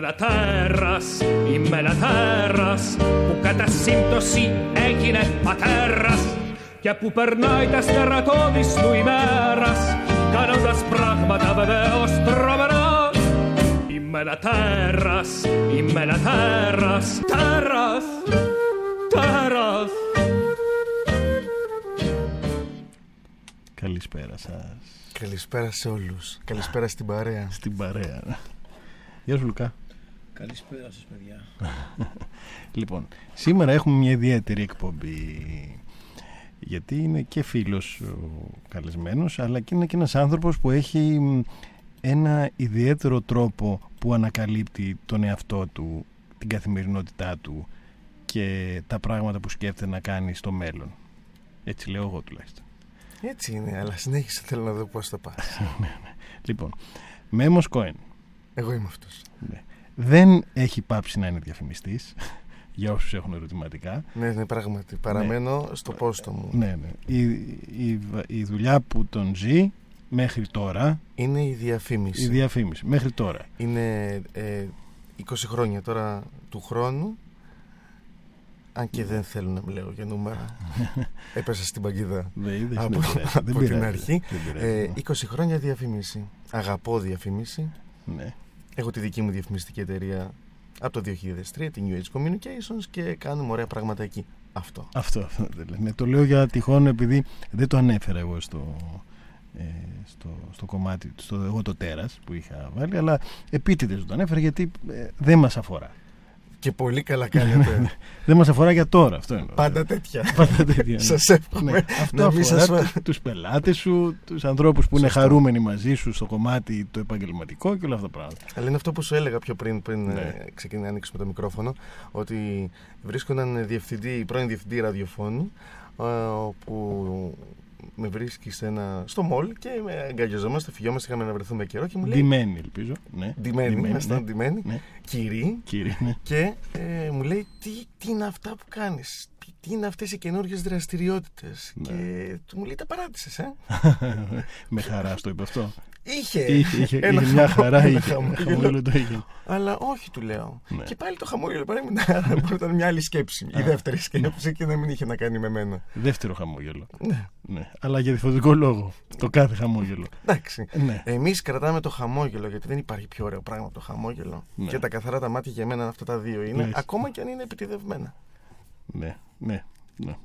μετατέρας, η μετατέρας που κατά σύμπτωση έγινε πατέρας. Και που περνάει τα στερατώδης του ημέρας κάνοντας πράγματα βεβαίως τρομερά. Η μετατέρας, η μετατέρας, τέρας, τέρας. Καλησπέρα σας. Καλησπέρα σε όλους. Καλησπέρα στην παρέα. Στην παρέα. Γεια σου Λουκά Καλησπέρα σας παιδιά Λοιπόν, σήμερα έχουμε μια ιδιαίτερη εκπομπή γιατί είναι και φίλος ο καλεσμένος αλλά και είναι και ένας άνθρωπος που έχει ένα ιδιαίτερο τρόπο που ανακαλύπτει τον εαυτό του, την καθημερινότητά του και τα πράγματα που σκέφτεται να κάνει στο μέλλον. Έτσι λέω εγώ τουλάχιστον. Έτσι είναι, αλλά συνέχισε θέλω να δω πώς θα πας. Ναι, ναι. λοιπόν, Μέμος Κοέν. Εγώ είμαι αυτός. Ναι. Δεν έχει πάψει να είναι διαφημιστής για όσους έχουν ερωτηματικά. Ναι, ναι, πράγματι. Παραμένω ναι. στο πόστο μου. Ναι, ναι. Η, η, η δουλειά που τον ζει μέχρι τώρα... Είναι η διαφήμιση. Η διαφήμιση, μέχρι τώρα. Είναι ε, 20 χρόνια τώρα του χρόνου αν και δεν θέλω να μιλάω για νούμερα. Έπεσα στην παγίδα δεν από, δεν από την αρχή. Ε, 20 χρόνια διαφήμιση. Αγαπώ διαφήμιση. Ναι. Έχω τη δική μου διαφημιστική εταιρεία από το 2003, την New Age Communications και κάνουμε ωραία πράγματα εκεί. Αυτό. Αυτό, αυτό ναι, το λέω για τυχόν επειδή δεν το ανέφερα εγώ στο, ε, στο, στο κομμάτι, στο εγώ το τέρας που είχα βάλει, αλλά επίτηδες το ανέφερα γιατί ε, δεν μας αφορά. Και πολύ καλά κάνετε. Δεν μας αφορά για τώρα αυτό είναι. Πάντα τέτοια. Πάντα τέτοια. Ναι. Σας εύχομαι. Ναι. Αυτό αφορά σας... του πελάτες σου, τους ανθρώπους που είναι χαρούμενοι μαζί σου στο κομμάτι το επαγγελματικό και όλα αυτά τα πράγματα. Αλλά είναι αυτό που σου έλεγα πιο πριν, πριν ναι. Ε, ξεκινήσει να ανοίξουμε το μικρόφωνο, ότι βρίσκω έναν διευθυντή, πρώην διευθυντή ραδιοφώνου, που με βρίσκει σε ένα, στο μολ και με αγκαλιαζόμαστε, φυγιόμαστε, είχαμε να βρεθούμε καιρό και μου λέει. Ντυμένοι, ελπίζω. Ναι. Ντυμένοι, ήμασταν ναι. ντυμένοι. Ναι. Κύριοι. Κύριοι ναι. Και ε, μου λέει, τι, τι είναι αυτά που κάνεις, τι, τι είναι αυτές οι καινούργιες δραστηριότητες; Ναι. Και του μου λέει, τα παράτησες, ε; με χαρά στο είπε αυτό. Είχε, είχε, είχε, ένα είχε μια χαρά, είχε, χαμόγελο το είχε. Αλλά όχι, του λέω. Ναι. Και πάλι το χαμόγελο. Πάλι ήταν μια άλλη σκέψη. Η δεύτερη σκέψη και να μην είχε να κάνει με μένα. Δεύτερο χαμόγελο. Ναι. ναι. Αλλά για διαφορετικό λόγο. Το κάθε χαμόγελο. Εντάξει. Ναι. Εμείς κρατάμε το χαμόγελο γιατί δεν υπάρχει πιο ωραίο πράγμα από το χαμόγελο. Ναι. Και τα καθαρά τα μάτια για μένα αυτά τα δύο είναι. Ακόμα και αν είναι επιτιδευμένα. Ναι, ναι. ναι.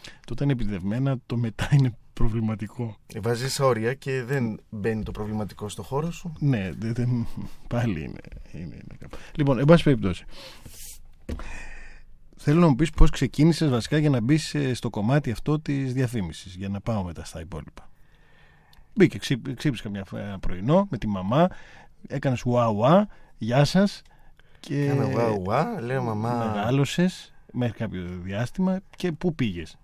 Το όταν είναι επιτιδευμένα, το μετά είναι προβληματικό. Βάζεις όρια και δεν μπαίνει το προβληματικό στο χώρο σου. Ναι, δεν, πάλι είναι, είναι, είναι. Λοιπόν, εν πάση περιπτώσει. Θέλω να μου πεις πώς ξεκίνησες βασικά για να μπεις στο κομμάτι αυτό της διαφήμισης, για να πάω μετά στα υπόλοιπα. Μπήκε, ξύπνησε καμιά πρωινό με τη μαμά, έκανες ουά γεια σας. Και... Κάνα ουά ουά, λέω μαμά. Μεγάλωσες μέχρι κάποιο διάστημα και πού πήγες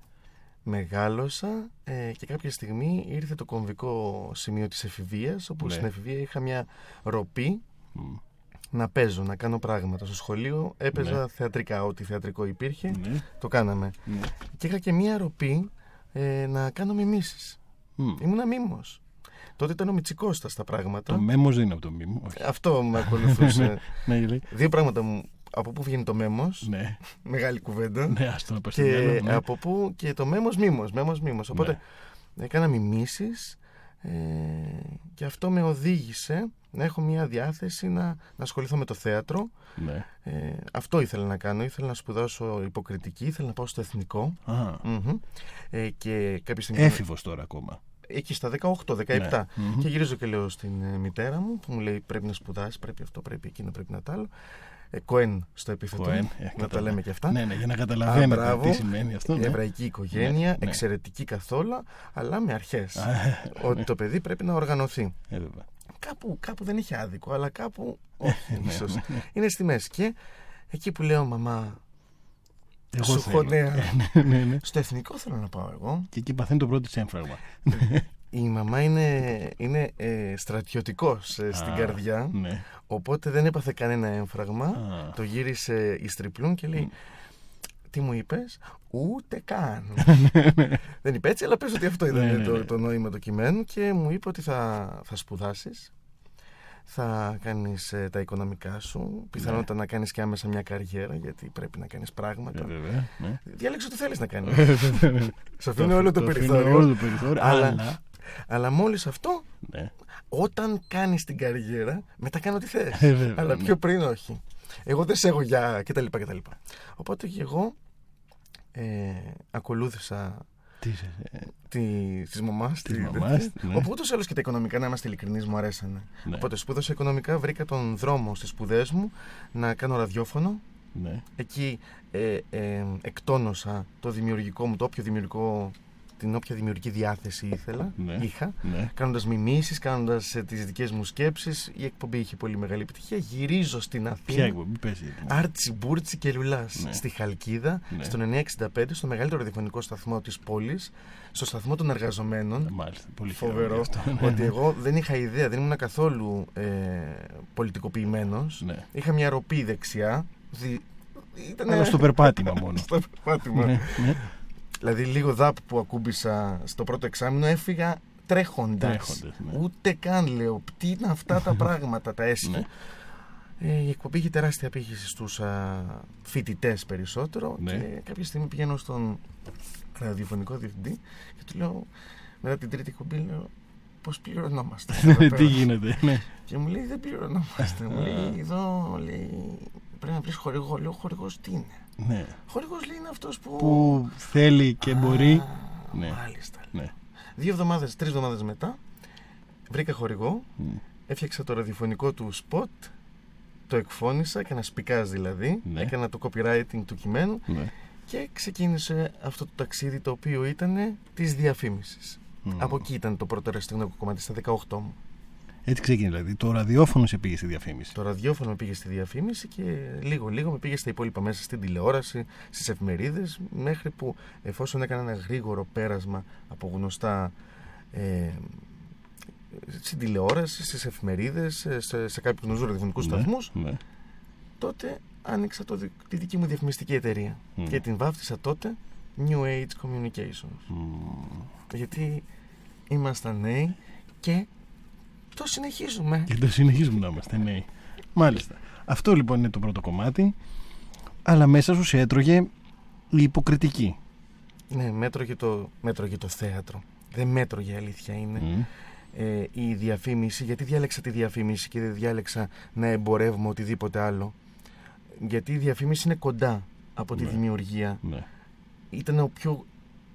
μεγάλωσα ε, και κάποια στιγμή ήρθε το κομβικό σημείο της εφηβείας όπου ναι. στην εφηβεία είχα μια ροπή να παίζω, να κάνω πράγματα. Στο σχολείο έπαιζα ναι. θεατρικά, ό,τι θεατρικό υπήρχε, ναι. το κάναμε. Ναι. Και είχα και μια ροπή ε, να κάνω μιμήσεις. Mm. Ήμουνα μίμος. Τότε ήταν ο Μητσικώστας τα πράγματα. Το μέμος δεν είναι από το μήμο. Αυτό με ακολουθούσε. ναι, Δύο πράγματα μου από πού βγαίνει το μέμος; Ναι. Μεγάλη κουβέντα. Ναι, άστο να Και μέλο, ναι. από πού; Και το μέμος μήμος. Μέμος, μήμος. Οπότε Ναι. έκανα μιμήσεις ε, και αυτό με οδήγησε να έχω μια διάθεση να, να ασχοληθώ με το θέατρο. Ναι. Ε, αυτό ήθελα να κάνω. Ήθελα να σπουδάσω υποκριτική, ήθελα να πάω στο εθνικό. Α, Μμμ. Ε, και κάποια στιγμή. έφηβος τώρα ακόμα. Εκεί στα 18-17. Ναι. Μμμ. Και γυρίζω και λέω στην ε, μητέρα μου που μου λέει πρέπει να σπουδάσεις, πρέπει αυτό, πρέπει εκείνο, πρέπει να τ' άλλο. Ε, Κοέν στο επίθετο. Κοέν, ε, να τα κατάλαβα. λέμε και αυτά. Ναι, ναι, για να Α, καταλαβαίνετε μπράβο. τι σημαίνει αυτό. Ναι. Εβραϊκή οικογένεια, Ναι, ναι. εξαιρετική καθόλου, αλλά με αρχές. Α, ότι το παιδί πρέπει να οργανωθεί. ε, βέβαια. Κάπου, κάπου δεν είχε άδικο, αλλά κάπου όχι, Ναι, ίσως. ναι, ναι. Είναι στη μέση. Και εκεί που λέω, μαμά, Εγώ σου θέλω. έχω νέα. ναι, ναι, ναι. στο εθνικό θέλω να πάω εγώ. Και εκεί παθαίνει το πρώτο της έμφραγμα. Η μαμά είναι, είναι ε, στρατιωτικός ε, στην Α, καρδιά, Ναι. οπότε δεν έπαθε κανένα έμφραγμα. Α. Το γύρισε η στριπλούν και λέει Τι μου είπες; Ούτε καν Δεν είπε έτσι αλλά πες ότι αυτό ήταν Ναι, ναι, το, ναι. το νόημα του κειμένου Και μου είπε ότι θα, θα σπουδάσεις θα κάνεις ε, τα οικονομικά σου, πιθανότητα να κάνεις και άμεσα μια καριέρα γιατί πρέπει να κάνεις πράγματα. Ε, βέβαια, ναι. Διάλεξε τι θέλεις να κάνεις. Ε, Σου αφήνω όλο το αφήνω περιθώριο. όλο το περιθώριο, Αλλά- αλλά... Αλλά μόλις αυτό, Ναι. όταν κάνεις την καριέρα, μετά κάνω τι θες. Ε, βέβαια, Αλλά ναι. πιο πριν όχι. Εγώ δεν σε έχω για κτλ. κτλ. Οπότε και εγώ ε, ακολούθησα Τι είσαι, ε, τη, της μαμάς. Της τη- μαμάς, ναι. Όπου ούτως ή άλλως και τα οικονομικά, να είμαστε ειλικρινείς, μου αρέσανε. Ναι. Οπότε σπούδασα οικονομικά, βρήκα τον δρόμο στις σπουδές μου να κάνω ραδιόφωνο. ναι. Εκεί ε, ε, εκτόνωσα το δημιουργικό μου, το όποιο δημιουργικό, την όποια δημιουργική διάθεση ήθελα, Ναι. είχα. Ναι. Κάνοντας μιμήσεις, κάνοντας ε, τις δικές μου σκέψεις. Η εκπομπή είχε πολύ μεγάλη επιτυχία. Γυρίζω στην Αθήνα. Ποια εκπομπή πες γιατί. Άρτσι Μπούρτσι και Λουλάς Ναι. στη Χαλκίδα, Ναι. στον 965, στο μεγαλύτερο ραδιοφωνικό σταθμό της πόλης, στο σταθμό των εργαζομένων. Μάλιστα, πολύ χαίρομαι Φοβερό γι' αυτό. Ναι, ότι ναι. εγώ δεν είχα ιδέα, δεν ήμουν καθόλου ε, πολιτικοποιημένος. Ναι. Είχα μια ροπή δεξιά. Δι... Ήτανε... Αλλά στο περπάτημα μόνο. στο περπάτημα. Ναι, ναι. Δηλαδή, λίγο δάπ που ακούμπησα στο πρώτο εξάμεινο έφυγα τρέχοντας. Τρέχοντας, ναι. Ούτε καν λέω. Τι είναι αυτά τα πράγματα, τα έσχη. Ναι. Ε, η εκπομπή είχε τεράστια απήχηση στους φοιτητές περισσότερο Ναι. και κάποια στιγμή πηγαίνω στον ραδιοφωνικό διευθυντή και του λέω μετά την τρίτη εκπομπή λέω πώς πληρωνόμαστε εδώ πέρα;» Τι γίνεται, ναι. και μου λέει δεν πληρωνόμαστε μου λέει εδώ λέει, πρέπει να βρεις χορηγό λέω χορηγός τι είναι; Ναι. χορηγός λέει είναι αυτός που, Που θέλει και μπορεί. Α, Ναι. μάλιστα Ναι. δύο εβδομάδες, τρεις εβδομάδες μετά βρήκα χορηγό Μ, Έφτιαξα το ραδιοφωνικό του spot, το εκφώνησα, έκανα σπικάζ δηλαδή, Ναι. έκανα το copywriting του κειμένου ναι. και ξεκίνησε αυτό το ταξίδι το οποίο ήταν της διαφήμισης. Μ. Από εκεί ήταν το πρώτο αριστεχνικό κομμάτι, στα 18 μου. Έτσι ξεκίνησε δηλαδή. Το ραδιόφωνο σε πήγε στη διαφήμιση. Το ραδιόφωνο με πήγε στη διαφήμιση και λίγο λίγο με πήγε στα υπόλοιπα μέσα στην τηλεόραση, στις εφημερίδες, μέχρι που εφόσον έκανα ένα γρήγορο πέρασμα από γνωστά ε, στην τηλεόραση, στις εφημερίδες, σε, σε κάποιους γνωστούς ραδιοφωνικούς Ναι, σταθμούς, ναι. τότε άνοιξα το, δι- τη δική μου διαφημιστική εταιρεία Μμ. και την βάφτισα τότε New Age Communications Μ. γιατί ήμασταν νέοι και το συνεχίζουμε Και το συνεχίζουμε να είμαστε νέοι. Μάλιστα. Αυτό λοιπόν είναι το πρώτο κομμάτι. Αλλά μέσα σου σε έτρωγε η υποκριτική. ναι μέτρο για το, μέτρο για το θέατρο δεν μέτρο για αλήθεια είναι Μ. ε, η διαφήμιση γιατί διάλεξα τη διαφήμιση και δεν διάλεξα να εμπορεύουμε οτιδήποτε άλλο γιατί η διαφήμιση είναι κοντά από τη Ναι. δημιουργία Ναι. ήταν ο πιο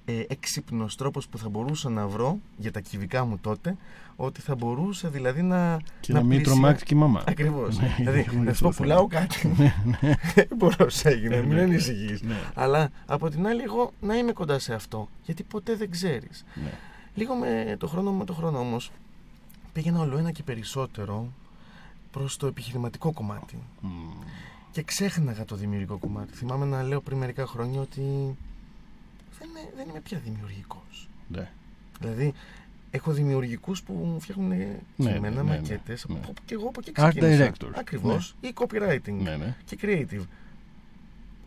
ε, έξυπνος τρόπος που θα μπορούσα να βρω για τα κυβικά μου τότε ότι θα μπορούσα δηλαδή να Και να, μην πλησια- τρομάξει και η μαμά. Ακριβώς. Ναι, δηλαδή έχουμε να γι' σου πω αυτό πουλάω θέμα. κάτι Ναι, ναι, μπορώ σε έγινε μην ναι. ανησυχείς ναι, αλλά από την άλλη εγώ να είμαι κοντά σε αυτό γιατί ποτέ δεν ξέρεις ναι. λίγο με το χρόνο με το χρόνο όμως πήγαινα όλο ένα και περισσότερο προς το επιχειρηματικό κομμάτι Μ. και ξέχναγα το δημιουργικό κομμάτι θυμάμαι να λέω πριν μερικά χρόνια ότι δεν, είμαι- δεν είμαι πια δημιουργικός Ναι. Δηλαδή, έχω δημιουργικούς που μου φτιάχνουν κείμενα, ναι, ναι, μακέτες, ναι. από- και εγώ από εκεί Art ξεκίνησα. directors. Ακριβώς, ή copywriting Ναι, ναι. και creative.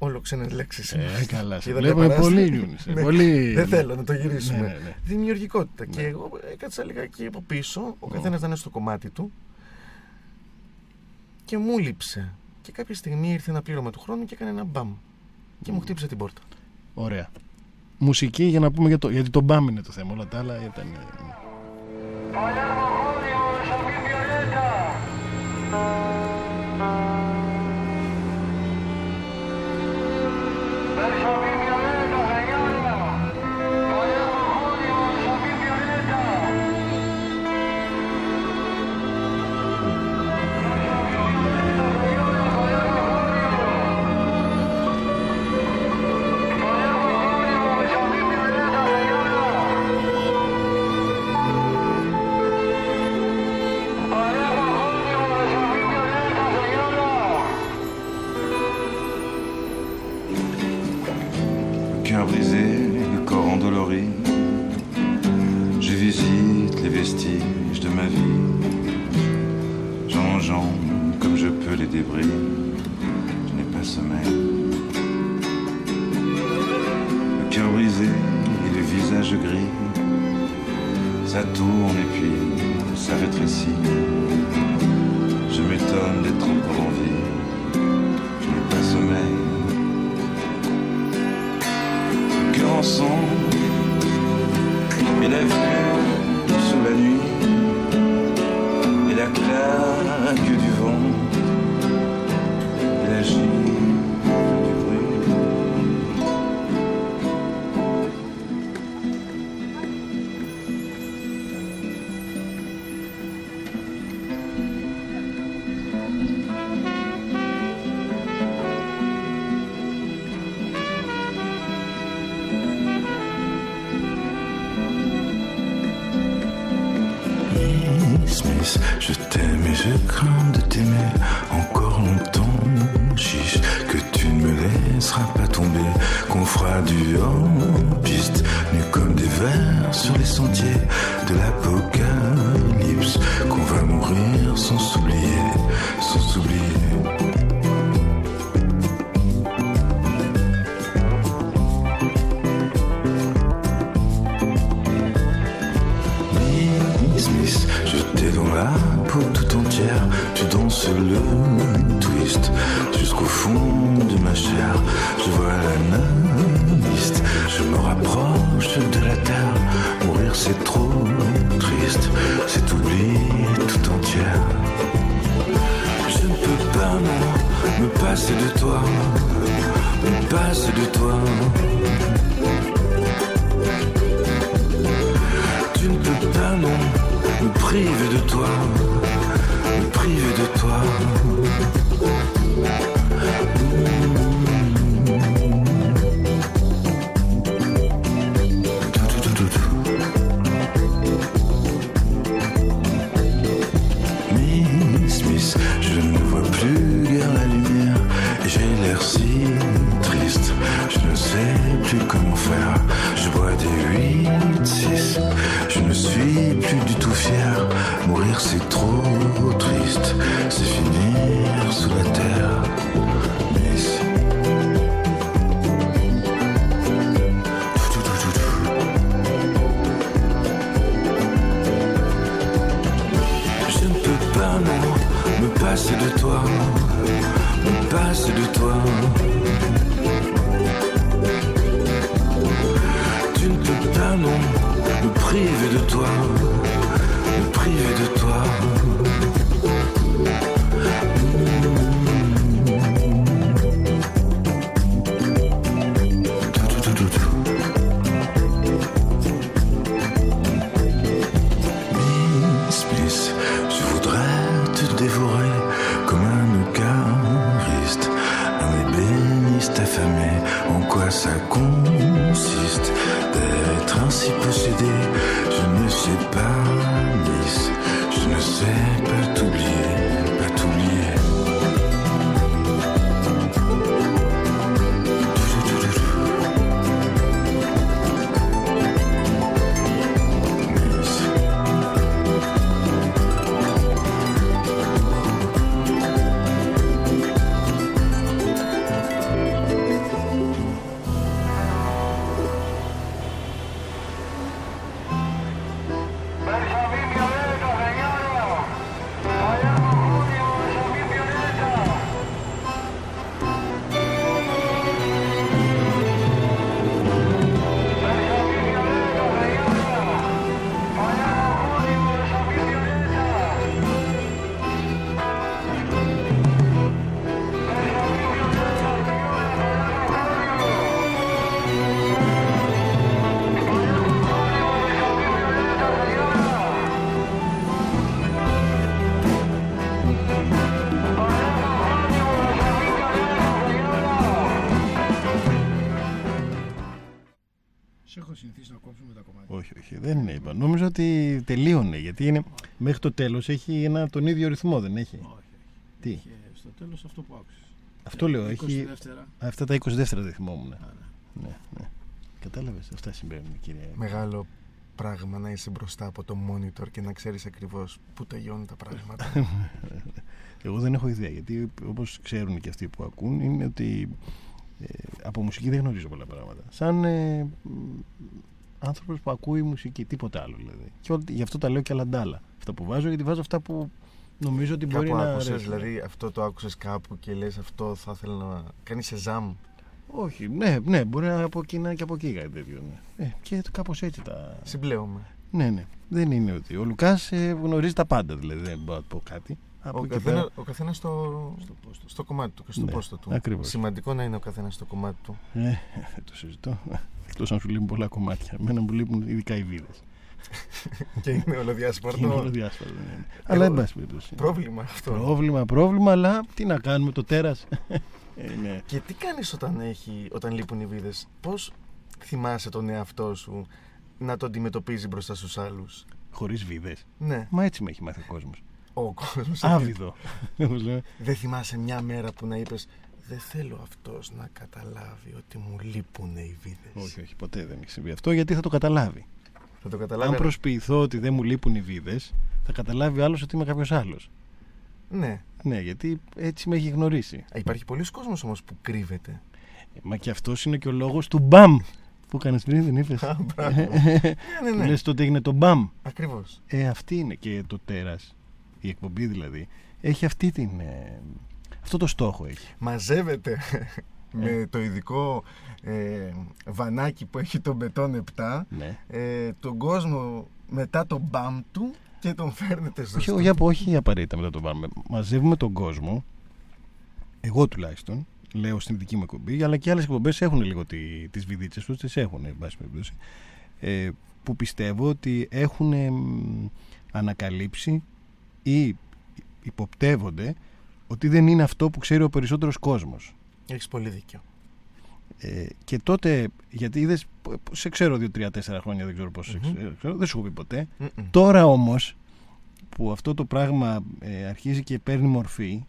Όλο ξένες λέξεις. Ε, καλά. Σε Είδατε βλέπουμε παράσταση; πολύ Ιούνις. Ναι. Πολύ... Δεν θέλω να το γυρίσουμε. Ναι, ναι, ναι. Δημιουργικότητα. Ναι. Και εγώ έκατσα λιγάκι από πίσω, ο Ω. καθένας να είναι στο κομμάτι του και μου λείψε. Και κάποια στιγμή ήρθε ένα πλήρωμα του χρόνου και έκανε ένα μπαμ. Και μου χτύπησε την πόρτα. Ωραία. Μουσική για να πούμε για το, γιατί το μπαμ είναι το θέμα. Όλα τα άλλα ήταν... Νομίζω ότι τελείωνε γιατί είναι, μέχρι το τέλος έχει ένα, τον ίδιο ρυθμό, δεν έχει; Όχι. Τι; Είχε στο τέλος αυτό που άκουσες. Αυτό λέω. 20 έχει... Δεύτερα. Αυτά τα 20 δεύτερα δεν θυμόμουν. Ναι. ναι, ναι. Κατάλαβες. αυτά συμβαίνουν κύριε. Μεγάλο πράγμα να είσαι μπροστά από το monitor και να ξέρεις ακριβώς πού τελειώνουν τα πράγματα. Εγώ δεν έχω ιδέα γιατί όπως ξέρουν και αυτοί που ακούν είναι ότι ε, από μουσική δεν γνωρίζω πολλά πράγματα. Σαν ε, άνθρωπος που ακούει μουσική, τίποτα άλλο δηλαδή. Και γι' αυτό τα λέω και αλαντάλα. Αυτά που βάζω, γιατί βάζω αυτά που νομίζω ότι μπορεί κάπου να. Άκουσες, αρέσει. δηλαδή αυτό το άκουσες κάπου και λες αυτό θα ήθελα να κάνει σε ζάμ. Όχι, ναι, ναι, μπορεί να από εκεί να και από εκεί κάτι τέτοιο. Ναι. Ε, και κάπως έτσι τα. Συμπλέουμε. Ναι, ναι. Δεν είναι ότι. Ο Λουκάς ε, γνωρίζει τα πάντα, δηλαδή δεν μπορώ να πω κάτι. Από ο, καθένα, πέρα... ο καθένας στο, στο, στο, κομμάτι του και στο ναι, πόστο του. Ακριβώς. Σημαντικό να είναι ο καθένας στο κομμάτι του. Ε, το συζητώ. Εκτός αν σου λείπουν πολλά κομμάτια. Εμένα μου λείπουν ειδικά οι βίδες. και είναι Είναι ολοδιάσπαρτο. όλο διάσπαρτο. ναι, ναι. Αλλά εν πάση περιπτώσει. Πρόβλημα αυτό. Πρόβλημα, πρόβλημα, αλλά τι να κάνουμε, το τέρας. ναι. Και τι κάνεις όταν, έχει, όταν λείπουν οι βίδες, πώς θυμάσαι τον εαυτό σου να το αντιμετωπίζει μπροστά στους άλλους; Χωρίς βίδες. Ναι, Μα έτσι με έχει μάθει ο κόσμος. ο κόσμος. Άβυδο. Όπως λέμε. Δεν θυμάσαι μια μέρα που να είπες δεν θέλω αυτός να καταλάβει ότι μου λείπουν οι βίδες. όχι, όχι, ποτέ δεν έχει συμβεί αυτό γιατί θα το καταλάβει. Θα το καταλάβει. Αν προσποιηθώ ότι δεν μου λείπουν οι βίδες, θα καταλάβει άλλος ότι είμαι κάποιος άλλος. Ναι. Ναι, γιατί έτσι με έχει γνωρίσει. Α, Υπάρχει πολλοί κόσμος όμως που κρύβεται. Ε, Μα και αυτός είναι και ο λόγος του μπαμ. Που έκανε πριν, δεν είπε. Α, μπράβο. ναι, ναι, Που ναι. λες τότε έγινε το μπαμ. Ακριβώς. Ε, αυτή είναι και το τέρας. Η εκπομπή δηλαδή. Έχει αυτή την. ε, αυτό το στόχο έχει. Μαζεύεται με Ε. το ειδικό ε, βανάκι που έχει τον μπετόν 7 Ναι. ε, τον κόσμο μετά τον μπαμ του και τον φέρνετε στο Όχι, στούντιο. όχι, όχι απαραίτητα μετά το μπαμ. Μαζεύουμε τον κόσμο. Εγώ τουλάχιστον. Λέω στην δική μου εκπομπή, αλλά και άλλες εκπομπές έχουν λίγο τι τις βιδίτσες τους, τις έχουν, εν πάση περιπτώσει. Ε, που πιστεύω ότι έχουν εμ, ανακαλύψει ή υποπτεύονται ότι δεν είναι αυτό που ξέρει ο περισσότερος κόσμος. Έχεις πολύ δίκιο. Ε, και τότε, γιατί είδες, σε ξέρω δύο-τρία-τέσσερα χρόνια, δεν ξέρω πώς σε Μμμ. ξέρω, ξέρω, δεν σου έχω πει ποτέ. Μμμ. Τώρα όμως που αυτό το πράγμα ε, αρχίζει και παίρνει μορφή,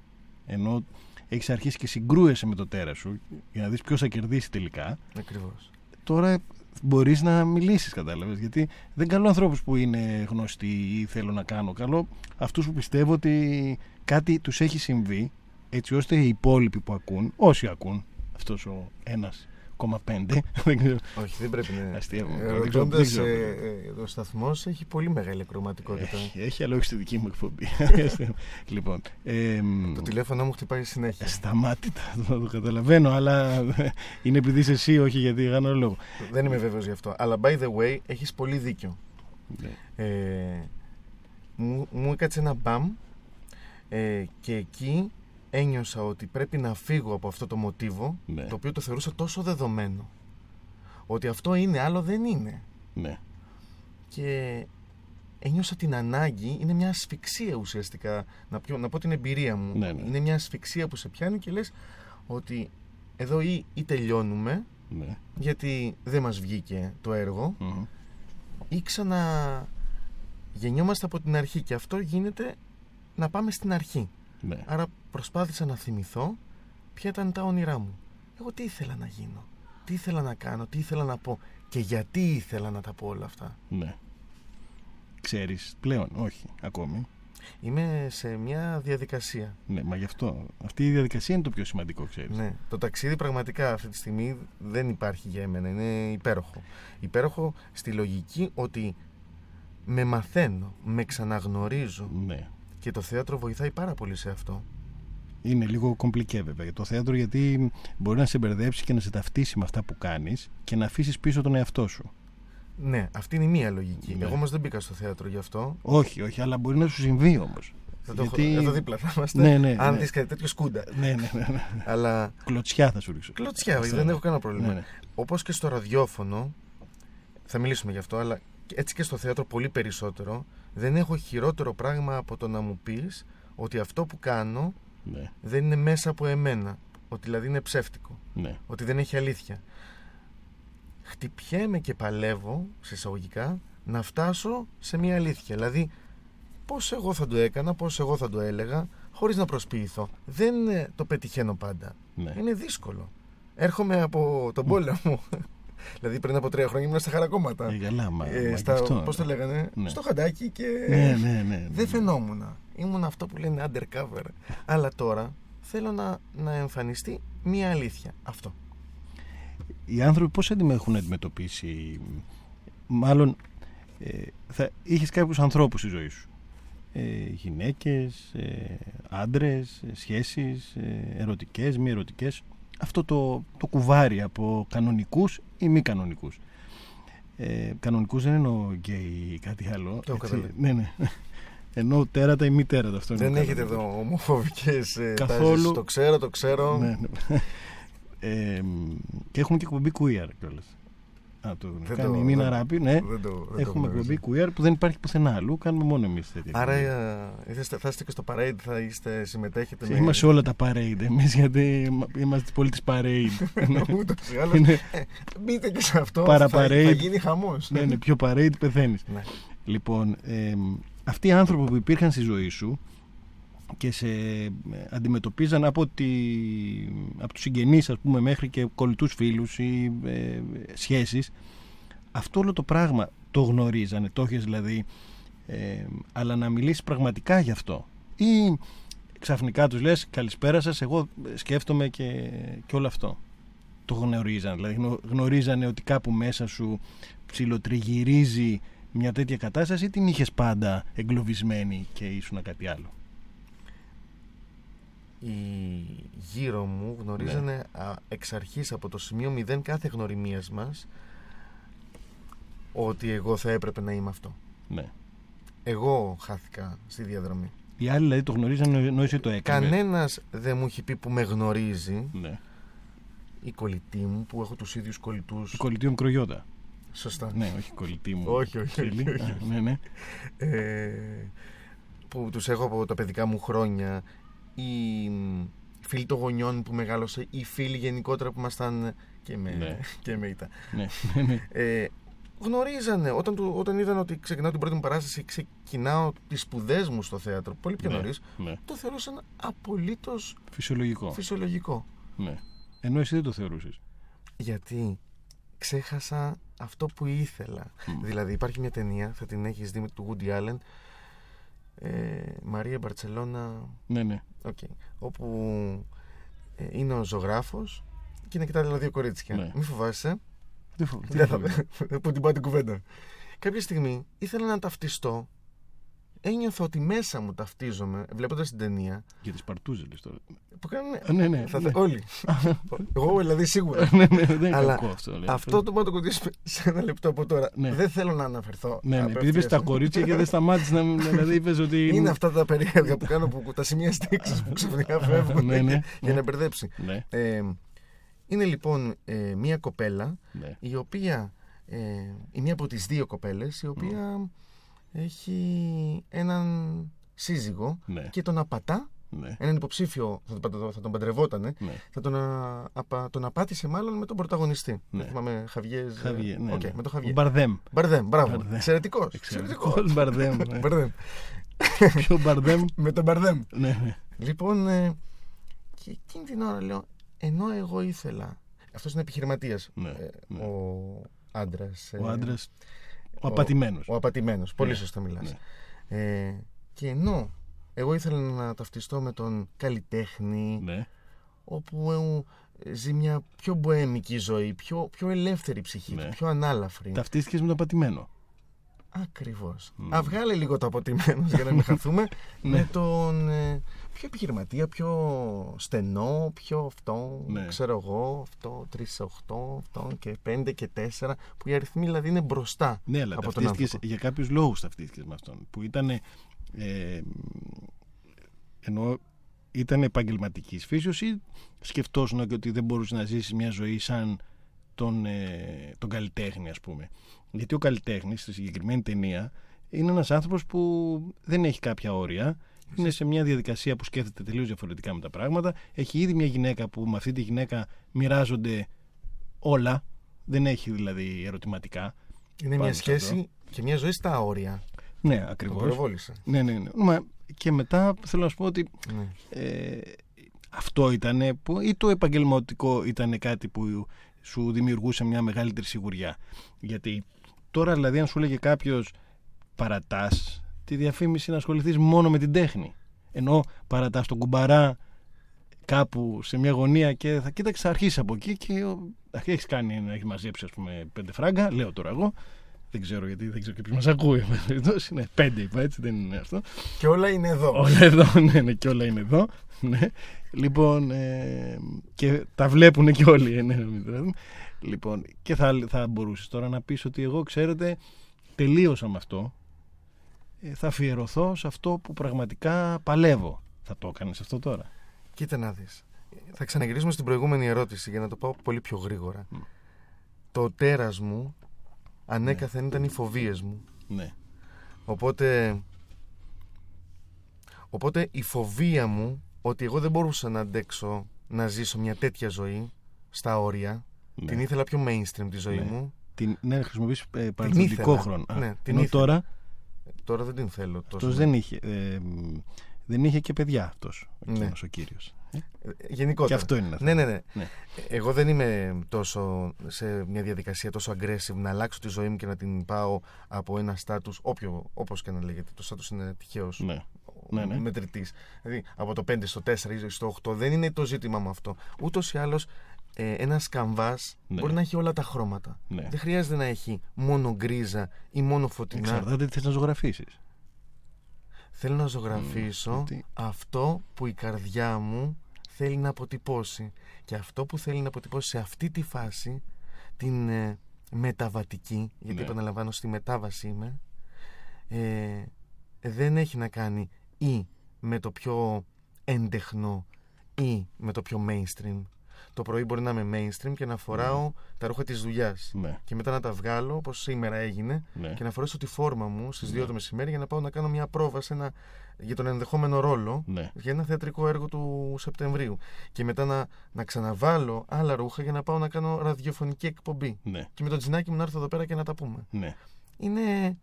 ενώ έχεις αρχίσει και συγκρούεσαι με το τέρας σου για να δεις ποιος θα κερδίσει τελικά, Ακριβώς. τώρα μπορείς να μιλήσεις κατάλαβες. Γιατί δεν καλώ ανθρώπους που είναι γνωστοί ή θέλω να κάνω καλό. Αυτούς που πιστεύω ότι κάτι τους έχει συμβεί έτσι ώστε οι υπόλοιποι που ακούν όσοι ακούν αυτός ο ένας 1,5 δεν ξέρω Όχι, δεν πρέπει να. Αστείευομαι. Ε, Δεν ξέρω- ρωτώντας, δεν ξέρω. ε, ε, ο σταθμός έχει πολύ μεγάλη ακροματικότητα. Έχει, έχει, αλλά όχι στη δική μου εκπομπή. λοιπόν, ε, μ, Το τηλέφωνο μου χτυπάει συνέχεια. σταμάτητα, το, το καταλαβαίνω, αλλά είναι επειδή είσαι εσύ, όχι γιατί κάνω λόγο. Δεν είμαι βέβαιος γι' αυτό. Αλλά by the way, έχεις πολύ δίκιο. Ναι. Ε, μου, μου έκατσε ένα μπαμ ε, και εκεί ένιωσα ότι πρέπει να φύγω από αυτό το μοτίβο Ναι. το οποίο το θεωρούσα τόσο δεδομένο. Ότι αυτό είναι, άλλο δεν είναι. Ναι. Και ένιωσα την ανάγκη, είναι μια ασφυξία ουσιαστικά, να, πιω, να πω την εμπειρία μου. Ναι, ναι. Είναι μια ασφυξία που σε πιάνει και λες ότι εδώ ή, ή τελειώνουμε ναι. γιατί δεν μας βγήκε το έργο Μμμ. ή ξανα γεννιόμαστε από την αρχή και αυτό γίνεται να πάμε στην αρχή. ναι. Άρα προσπάθησα να θυμηθώ ποια ήταν τα όνειρά μου. Εγώ τι ήθελα να γίνω, τι ήθελα να κάνω, τι ήθελα να πω και γιατί ήθελα να τα πω όλα αυτά. ναι. Ξέρεις πλέον, όχι ακόμη. Είμαι σε μια διαδικασία. Ναι, μα γι' αυτό. Αυτή η διαδικασία είναι το πιο σημαντικό, ξέρεις. Ναι. Το ταξίδι πραγματικά αυτή τη στιγμή δεν υπάρχει για εμένα. Είναι υπέροχο. Υπέροχο στη λογική ότι με μαθαίνω, με ξαναγνωρίζω ναι. και το θέατρο βοηθάει πάρα πολύ σε αυτό. Είναι λίγο κομπλικέ βέβαια για το θέατρο γιατί μπορεί να σε μπερδέψει και να σε ταυτίσει με αυτά που κάνεις και να αφήσεις πίσω τον εαυτό σου. Ναι, αυτή είναι η μία λογική. Ναι. Εγώ όμως δεν μπήκα στο θέατρο γι' αυτό. Όχι, όχι, αλλά μπορεί να σου συμβεί όμως. Θα το Γιατί- έχω εδώ δίπλα θα είμαστε. Ναι, ναι, Αν ναι. δεις κάτι τέτοιο σκούντα. ναι, ναι, ναι, ναι. Αλλά Κλωτσιά θα σου ρίξω. κλωτσιά, Αυτό δεν είναι. έχω κανένα πρόβλημα. Ναι, ναι. Όπως και στο ραδιόφωνο, θα μιλήσουμε γι' αυτό, αλλά έτσι και στο θέατρο πολύ περισσότερο, δεν έχω χειρότερο πράγμα από το να μου πεις ότι αυτό που κάνω Ναι, δεν είναι μέσα από εμένα. Ότι δηλαδή είναι ψεύτικο. ναι. Ότι δεν έχει αλήθεια. Χτυπιέμαι και παλεύω, σε εισαγωγικά, να φτάσω σε μια αλήθεια. Δηλαδή, πώς εγώ θα το έκανα, πώς εγώ θα το έλεγα, χωρίς να προσποιηθώ. Δεν ε, το πετυχαίνω πάντα. ναι. Είναι δύσκολο. Έρχομαι από τον πόλεμο. δηλαδή, πριν από τρία χρόνια ήμουν στα χαρακόμματα. Ε, καλά, μα, Ε, μα στα, γι' αυτό. πώς το λέγανε, Ναι. στο χαντάκι και Ναι, ναι, ναι. δεν φαινόμουν. Ήμουν αυτό που λένε undercover. Αλλά τώρα θέλω να, να εμφανιστεί μία αλήθεια. Αυτό. Οι άνθρωποι πώς αντιμε- έχουν αντιμετωπίσει, μάλλον ε, θα είχες κάποιους ανθρώπους στη ζωή σου; Ε, γυναίκες, ε, άντρες, ε, σχέσεις, ε, ερωτικές, μη ερωτικές; Αυτό το, το κουβάρι από κανονικούς ή μη κανονικούς. Ε, κανονικούς δεν εννοώ γκέι ή κάτι άλλο. Το έτσι. καταλαβαίνω. ναι, ναι. Εννοώ τέρατα ή μη τέρατα. Αυτό είναι Δεν το έχετε κανονικός. εδώ ομοφοβικές ε, Καθόλου. τάσεις. Το ξέρω, το ξέρω. Ναι, ναι. Ε, και έχουμε και εκπομπή queer κιόλας. Α, το Δεν κάνει το- η Νίνα δεν- Ράπη, ναι. Δεν το, δεν το Έχουμε γνωρίζω. εκπομπή queer που δεν υπάρχει πουθενά αλλού. Κάνουμε μόνο εμείς τέτοια. Άρα εκπομπή. ε, είστε- θα είστε και στο parade, θα είστε, συμμετέχετε με... Είμαστε σε όλα τα parade εμείς γιατί είμαστε πολύ της parade. Ναι. Ούτως ή άλλως. Είναι- Ε, Μπείτε και σε αυτό, Παρα θα, θα parade. γίνει χαμός. ναι, ναι, πιο parade πεθαίνεις. Ναι. Λοιπόν, ε, αυτοί οι άνθρωποι που υπήρχαν στη ζωή σου και σε ε, αντιμετωπίζαν από, τη, από τους συγγενείς ας πούμε μέχρι και κολλητούς φίλους ή ε, σχέσεις. Αυτό όλο το πράγμα το γνωρίζανε, το έχεις δηλαδή ε, αλλά να μιλήσεις πραγματικά γι' αυτό. Ή ξαφνικά τους λες καλησπέρα σας εγώ σκέφτομαι και, και όλο αυτό το γνωρίζανε δηλαδή γνω- γνωρίζανε ότι κάπου μέσα σου ψιλοτριγυρίζει μια τέτοια κατάσταση ή την είχες πάντα εγκλωβισμένη και ήσουν κάτι άλλο Οι γύρω μου γνωρίζανε Ναι. α, εξ αρχής από το σημείο μηδέν κάθε γνωριμίας μας ότι εγώ θα έπρεπε να είμαι αυτό. ναι. Εγώ χάθηκα στη διαδρομή. Οι άλλοι δηλαδή το γνωρίζανε ενώ εσύ το έκανες Κανένας δεν μου έχει πει που με γνωρίζει ναι. η κολλητή μου που έχω τους ίδιους κολλητούς. Η κολλητή μου κρογιώτα Σωστά. ναι όχι η κολλητή μου Όχι, όχι, φίλη. όχι, όχι. Α, ναι, ναι. Ε, που τους έχω από τα παιδικά μου χρόνια ή μ, φίλοι των γονιών που μεγάλωσε ή φίλοι γενικότερα που ήμασταν και με, Ναι. και με ήττα. ναι, ναι, ναι. Ε, γνωρίζανε όταν, του, όταν είδαν ότι ξεκινάω την πρώτη μου παράσταση ξεκινάω τις σπουδές μου στο θέατρο πολύ πιο Ναι, νωρίς ναι. το θεωρούσαν απολύτως φυσιολογικό φυσιολογικό ναι. ενώ εσύ δεν το θεωρούσες γιατί ξέχασα αυτό που ήθελα Μμ. δηλαδή υπάρχει μια ταινία θα την έχεις δει με του Woody Allen ε, Μαρία Μπαρτσελώνα ναι, ναι. Οκ. Όπου ε, είναι ο ζωγράφος και είναι κοιτάει τα δύο κορίτσια. Ναι. Μην φοβάσαι. Τι φο- τι Δεν θα φοβάμαι. που την πάω την κουβέντα. Κάποια στιγμή ήθελα να ταυτιστώ. Ένιωθα ότι μέσα μου ταυτίζομαι βλέποντας την ταινία. για τις παρτούζες λες τώρα Που κάνουν. Α, ναι, ναι, θα, ναι. Όλοι. Εγώ δηλαδή σίγουρα. ναι, ναι, δεν είναι Αλλά κακό αυτό λέει. Αυτό το μπορώ να το κοντήσουμε σε ένα λεπτό από τώρα. Ναι. Δεν θέλω να αναφερθώ. ναι, ναι, επειδή απευθείας. είπες τα κορίτσια και δεν σταμάτησες να μην- δηλαδή είπες ότι Είναι αυτά τα περίεργα που κάνω που τα σημεία στήξη που ξαφνικά φεύγουν Ναι, ναι, για ναι. να μπερδέψει. ναι, Ε, είναι λοιπόν ε, μία κοπέλα ναι. η οποία ε, η μία από τις δύο κοπέλες η οποία έχει έναν σύζυγο Ναι, και τον απατά ναι, έναν υποψήφιο θα τον, παντρε- θα τον παντρευότανε ναι. θα τον, α, απα- τον απάτησε μάλλον με τον πρωταγωνιστή Ναι. δεν θυμάμαι Χαβιές Χαβιέ, ναι, Οκ, ναι. με τον Ο Χαβιέ Μπαρδέμ. Μπαρδέμ, μπράβο, Μπαρδέμ. εξαιρετικός Εξαιρετικός Μπαρδέμ. ναι. Μπαρδέμ. Πιο Μπαρδέμ; με τον Μπαρδέμ Ναι, ναι. Λοιπόν, ε, και εκείνη την ώρα λέω, ενώ εγώ ήθελα. Αυτός είναι επιχειρηματίας. Ναι, ναι. Ο άντρας. Ο άντρας. Ο απατημένος. Ο απατημένος. Πολύ Ναι, σωστά μιλάς. ναι. Ε, και ενώ εγώ ήθελα να ταυτιστώ με τον καλλιτέχνη, Ναι, όπου ε, ζει μια πιο μποέμικη ζωή, πιο, πιο ελεύθερη ψυχή, Ναι. του, πιο ανάλαφρη. ταυτίστηκες με τον απατημένο. Ακριβώς. Μμ. Α βγάλε λίγο το αποτιμένος για να μην χαθούμε. Ναι. με τον ε, πιο επιχειρηματία, πιο στενό, πιο αυτό, Ναι. ξέρω εγώ, αυτό, 3 σε 8, αυτό και 5 και 4, που οι αριθμοί δηλαδή είναι μπροστά Ναι, αλλά από τον ταυτίστηκε άνθρωπο. για κάποιους λόγους ταυτίστηκε με αυτόν. Που ήταν. Ε, ενώ ήταν επαγγελματικής φύσεως ή σκεφτόσουν και ότι δεν μπορούσε να ζήσει μια ζωή σαν τον, ε, τον καλλιτέχνη, ας πούμε. Γιατί ο καλλιτέχνης στη συγκεκριμένη ταινία είναι ένας άνθρωπος που δεν έχει κάποια όρια. Είναι σε μια διαδικασία που σκέφτεται τελείως διαφορετικά με τα πράγματα. Έχει ήδη μια γυναίκα που με αυτή τη γυναίκα μοιράζονται όλα. Δεν έχει δηλαδή ερωτηματικά. Είναι πάνω μια σε σχέση και μια ζωή στα όρια. Ναι, Το ακριβώς. προβόλησα. Ναι, ναι, ναι. Μα και μετά θέλω να σου πω ότι Ναι. ε, αυτό ήταν που ή το επαγγελματικό ήταν κάτι που σου δημιουργούσε μια μεγαλύτερη σιγουριά. Γιατί τώρα δηλαδή αν σου λέγε κάποιος παρατάς τη διαφήμιση να ασχοληθείς μόνο με την τέχνη. Ενώ παρατάς τον κουμπαρά κάπου σε μια γωνία και θα κοίταξε θα αρχίσει από εκεί και έχεις κάνει να έχεις μαζέψει ας πούμε πέντε φράγκα, λέω τώρα εγώ, Δεν ξέρω γιατί, δεν ξέρω και ποιος μας ακούει. Είναι πέντε είπα, έτσι δεν είναι αυτό. Και όλα είναι εδώ. Όλα εδώ, ναι, ναι, και όλα είναι εδώ. Ναι. Λοιπόν, ε, και τα βλέπουν και όλοι. ε, Ναι, ναι, λοιπόν, και θα, θα μπορούσες τώρα να πεις ότι εγώ, ξέρετε, τελείωσα με αυτό. Ε, θα αφιερωθώ σε αυτό που πραγματικά παλεύω. Θα το έκανες αυτό τώρα. Κοίτα να δεις. Θα ξαναγυρίσουμε στην προηγούμενη ερώτηση για να το πάω πολύ πιο γρήγορα. Μμ. Το τέρας μου ανέκαθεν ήταν οι φοβίες μου. Ναι, Οπότε, οπότε η φοβία μου ότι εγώ δεν μπορούσα να αντέξω να ζήσω μια τέτοια ζωή στα όρια. ναι. Την ήθελα πιο mainstream τη ζωή Ναι. μου. Την, ναι, χρησιμοποιείς ε, παρελθοντικό ήθελα. χρόνο. Α, Ναι, την ενώ ήθελα. τώρα Τώρα δεν την θέλω τόσο. αυτός δεν είχε, ε, μ, δεν είχε και παιδιά αυτός Ναι. εκείνος ο κύριος. Ε, Ε, Γενικότερα. Και αυτό είναι ένα Ναι, ναι, ναι, Ναι. Εγώ δεν είμαι τόσο σε μια διαδικασία τόσο aggressive να αλλάξω τη ζωή μου και να την πάω από ένα στάτους, όποιο, όπως και να λέγεται. Το στάτους είναι τυχαίος. Ναι. Ναι, ναι. μετρητής. Δηλαδή από το 5 στο 4 ή στο 8 δεν είναι το ζήτημα μου αυτό. Ούτως ή άλλως ε, ένα καμβάς Ναι. μπορεί να έχει όλα τα χρώματα. Ναι. Δεν χρειάζεται να έχει μόνο γκρίζα ή μόνο φωτεινά. Εξαρτάται τι θες να ζωγραφίσεις. Θέλω να ζωγραφίσω γιατί- αυτό που η καρδιά μου θέλει να αποτυπώσει. Και αυτό που θέλει να αποτυπώσει σε αυτή τη φάση, την ε, μεταβατική, γιατί Ναι. επαναλαμβάνω στη μετάβαση είμαι, ε, δεν έχει να κάνει ή με το πιο έντεχνο ή με το πιο mainstream. Το πρωί μπορεί να είμαι mainstream και να φοράω τα ρούχα της δουλειάς. Ναι, Και μετά να τα βγάλω, όπως σήμερα έγινε, ναι. και να φορέσω τη φόρμα μου στις 2 Ναι. το μεσημέρι για να πάω να κάνω μια πρόβα σε ένα, για τον ενδεχόμενο ρόλο ναι. για ένα θεατρικό έργο του Σεπτεμβρίου. Και μετά να, να ξαναβάλω άλλα ρούχα για να πάω να κάνω ραδιοφωνική εκπομπή. Ναι, Και με το τζινάκι μου να έρθω εδώ πέρα και να τα πούμε. ναι. Είναι.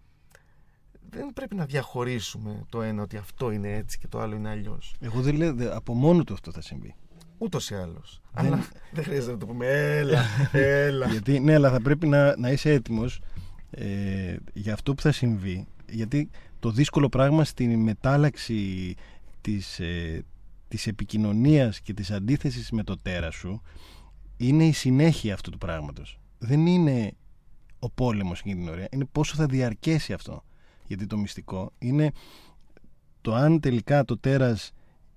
Δεν πρέπει να διαχωρίσουμε το ένα ότι αυτό είναι έτσι και το άλλο είναι αλλιώς. Εγώ δεν λέω, δε- από μόνο του αυτό θα συμβεί. Ούτως ή άλλως. Δεν- Αλλά δεν χρειάζεται να το πούμε. Έλα, έλα. Γιατί, ναι, αλλά θα πρέπει να, να είσαι έτοιμος ε, για αυτό που θα συμβεί. Γιατί το δύσκολο πράγμα στην μετάλλαξη της, ε, της επικοινωνίας και της αντίθεσης με το τέρα σου είναι η συνέχεια αυτού του πράγματος. Δεν είναι ο πόλεμος εκείνη την ώρα, είναι πόσο θα διαρκέσει αυτό. Γιατί το μυστικό είναι το αν τελικά το τέρας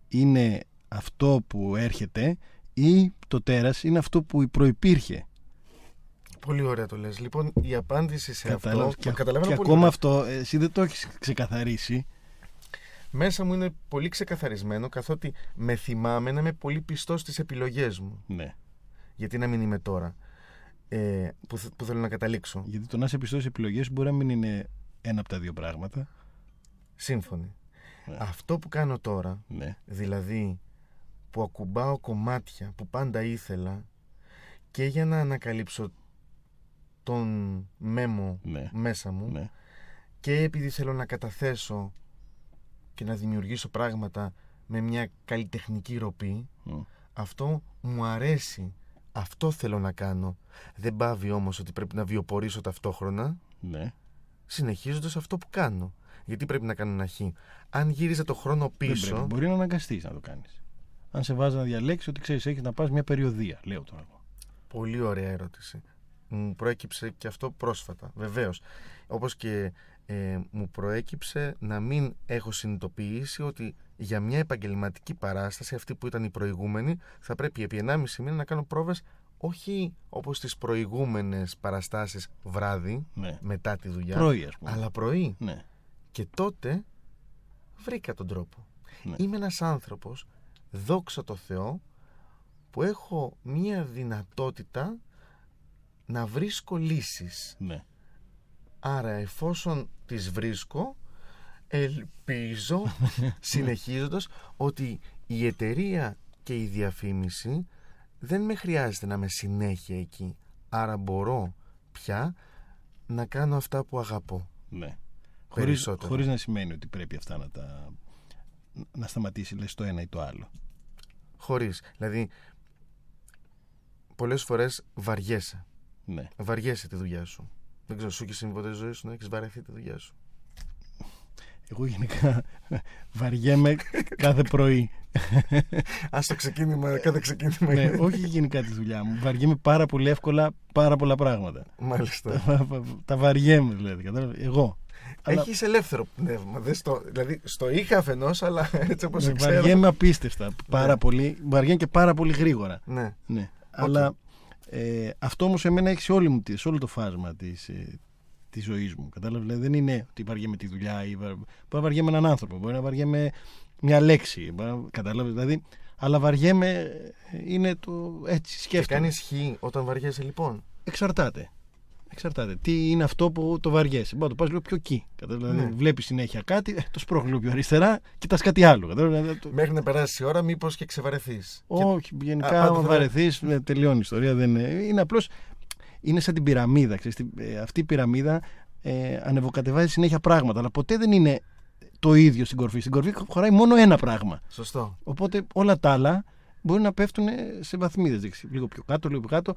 είναι αυτό που έρχεται ή το τέρας είναι αυτό που προϋπήρχε. Πολύ ωραία το λες. Λοιπόν, η απάντηση σε Κατάλαβες. αυτό. Και, το καταλαβαίνω και πολύ ακόμα ωραία. αυτό εσύ δεν το έχεις ξεκαθαρίσει. Μέσα μου είναι πολύ ξεκαθαρισμένο καθότι με θυμάμαι να είμαι πολύ πιστός στις επιλογές μου. Ναι. Γιατί να μην είμαι τώρα. Ε, που, θ- που θέλω να καταλήξω. Γιατί το να είσαι πιστός στις επιλογές σου μπορεί να μην είναι ένα από τα δύο πράγματα. Σύμφωνοι. Ναι. Αυτό που κάνω τώρα, Ναι. δηλαδή που ακουμπάω κομμάτια που πάντα ήθελα και για να ανακαλύψω τον μέμο Ναι. μέσα μου ναι. και επειδή θέλω να καταθέσω και να δημιουργήσω πράγματα με μια καλλιτεχνική ροπή Μμ. αυτό μου αρέσει αυτό θέλω να κάνω δεν πάβει όμως ότι πρέπει να βιοπορήσω ταυτόχρονα ναι. συνεχίζοντας αυτό που κάνω γιατί πρέπει να κάνω ένα χ αν γύριζε το χρόνο Δεν πίσω πρέπει. Μπορεί να αναγκαστείς να το κάνεις. Αν σε βάζει να διαλέξεις ότι ξέρεις έχεις να πας μια περιοδία, λέω τώρα εγώ. Πολύ ωραία ερώτηση. Μου προέκυψε και αυτό πρόσφατα, βεβαίως. Όπως και ε, μου προέκυψε να μην έχω συνειδητοποιήσει ότι για μια επαγγελματική παράσταση, αυτή που ήταν η προηγούμενη, θα πρέπει επί 1,5 μήνα να κάνω πρόβες όχι όπως τις προηγούμενες παραστάσεις βράδυ, Ναι. μετά τη δουλειά, Πρωί ας πούμε. αλλά πρωί. Ναι. Και τότε βρήκα τον τρόπο. Ναι. Είμαι ένας άνθρωπος, δόξα τω Θεώ, που έχω μία δυνατότητα να βρίσκω λύσεις. ναι. Άρα εφόσον τις βρίσκω, ελπίζω συνεχίζοντας ότι η εταιρεία και η διαφήμιση δεν με χρειάζεται να είμαι συνέχεια εκεί. Άρα μπορώ πια να κάνω αυτά που αγαπώ. ναι. Χωρίς, Περισσότερο. χωρίς να σημαίνει ότι πρέπει αυτά να τα να σταματήσει λες το ένα ή το άλλο. Χωρίς. Δηλαδή, πολλές φορές βαριέσαι. Ναι. Βαριέσαι τη δουλειά σου. Δεν ξέρω, σου και συμβολέ ζωή σου να έχεις βαρεθεί τη δουλειά σου; Εγώ γενικά βαριέμαι κάθε πρωί. Α το ξεκίνημα, κάθε ξεκίνημα. ναι, όχι γενικά τη δουλειά μου. Βαριέμαι πάρα πολύ εύκολα πάρα πολλά πράγματα. Μάλιστα. τα βαριέμαι δηλαδή. Κατάλαβες; Εγώ. Έχεις ελεύθερο πνεύμα. Δεν στο, δηλαδή στο είχα αφενός, αλλά έτσι όπως ναι, ξέρω. Βαριέμαι απίστευτα. Πάρα πολύ. Βαριέμαι και πάρα πολύ γρήγορα. Ναι. ναι. Αλλά ε, αυτό όμως εμένα έχει σε, όλη μου, σε όλο το φάσμα της ε, της ζωής μου. Κατάλαβες; Δηλαδή δεν είναι ότι βαριέμαι τη δουλειά ή μπορεί να βαριέμαι έναν άνθρωπο, μπορεί να βαριέμαι μια λέξη. Κατάλαβες; Δηλαδή, αλλά βαριέμαι είναι το έτσι σκέφτομαι. Και κάνεις χ όταν βαριέσαι λοιπόν. Εξαρτάται. Εξαρτάται. Τι είναι αυτό που το βαριέσαι. Μπορεί να το πας λίγο πιο εκεί. Δηλαδή, ναι. βλέπεις συνέχεια κάτι, ε, το σπρώχνει λίγο πιο αριστερά, κοιτάς κάτι άλλο. Δηλαδή, το... Μέχρι να περάσει η ώρα, μήπως και ξεβαρεθείς. Όχι, και... γενικά, αν βαρεθείς, ναι, τελειώνει η ιστορία. Δεν είναι. είναι απλώς. Είναι σαν την πυραμίδα. Ξέρεις, ε, αυτή η πυραμίδα ε, ανεβοκατεβάζει συνέχεια πράγματα. Αλλά ποτέ δεν είναι το ίδιο στην κορφή. Στην κορφή χωράει μόνο ένα πράγμα. Σωστό. Οπότε όλα τα άλλα μπορεί να πέφτουν σε βαθμίδες. Λίγο πιο κάτω, λίγο πιο κάτω.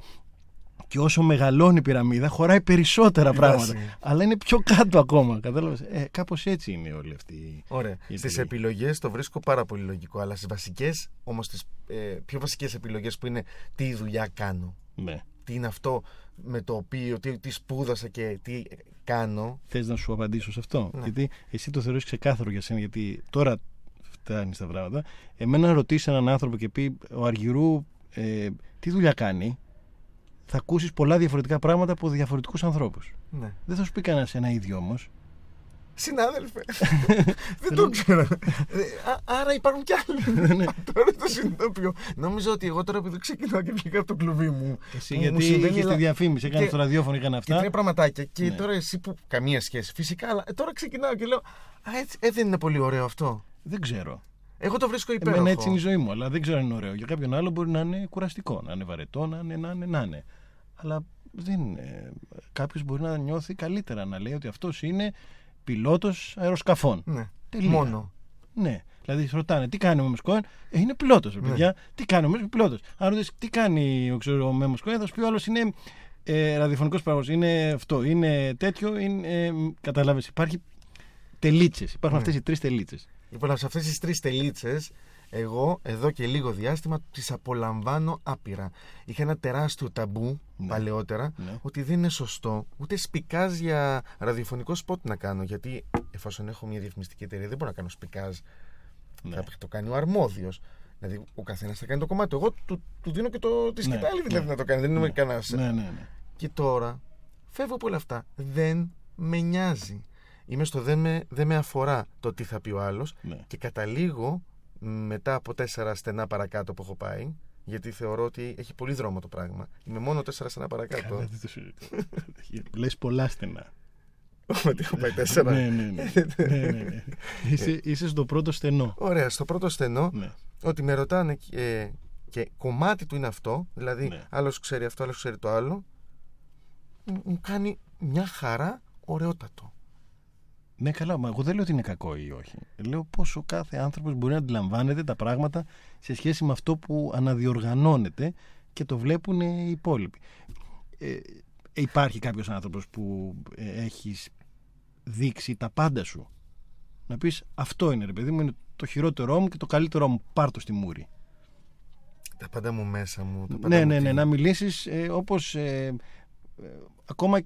Και όσο μεγαλώνει η πυραμίδα, χωράει περισσότερα πράγματα. Αλλά είναι πιο κάτω ακόμα. Κατάλαβες. Ε, Κάπως έτσι είναι όλη αυτή. Ωραία. Στις επιλογές το βρίσκω πάρα πολύ λογικό. Αλλά στις βασικές, όμως τις ε, πιο βασικές επιλογές που είναι τι δουλειά κάνω. Ναι. Τι είναι αυτό με το οποίο, τι, τι σπούδασα και τι κάνω. Θες να σου απαντήσω σε αυτό; Ναι. Γιατί εσύ το θεωρείς ξεκάθαρο για σένα, γιατί τώρα φτάνεις τα πράγματα. Εμένα να ρωτήσει έναν άνθρωπο και πει ο Αργυρού ε, τι δουλειά κάνει, θα ακούσεις πολλά διαφορετικά πράγματα από διαφορετικούς ανθρώπους. Ναι. Δεν θα σου πει κανένας ένα ίδιο όμως. Συνάδελφε. δεν το ξέρω. Ε, άρα υπάρχουν κι άλλοι. Ναι, ναι. τώρα το συνειδητοποιώ. Νομίζω ότι εγώ τώρα επειδή ξεκινάω και βγήκα από το κλουβί μου. Εσύ γιατί είχες τη διαφήμιση, έκανες το ραδιόφωνο, έκανε αυτά. Και τρία πραγματάκια. Και ναι. τώρα εσύ που. Καμία σχέση. Φυσικά, αλλά τώρα ξεκινάω και λέω. Α, έτσι, ε, δεν είναι πολύ ωραίο αυτό. Δεν ξέρω. Εγώ το βρίσκω υπέροχο. Εμένα έτσι είναι η ζωή μου, αλλά δεν ξέρω αν είναι ωραίο. Για κάποιον άλλο μπορεί να είναι κουραστικό, να είναι βαρετό, να είναι, να είναι. Να είναι. Αλλά δεν είναι. Κάποιος μπορεί να νιώθει καλύτερα, να λέει ότι αυτός είναι πιλότος αεροσκαφών. Ναι. Τελεία. Μόνο. Ναι. Δηλαδή, ρωτάνε τι κάνει ο Μέμος Κόεν. Ε, είναι πιλότος, ναι. παιδιά. Τι κάνει ο Μέμος πιλότος. Αν ρωτήσεις τι κάνει ο, ξέρω, ο Μέμος Κόεν, θα σου πει ο άλλος είναι ε, ραδιοφωνικός παραγωγός. Είναι αυτό, είναι τέτοιο. Είναι, ε, Κατάλαβες. Υπάρχει τελίτσες. Υπάρχουν ναι. αυτές οι τρεις τελίτσες. Λοιπόν, σε αυτές τις τρεις τελίτσες εγώ εδώ και λίγο διάστημα τις απολαμβάνω άπειρα. Είχα ένα τεράστιο ταμπού ναι. παλαιότερα ναι. ότι δεν είναι σωστό ούτε σπικάζ για ραδιοφωνικό σποτ να κάνω. Γιατί εφόσον έχω μια διαφημιστική εταιρεία δεν μπορώ να κάνω σπικάζ. Ναι. Θα το κάνει ο αρμόδιος. Δηλαδή ο καθένας θα κάνει το κομμάτι. Εγώ του, του δίνω και το, τη ναι. σκυτάλη δηλαδή να το κάνει. Δεν είμαι ναι. κανένας. Ναι, ναι, ναι. Και τώρα φεύγω από όλα αυτά. Δεν με νοιάζει. Είμαι στο δεν με, δεν με αφορά το τι θα πει ο άλλος και καταλήγω μετά από τέσσερα στενά παρακάτω που έχω πάει, γιατί θεωρώ ότι έχει πολύ δρόμο το πράγμα. Είμαι μόνο τέσσερα στενά παρακάτω. Λες πολλά στενά. Ότι έχω πάει τέσσερα. ναι, ναι, ναι. ναι, ναι, Είσαι, είσαι στο πρώτο στενό. Ωραία, στο πρώτο στενό. Ότι με ρωτάνε και, και κομμάτι του είναι αυτό. Δηλαδή, ναι. άλλος ξέρει αυτό, άλλος ξέρει το άλλο. Μου κάνει μια χαρά ωραιότατο. Ναι, καλά, μα εγώ δεν λέω ότι είναι κακό ή όχι. Λέω πόσο κάθε άνθρωπος μπορεί να αντιλαμβάνεται τα πράγματα σε σχέση με αυτό που αναδιοργανώνεται και το βλέπουν οι υπόλοιποι. Ε, υπάρχει κάποιος άνθρωπος που ε, έχεις δείξει τα πάντα σου; Να πεις αυτό είναι ρε παιδί μου, είναι το χειρότερό μου και το καλύτερό μου. Πάρ' το στη μούρη. Τα πάντα μου μέσα μου. Τα πάντα ναι, ναι, ναι, να μιλήσεις ε, όπως ε, ε, ακόμα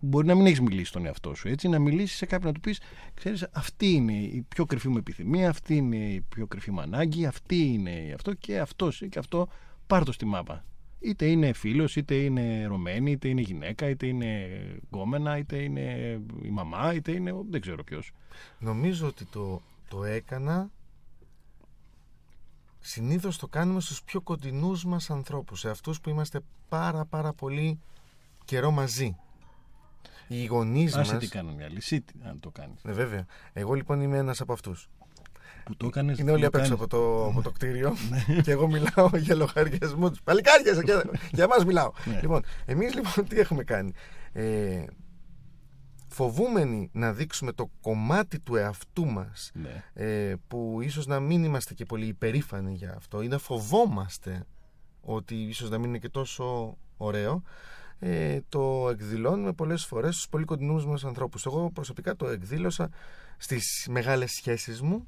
μπορεί να μην έχεις μιλήσει στον εαυτό σου έτσι, να μιλήσεις σε κάποιον να του πεις: Ξέρεις, αυτή είναι η πιο κρυφή μου επιθυμία, αυτή είναι η πιο κρυφή μου ανάγκη, αυτή είναι αυτό και αυτό και αυτό. Πάρ το στη μάπα. Είτε είναι φίλος, είτε είναι ρωμένη, είτε είναι γυναίκα, είτε είναι γκόμενα, είτε είναι η μαμά, είτε είναι. δεν ξέρω ποιος. Νομίζω ότι το, το έκανα συνήθως το κάνουμε στους πιο κοντινούς μας ανθρώπους, σε αυτούς που είμαστε πάρα πάρα πολύ καιρό μαζί. Οι γονείς μα. τι κάνουν οι άλλοι. Εσύ αν το κάνεις. Ναι, βέβαια. Εγώ λοιπόν είμαι ένας από αυτούς. Που το έκανες, Είναι όλοι απ' έξω από το, από το κτίριο ναι. και εγώ μιλάω για λογαριασμό τους. Παλικάρια, για, για εμάς μιλάω. Ναι. Λοιπόν, εμείς λοιπόν τι έχουμε κάνει; Ε, φοβούμενοι να δείξουμε το κομμάτι του εαυτού μας ναι. ε, που ίσως να μην είμαστε και πολύ υπερήφανοι για αυτό ή να φοβόμαστε ότι ίσως να μην είναι και τόσο ωραίο ε, το εκδηλώνουμε πολλές φορές στους πολύ κοντινούς μας ανθρώπους. Εγώ προσωπικά το εκδήλωσα στις μεγάλες σχέσεις μου.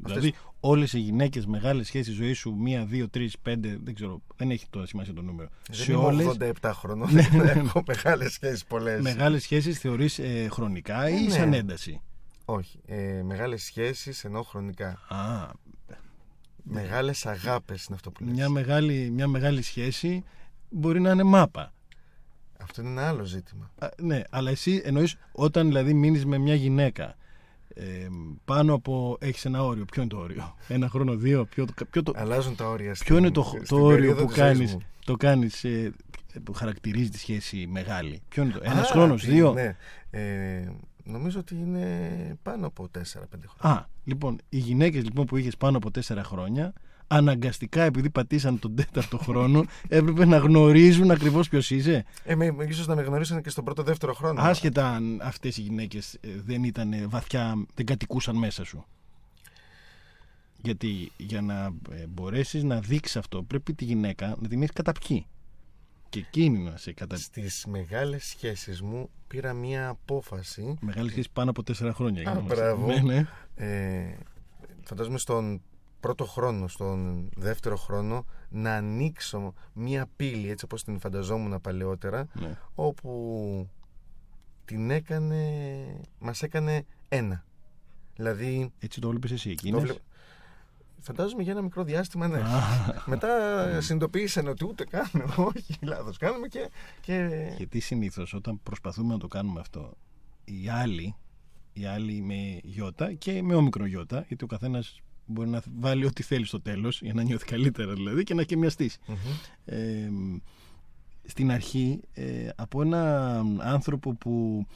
Δηλαδή, όλες οι γυναίκες μεγάλες σχέσεις ζωή σου, μία, δύο, τρεις, πέντε, δεν ξέρω, δεν έχει τώρα σημασία το νούμερο. Δεν είμαι όλες- 87 χρονών, Ναι, δεν ναι. έχω μεγάλες σχέσεις πολλές. Μεγάλες σχέσεις θεωρείς ε, χρονικά ή Ε, ναι. σαν ένταση; Όχι, ε, μεγάλες σχέσεις ενώ χρονικά. Α, Μεγάλες αγάπες είναι αυτό που λες. μια μεγάλη, μια μεγάλη σχέση μπορεί να είναι μάπα. Αυτό είναι ένα άλλο ζήτημα. Α, ναι, αλλά εσύ εννοείς όταν δηλαδή μείνεις με μια γυναίκα ε, πάνω από έχεις ένα όριο. Ποιο είναι το όριο, ένα χρόνο, δύο, ποιο, ποιο, το, Αλλάζουν τα όρια ποιο είναι το, στην το όριο περίοδο που της ζωής κάνεις, μου. το κάνεις ε, που χαρακτηρίζει τη σχέση μεγάλη; Ποιο είναι το, Α, ένας χρόνος, τι- δύο; Ναι. Ε, νομίζω ότι είναι πάνω από 4-5 χρόνια. Α, λοιπόν, οι γυναίκες λοιπόν που είχες πάνω από τέσσερα χρόνια αναγκαστικά επειδή πατήσαν τον τέταρτο χρόνο έπρεπε να γνωρίζουν ακριβώς ποιος είσαι. Ε, με, με- ίσως να με γνωρίσανε και στον πρώτο-δεύτερο χρόνο. Άσχετα αν αυτές οι γυναίκες ε, δεν ήταν ε, βαθιά, δεν κατοικούσαν μέσα σου. Γιατί για να ε, μπορέσεις να δείξεις αυτό πρέπει τη γυναίκα να την έχεις καταπιεί. Και εκείνη να σε καταπιεί. Στις μεγάλες σχέσεις μου πήρα μία απόφαση Μεγάλη σχέση πάνω από τέσσερα χρόνια. για Α, να είμαστε- μπράβο. Ναι, ναι. ε, φαντάζομαι στον πρώτο χρόνο, στον δεύτερο χρόνο να ανοίξω μία πύλη έτσι όπως την φανταζόμουν παλαιότερα ναι. όπου την έκανε, μας έκανε ένα. Δηλαδή, Έτσι το βλέπεις εσύ το εκείνες. βλέ- φαντάζομαι για ένα μικρό διάστημα, ναι. Α, Μετά συνειδητοποίησαν ότι ούτε καν, όχι, λάθος κάνουμε και... και... Γιατί συνήθως όταν προσπαθούμε να το κάνουμε αυτό, οι άλλοι, οι άλλοι με γιώτα και με όμικρο γιώτα, γιατί ο καθένας μπορεί να βάλει ό,τι θέλει στο τέλος, για να νιώθει καλύτερα δηλαδή και να και μια στήση. Μμμ. Ε, στην αρχή, ε, από ένα άνθρωπο που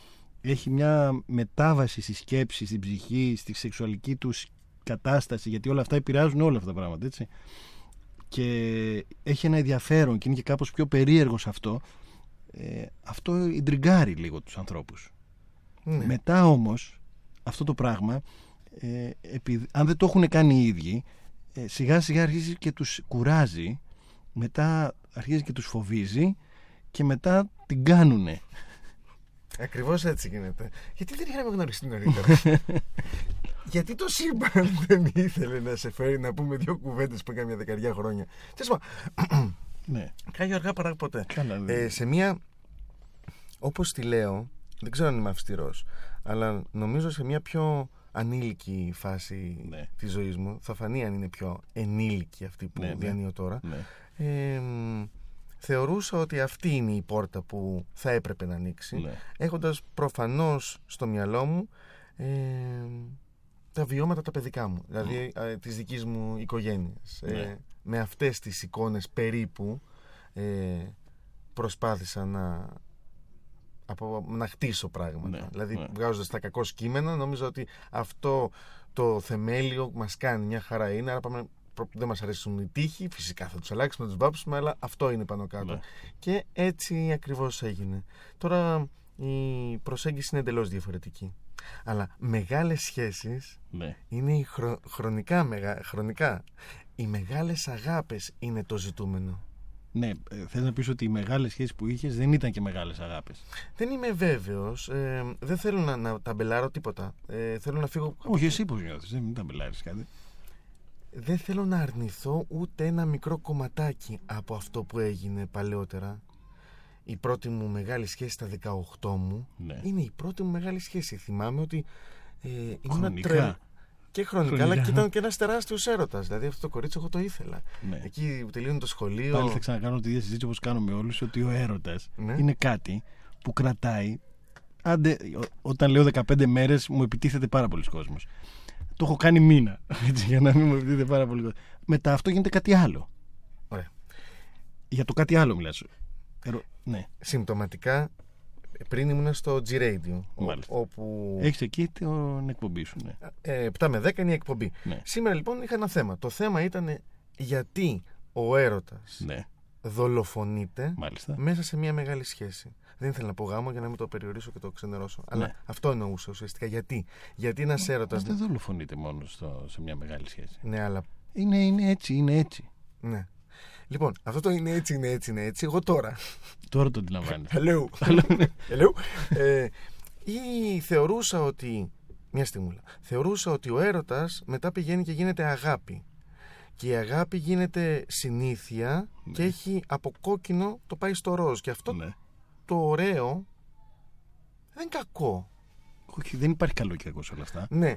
έχει μια μετάβαση στη σκέψη, στην ψυχή, στη σεξουαλική του κατάσταση, γιατί όλα αυτά επηρεάζουν όλα αυτά τα πράγματα, έτσι. Και έχει ένα ενδιαφέρον και είναι και κάπως πιο περίεργο σε αυτό, ε, αυτό ιντριγκάρει λίγο τους ανθρώπους. Ναι. Μετά όμως αυτό το πράγμα ε, επειδή, αν δεν το έχουν κάνει οι ίδιοι ε, σιγά σιγά αρχίζει και τους κουράζει μετά αρχίζει και τους φοβίζει και μετά την κάνουνε. Ακριβώς έτσι γίνεται. Γιατί δεν είχαμε γνωριστεί νωρίτερα; Γιατί το σύμπαν δεν ήθελε να σε φέρει να πούμε δύο κουβέντες που έκανε μια δεκαριά χρόνια. Τέλος πάντων, ναι, Κάγιο αργά παρά ποτέ. καλά. δεν- Ε, σε μια, όπως τη λέω, δεν ξέρω αν είμαι αυστηρός, αλλά νομίζω σε μια πιο ανήλικη φάση Ναι. της ζωής μου, θα φανεί αν είναι πιο ενήλικη αυτή που Ναι, ναι. διανύω τώρα, ναι. ε, μ, θεωρούσα ότι αυτή είναι η πόρτα που θα έπρεπε να ανοίξει, ναι. έχοντας προφανώς στο μυαλό μου ε, τα βιώματα τα παιδικά μου, δηλαδή ε, της δικής μου οικογένειας. Ε, Ναι. με αυτές τις εικόνες περίπου ε, προσπάθησα να, από, να χτίσω πράγματα. Ναι, δηλαδή ναι. βγάζοντας τα κακό κείμενα νομίζω ότι αυτό το θεμέλιο μας κάνει μια χαρά είναι, άρα πάμε, προ- δεν μας αρέσουν οι τύχοι, φυσικά θα τους αλλάξουμε, θα τους βάψουμε, αλλά αυτό είναι πάνω κάτω. Ναι. Και έτσι ακριβώς έγινε. Τώρα η προσέγγιση είναι εντελώς διαφορετική. Αλλά μεγάλες σχέσεις ναι. είναι οι χρο- χρονικά, μεγα, χρονικά. Οι μεγάλες αγάπες είναι το ζητούμενο. Ναι, ε, θες να πεις ότι οι μεγάλες σχέσεις που είχες δεν ήταν και μεγάλες αγάπες. Δεν είμαι βέβαιος. ε, δεν θέλω να, να ταμπελάρω τίποτα. Ε, θέλω να φύγω. Όχι, εσύ πώς νιώθεις, δεν μην τα μπελάρεις κάτι. Δεν θέλω να αρνηθώ ούτε ένα μικρό κομματάκι από αυτό που έγινε παλαιότερα. Η πρώτη μου μεγάλη σχέση στα 18 μου Ναι. είναι η πρώτη μου μεγάλη σχέση. Θυμάμαι ότι ε, ήμουν Χρονικά. τρελ- Και χρονικά, Χρονικά. αλλά και ήταν και ένας τεράστιος έρωτας. Δηλαδή αυτό το κορίτσι εγώ το ήθελα. Ναι. Εκεί που τελείωνε το σχολείο. Πάλι θα ξανακάνω τη ίδια συζήτηση όπως κάνουμε όλους ότι ο έρωτας Ναι. είναι κάτι που κρατάει άντε, ό- όταν λέω 15 μέρες μου επιτίθεται πάρα πολλοί κόσμος το έχω κάνει μήνα έτσι, για να μην μου επιτίθεται πάρα πολύ κόσμος μετά αυτό γίνεται κάτι άλλο Ωραία. για το κάτι άλλο μιλάς Ερω- ναι, Συμπτωματικά, πριν ήμουν στο G-Radio, ο- Μάλιστα. όπου έχεις εκεί την εκπομπή σου ναι. ε, 7 με 10 είναι η εκπομπή. Ναι. Σήμερα λοιπόν είχα ένα θέμα. Το θέμα ήταν γιατί ο έρωτας ναι, δολοφονείται μάλιστα μέσα σε μια μεγάλη σχέση. Δεν ήθελα να πω γάμο για να μην το περιορίσω και το ξενερώσω. Αλλά Ναι. αυτό εννοούσα ουσιαστικά. Γιατί, γιατί ένας έρωτα. Μας δεν δολοφονείται μόνο στο, σε μια μεγάλη σχέση Ναι, αλλά. είναι, είναι έτσι, είναι έτσι Ναι. Λοιπόν, αυτό το είναι έτσι, είναι έτσι, είναι έτσι. Εγώ τώρα. Τώρα το αντιλαμβάνεις. Hello. Hello. Ε, ή θεωρούσα ότι. Μια στιγμούλα. Θεωρούσα ότι ο έρωτας μετά πηγαίνει και γίνεται αγάπη. Και η αγάπη γίνεται συνήθεια Ναι. και έχει από κόκκινο το πάει στο ροζ. Και αυτό ναι. το ωραίο δεν είναι κακό. Όχι, δεν υπάρχει καλό και κακό σε όλα αυτά. Ναι.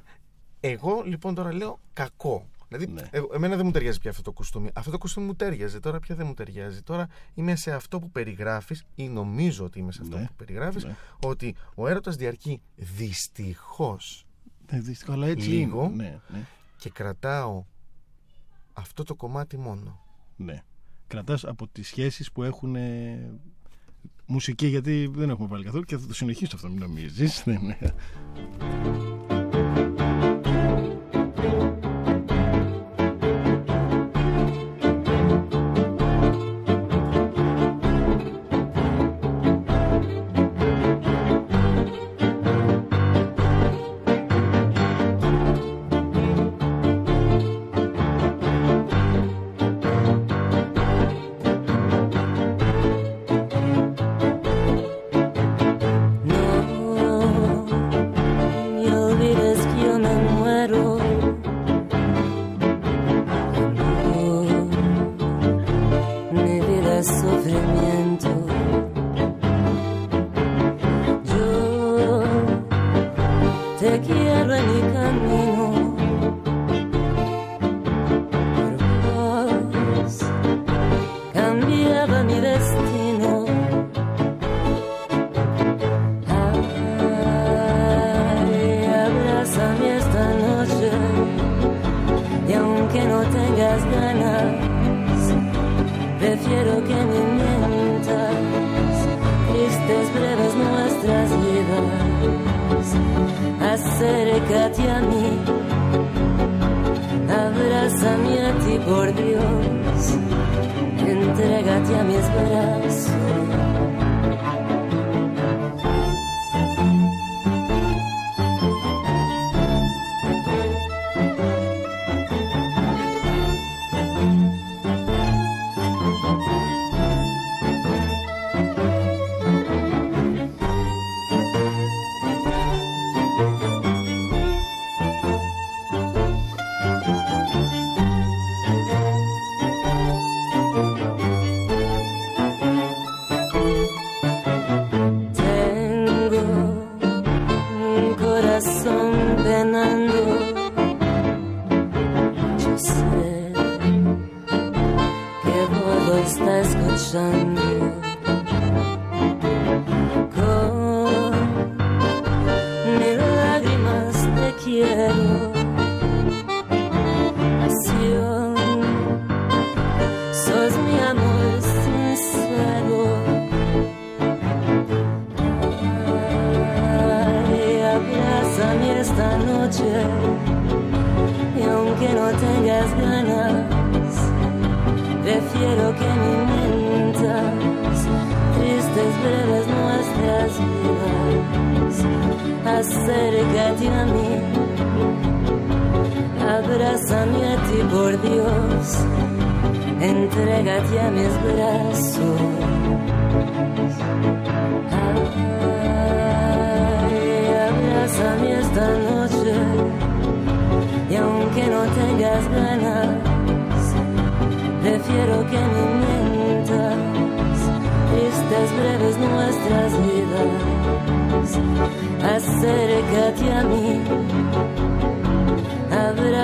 Εγώ λοιπόν τώρα λέω κακό. Δηλαδή, Ναι. εγώ- εμένα δεν μου ταιριάζει πια αυτό το κουστούμι. Αυτό το κουστούμι μου ταιριάζει. Τώρα πια δεν μου ταιριάζει. Τώρα είμαι σε αυτό που περιγράφεις, ή νομίζω ότι είμαι σε αυτό Ναι. που περιγράφεις, Ναι. ότι ο έρωτας διαρκεί δυστυχώς Ναι, δυστυχώς, αλλά έτσι Λίγο. είναι. Ναι, ναι, και κρατάω αυτό το κομμάτι μόνο. ναι. Κρατάς από τις σχέσεις που έχουν ε, μουσική, γιατί δεν έχουμε βάλει καθόλου και θα το συνεχίσω αυτό, μην νομίζεις.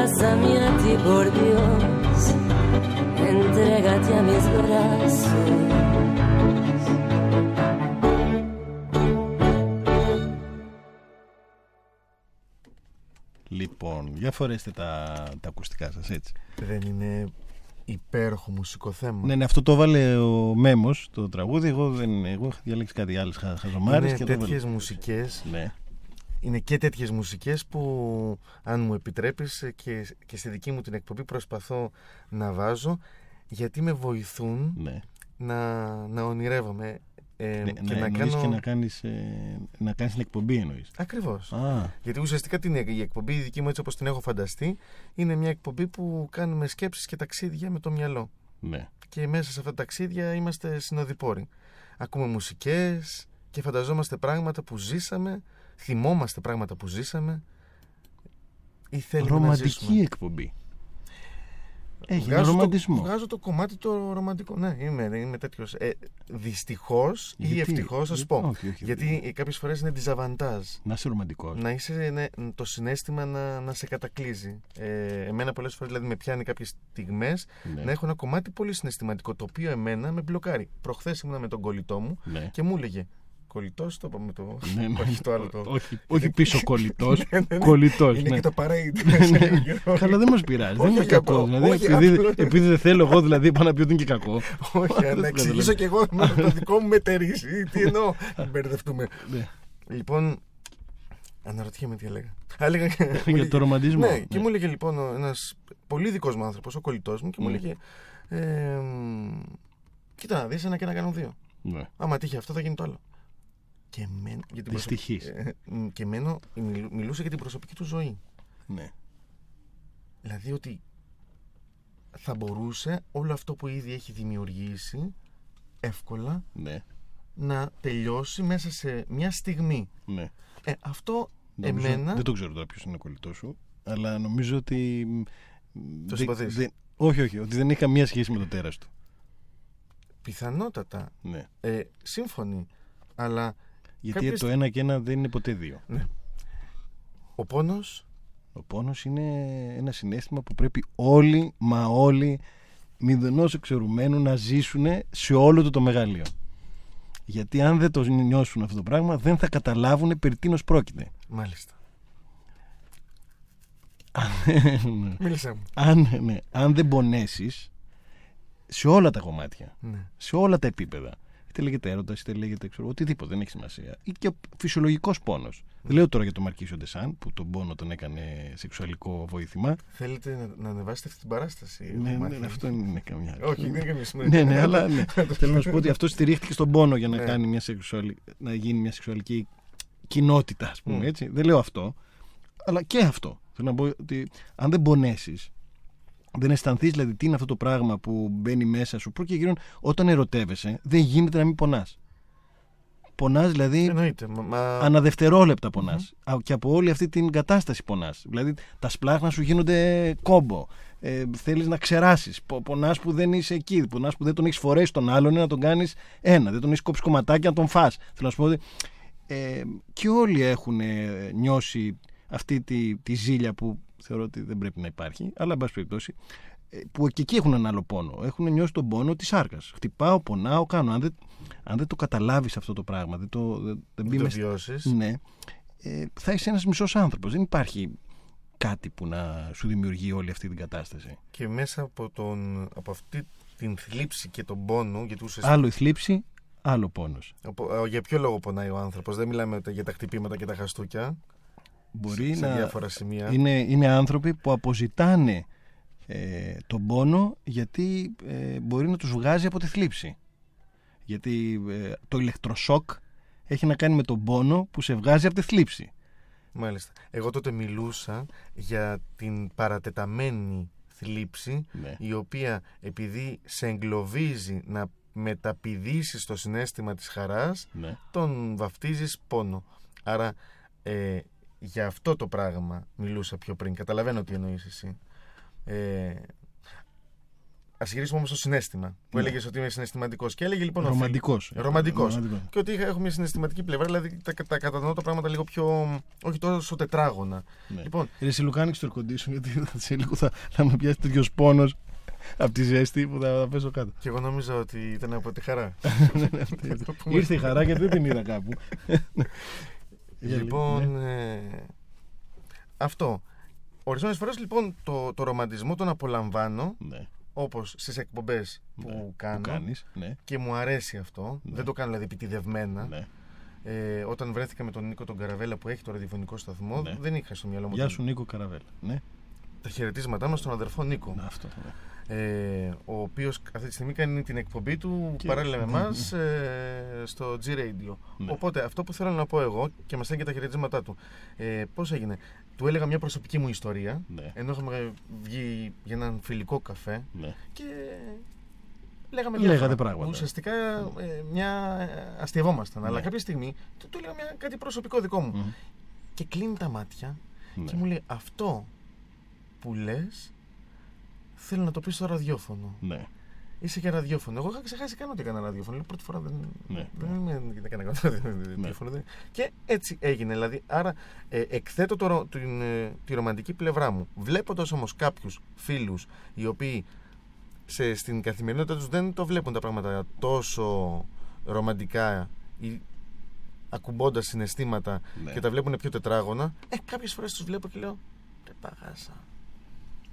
abrázame a ti por Dios, entrégate a mis brazos. Λοιπόν, για φορέστε τα, τα ακουστικά σας έτσι. Δεν είναι υπέροχο μουσικό θέμα. Ναι, ναι, αυτό το βάλε ο Μέμος, το τραγούδι. Εγώ, δεν, εγώ είχα διαλέξει κάτι άλλο χα, χαζομάρες είναι και το τέτοιες βάλε. μουσικές Ναι, είναι και τέτοιες μουσικές που αν μου επιτρέπεις ε, και, και στη δική μου την εκπομπή προσπαθώ να βάζω γιατί με βοηθούν ναι. να, να ονειρεύομαι ε, ναι και να, να εννοείς κάνω... και να κάνεις, ε, να κάνεις την εκπομπή εννοείς. Ακριβώς. Α, Γιατί ουσιαστικά την, η εκπομπή η δική μου έτσι όπως την έχω φανταστεί είναι μια εκπομπή που κάνουμε σκέψεις και ταξίδια με το μυαλό. Ναι. και μέσα σε αυτά τα ταξίδια είμαστε συνοδοιπόροι. Ακούμε μουσικές και φανταζόμαστε πράγματα που ζήσαμε, θυμόμαστε πράγματα που ζήσαμε ή θέλουμε να Ρομαντική ζήσουμε. εκπομπή. Έχει Βγάζω το- ρομαντισμό. βγάζω το κομμάτι το ρομαντικό. Ναι, είμαι, είμαι τέτοιος. Ε, Δυστυχώς ή Γιατί; ευτυχώς, θα σου Γιατί; πω. Όχι, όχι, Γιατί; Κάποιες φορές είναι διζαβαντάζ. Να είσαι ρομαντικός. Να είσαι ναι, το συνέστημα να, να σε κατακλείζει. Ε, εμένα πολλές φορές δηλαδή με πιάνει κάποιες στιγμές Ναι. να έχω ένα κομμάτι πολύ συναισθηματικό το οποίο εμένα με μπλοκάρει. Προχθές ήμουν με τον κολλητό μου Ναι. και μου έλεγε. Κολλητός, το είπαμε το. Ναι, ναι. Όχι το άλλο το. όχι, όχι πίσω κολλητός. Ναι, ναι, ναι. Κολλητός. Είναι ναι. και το παρέιντ. Καλά, δεν μας πειράζει. Δεν Όχι, είναι όχι, κακό. απλό- Δηλαδή, όχι, επειδή, απλό- επειδή δεν θέλω εγώ, δηλαδή, πάω να πει ότι είναι και κακό. Όχι, Δεν να το εξηγήσω κι εγώ με το δικό μου μετερίσει. Τι εννοώ; Μην μπερδευτούμε. Ναι. Λοιπόν, αναρωτιέμαι τι έλεγα. Α, έλεγα μου Για έλεγε- το ρομαντισμό. Ναι, και μου έλεγε λοιπόν ένας πολύ δικός μου άνθρωπος, ο κολλητός μου, και μου Ναι. έλεγε. Ε, μ, Κοίτα να δεις ένα και να κάνω δύο. Ναι. Άμα τύχει αυτό, θα γίνει το άλλο. Και, εμένα, για την προσωπ- Δυστυχής. ε, μ, και εμένα μιλού- μιλούσε για την προσωπική του ζωή. Ναι. Δηλαδή ότι θα μπορούσε όλο αυτό που ήδη έχει δημιουργήσει εύκολα Ναι. να τελειώσει μέσα σε μια στιγμή. ναι. Ε, αυτό Νομίζω- εμένα. Δεν το ξέρω τώρα ποιος είναι ο κολλητός σου, αλλά νομίζω ότι. μ, δεν- συμπαθείς. δεν- Όχι, όχι, ότι δεν έχει καμία σχέση με το τέρας του. Πιθανότατα. Ναι. Ε, σύμφωνοι. Αλλά Γιατί Κάποιες- το ένα και ένα δεν είναι ποτέ δύο. ο πόνος; Ο πόνος είναι ένα συνέστημα που πρέπει όλοι, μα όλοι, μηδενός εξαιρουμένου να ζήσουν σε όλο το το μεγαλείο. Γιατί αν δεν το νιώσουν αυτό το πράγμα, δεν θα καταλάβουν περί τίνος πρόκειται. Μάλιστα. Ναι. Μίλησέ μου. αν, ναι, αν δεν πονέσεις σε όλα τα κομμάτια, Ναι. σε όλα τα επίπεδα, είτε λέγεται έρωτας, είτε λέγεται ξέρω, οτιδήποτε, δεν έχει σημασία. Ή και φυσιολογικός πόνος. Δεν λέω τώρα για τον Μαρκίσιο Ντεσάν, που τον πόνο τον έκανε σεξουαλικό βοήθημα. Θέλετε να, να ανεβάσετε αυτή την παράσταση. Ναι, έχω ναι, μάθει. ναι, αυτό δεν είναι καμιά. Όχι, δεν είναι καμία σημασία. ναι, ναι, αλλά ναι. θέλω να σου πω ότι αυτό στηρίχθηκε στον πόνο για να, Ναι. κάνει μια σεξουαλ... να γίνει μια σεξουαλική κοινότητα, ας πούμε Μμ. έτσι. Δεν λέω αυτό. Αλλά και αυτό. Θέλω να πω ότι αν δεν πονέσεις, δεν αισθανθείς δηλαδή τι είναι αυτό το πράγμα που μπαίνει μέσα σου. Πρώτα και γύρω, όταν ερωτεύεσαι, δεν γίνεται να μην πονάς. Πονάς δηλαδή Εννοείται. Μα, μα... αναδευτερόλεπτα πονάς. Α, Και από όλη αυτή την κατάσταση πονάς. Δηλαδή τα σπλάχνα σου γίνονται κόμπο. Ε, θέλεις να ξεράσεις. Πο, πονάς που δεν είσαι εκεί. Πονάς που δεν τον έχεις φορέσει τον άλλον να τον κάνεις ένα. Δεν τον έχεις κόψει κομματάκια να τον φας. Θέλω να σου πω ότι ε, και όλοι έχουν ε, νιώσει αυτή τη, τη ζήλια που θεωρώ ότι δεν πρέπει να υπάρχει. Αλλά εν πάση περιπτώσει ε, που και εκεί έχουν ένα άλλο πόνο. Έχουν νιώσει τον πόνο της άρκα. Χτυπάω, πονάω, κάνω. Αν δεν, αν δεν το καταλάβεις αυτό το πράγμα, δεν το, δεν, δεν μπει το μες- βιώσεις. ναι, ε, θα είσαι ένας μισός άνθρωπος. Δεν υπάρχει κάτι που να σου δημιουργεί όλη αυτή την κατάσταση. Και μέσα από, τον, από αυτή την θλίψη και τον πόνο, γιατί ουσιαστικά. Άλλο η θλίψη, άλλο πόνος. από- ε, για ποιο λόγο πονάει ο άνθρωπος, δεν μιλάμε τα- για τα χτυπήματα και τα χαστούκια. Μπορεί σε να. διάφορα σημεία. Είναι, είναι άνθρωποι που αποζητάνε ε, τον πόνο γιατί ε, μπορεί να τους βγάζει από τη θλίψη. Γιατί ε, το ηλεκτροσόκ έχει να κάνει με τον πόνο που σε βγάζει από τη θλίψη. Μάλιστα. Εγώ τότε μιλούσα για την παρατεταμένη θλίψη Ναι. η οποία επειδή σε εγκλωβίζει να μεταπηδήσεις το συνέστημα της χαράς Ναι. τον βαφτίζεις πόνο. Άρα ε, για αυτό το πράγμα μιλούσα πιο πριν. Καταλαβαίνω τι εννοείς εσύ. Ε, Α γυρίσουμε όμως στο συνέστημα. Που Ναι. έλεγες ότι είμαι συναισθηματικός. Και έλεγε λοιπόν. ο φίλος- Ρομαντικός. Ρομαντικός. Ρομαντικός. Και ότι είχα, έχω μια συναισθηματική πλευρά, δηλαδή τα, τα κατανοώ τα πράγματα λίγο πιο. όχι τόσο τετράγωνα. Ναι. Λοιπόν, Ρε, εσύ Λουκά, άνοιξε το air condition, γιατί θα- σε λίγο θα, θα με πιάσει τέτοιος πόνος από τη ζέστη που θα, θα πέσω κάτω. και εγώ νόμιζα ότι ήταν από τη χαρά. Ήρθε η χαρά γιατί δεν την είδα κάπου. Για λοιπόν. ναι. ε, αυτό. Ορισμένες φορές λοιπόν το, το ρομαντισμό τον απολαμβάνω Ναι, όπως στις εκπομπές που ναι. κάνω. Που κάνεις, ναι, Και μου αρέσει αυτό. Ναι. Δεν το κάνω δηλαδή επιτιδευμένα. ναι. Ε, όταν βρέθηκα με τον Νίκο τον Καραβέλα που έχει το ραδιοφωνικό σταθμό, Ναι. δεν είχα στο μυαλό μου Γεια τον- σου Νίκο Καραβέλα. Ναι, τα χαιρετίσματά μας στον αδερφό Νίκο. Να, αυτό. ναι. Ε, ο οποίος αυτή τη στιγμή κάνει την εκπομπή του Και- παράλληλα με ναι, εμάς ε, στο G-Radio. Ναι. Οπότε αυτό που θέλω να πω εγώ και μας στέλνει και τα χαιρετίσματά του. Ε, πώς έγινε. Του έλεγα μια προσωπική μου ιστορία Ναι, ενώ είχαμε βγει για έναν φιλικό καφέ ναι. και λέγαμε Λέγατε διάφορα. πράγματα. Ουσιαστικά ε, μια ε, αστειευόμασταν. Αλλά Ναι. κάποια στιγμή του, του έλεγα μια, κάτι προσωπικό δικό μου. Μμ. Και κλείνει τα μάτια Ναι. και μου λέει αυτό που λες θέλω να το πεις στο ραδιόφωνο. Ναι. Είσαι και ραδιόφωνο. Εγώ είχα ξεχάσει καν ότι έκανα ραδιόφωνο. Λέω, πρώτη φορά δεν, Ναι, δεν ναι. είμαι δεν έκανα καν ραδιόφωνο. δεν- Και έτσι έγινε. Δηλαδή, άρα ε, εκθέτω το, ρο- την, ε, τη ρομαντική πλευρά μου. Βλέποντας όμως κάποιους φίλους οι οποίοι σε, στην καθημερινότητα τους δεν το βλέπουν τα πράγματα τόσο ρομαντικά ή ακουμπώντας συναισθήματα Ναι. και τα βλέπουν πιο τετράγωνα, ε, κάποιες φορές τους βλέπω και λέω. Ρε παγάσα.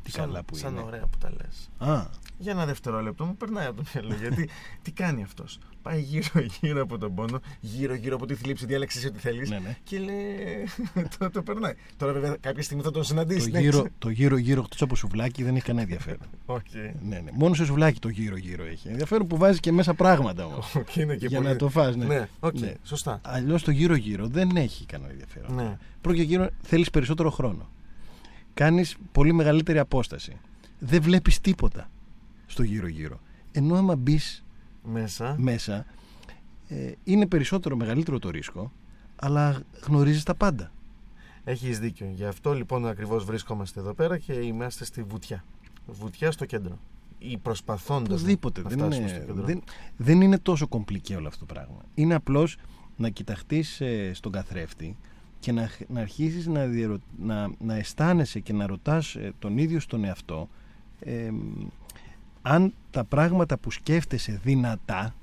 Τι σαν, καλά που σαν είναι. ωραία που τα λες. Α, Για ένα δευτερόλεπτο μου περνάει από το μυαλό. Γιατί τι κάνει αυτός. Πάει γύρω-γύρω από τον πόνο, γύρω-γύρω από τη θλίψη, διάλεξες ό,τι θέλεις. ναι, ναι. Και λέει. το, το περνάει. Τώρα βέβαια κάποια στιγμή θα τον Το συναντήσει. ναι, γύρω, ξέρω. το γύρω, γύρω χτυπήσω από σουβλάκι δεν έχει κανένα ενδιαφέρον. Οκ. ναι, ναι. Μόνο σε σουβλάκι το γύρω γύρω έχει. Ενδιαφέρον που βάζει και μέσα πράγματα όμως. Οκ, είναι και για πολύ- να το φας, ναι. Ναι, οκ, Ναι. σωστά. Αλλιώς το γύρω γύρω δεν έχει κανένα ενδιαφέρον. Ναι. Πρώτο και γύρω θέλεις περισσότερο χρόνο. Κάνεις πολύ μεγαλύτερη απόσταση. Δεν βλέπεις τίποτα στο γύρω γύρω. Ενώ άμα μπεις Μέσα. μέσα, ε, είναι περισσότερο μεγαλύτερο το ρίσκο, αλλά γνωρίζεις τα πάντα. Έχεις δίκιο. Γι' αυτό λοιπόν ακριβώς βρισκόμαστε εδώ πέρα και είμαστε στη βουτιά. Βουτιά στο κέντρο. Ή προσπαθώντας Οπωσδήποτε. να Δεν φτάσουμε στο είναι, κέντρο. δεν, δεν είναι τόσο κομπλικέ όλο αυτό το πράγμα. Είναι απλώς να κοιταχτείς στον καθρέφτη και να, να αρχίσεις να, διερω- να, να αισθάνεσαι και να ρωτάς ε, τον ίδιο στον εαυτό ε, αν τα πράγματα που σκέφτεσαι δυνατά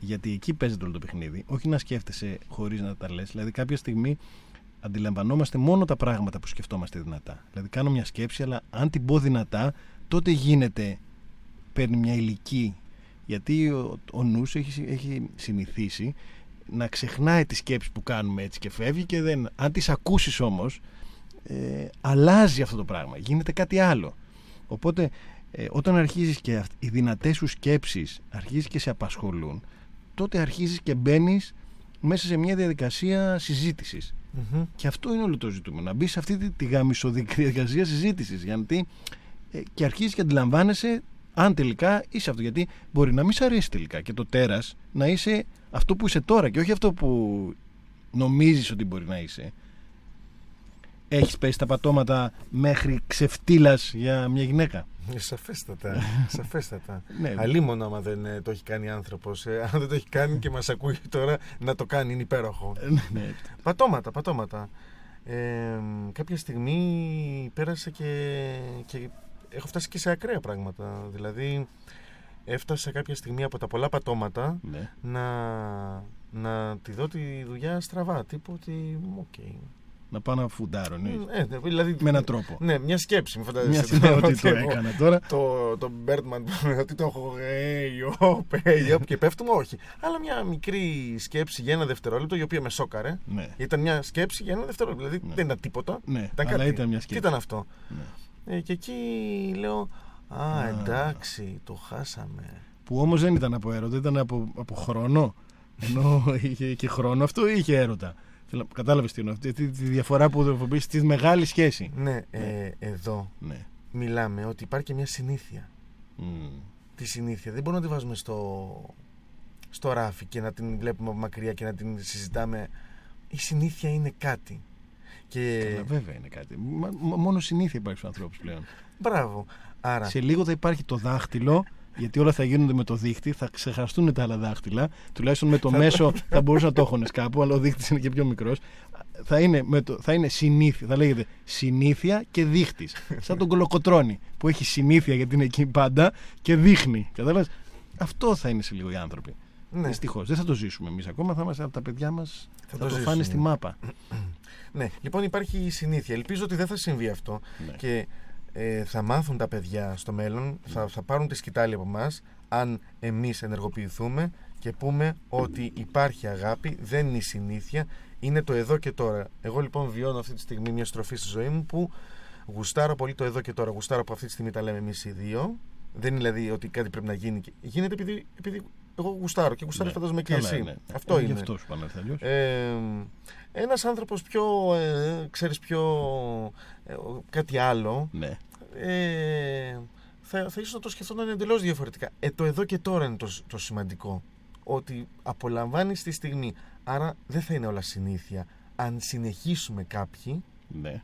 γιατί εκεί παίζεται όλο το παιχνίδι όχι να σκέφτεσαι χωρίς να τα λες δηλαδή κάποια στιγμή αντιλαμβανόμαστε μόνο τα πράγματα που σκεφτόμαστε δυνατά. Δηλαδή κάνω μια σκέψη αλλά αν την πω δυνατά τότε γίνεται παίρνει μια ηλική. Γιατί ο, ο νους έχει, έχει συνηθίσει να ξεχνάει τις σκέψεις που κάνουμε έτσι και φεύγει και δεν, αν τις ακούσεις όμως ε, αλλάζει αυτό το πράγμα γίνεται κάτι άλλο οπότε ε, όταν αρχίζεις και αυ- οι δυνατές σου σκέψεις αρχίζεις και σε απασχολούν τότε αρχίζεις και μπαίνεις μέσα σε μια διαδικασία συζήτησης Μμμ. και αυτό είναι όλο το ζητούμενο. Να μπεις σε αυτή τη, τη γαμισοδική διαδικασία συζήτησης. Γιατί ε, και αρχίζεις και αντιλαμβάνεσαι αν τελικά είσαι αυτό. Γιατί μπορεί να μην σ' αρέσει τελικά και το τέρας να είσαι αυτό που είσαι τώρα και όχι αυτό που νομίζεις ότι μπορεί να είσαι. Έχεις πέσει τα πατώματα μέχρι ξεφτύλας για μια γυναίκα. Ε, Σαφέστατα. Σαφέστατα. Ναι. Αλίμονο άμα δεν ε, το έχει κάνει άνθρωπος. αν δεν το έχει κάνει και μας ακούει τώρα να το κάνει, είναι υπέροχο. Ε, ναι. πατώματα, πατώματα. Ε, κάποια στιγμή πέρασε και, και έχω φτάσει και σε ακραία πράγματα. Δηλαδή, έφτασα κάποια στιγμή από τα πολλά πατώματα ναι. να, να τη δω τη δουλειά στραβά. Τύπου ότι. Οκ. Να πάω να φουντάρω. Ναι. Ε, ναι, δηλαδή, Με έναν τρόπο. Ναι, μια σκέψη. Μην Μια φαντάζεσαι στιγμή τώρα ότι το εγώ- έκανα τώρα. το, το Birdman ότι το έχω hey, op, hey, op, και πέφτουμε, όχι. Αλλά μια μικρή σκέψη για ένα δευτερόλεπτο η οποία με σόκαρε. Ναι. Ήταν μια σκέψη για ένα δευτερόλεπτο. Δηλαδή Ναι. δεν ήταν τίποτα. Ναι, Ήταν αλλά κάτι. ήταν μια Τι σκέψη. ήταν αυτό; Ναι. Ε, και εκεί λέω, Α, Α. εντάξει, το χάσαμε. που όμως δεν ήταν από έρωτα, ήταν από, από χρόνο. Ενώ είχε και χρόνο, αυτό είχε έρωτα. Θέλω- Κατάλαβες τι εννοώ, αυτή τη, τη διαφορά που δρομοποιείς στη μεγάλη σχέση. Ναι, ε, εδώ Ναι. μιλάμε ότι υπάρχει και μια συνήθεια. Μμ. Τη συνήθεια δεν μπορούμε να τη βάζουμε στο, στο ράφι και να την βλέπουμε από μακριά και να την συζητάμε. Η συνήθεια είναι κάτι. Και Καλά, βέβαια είναι κάτι. Μα- μα- μόνο συνήθεια υπάρχει στους ανθρώπους πλέον. μπράβο. Άρα, Σε λίγο θα υπάρχει το δάχτυλο, γιατί όλα θα γίνονται με το δίχτυ, θα ξεχαστούν τα άλλα δάχτυλα. Τουλάχιστον με το μέσο θα μπορούσαν να το έχουν κάπου, αλλά ο δείχτης είναι και πιο μικρός. Θα είναι, με το, θα είναι συνήθεια, θα λέγεται συνήθεια και δείχτης. Σαν τον κολοκοτρώνη που έχει συνήθεια γιατί είναι εκεί πάντα και δείχνει. Κατάλαβες; Αυτό θα είναι σε λίγο οι άνθρωποι. Ναι, Δυστυχώς. Δεν θα το ζήσουμε εμείς ακόμα. Θα είμαστε από τα παιδιά μας. Θα, το το, φάνε ζήσουμε. στη μάπα. ναι, λοιπόν υπάρχει η συνήθεια. Ελπίζω ότι δεν θα συμβεί αυτό Ναι. και ε, θα μάθουν τα παιδιά στο μέλλον, θα, θα πάρουν τη σκητάλη από εμάς αν εμείς ενεργοποιηθούμε και πούμε ότι υπάρχει αγάπη, δεν είναι η συνήθεια, είναι το εδώ και τώρα. Εγώ λοιπόν βιώνω αυτή τη στιγμή μια στροφή στη ζωή μου που γουστάρω πολύ το εδώ και τώρα. Γουστάρω που αυτή τη στιγμή τα λέμε εμείς οι δύο. Δεν είναι δηλαδή ότι κάτι πρέπει να γίνει. και- Γίνεται επειδή, επειδή εγώ γουστάρω και γουστάρεις Ναι. φαντάζομαι και Καλά, εσύ. ναι. Αυτό Ε, Γι' είναι. αυτός σου πάνε αλλιώ. Ε, ένας άνθρωπος πιο, ε, ξέρεις, πιο ε, κάτι άλλο Ναι. ε, θα, θα ίσως να το σκεφτόταν εντελώς διαφορετικά. Ε, το εδώ και τώρα είναι το, το σημαντικό. Ότι απολαμβάνει τη στιγμή. Άρα δεν θα είναι όλα συνήθεια. Αν συνεχίσουμε κάποιοι Ναι.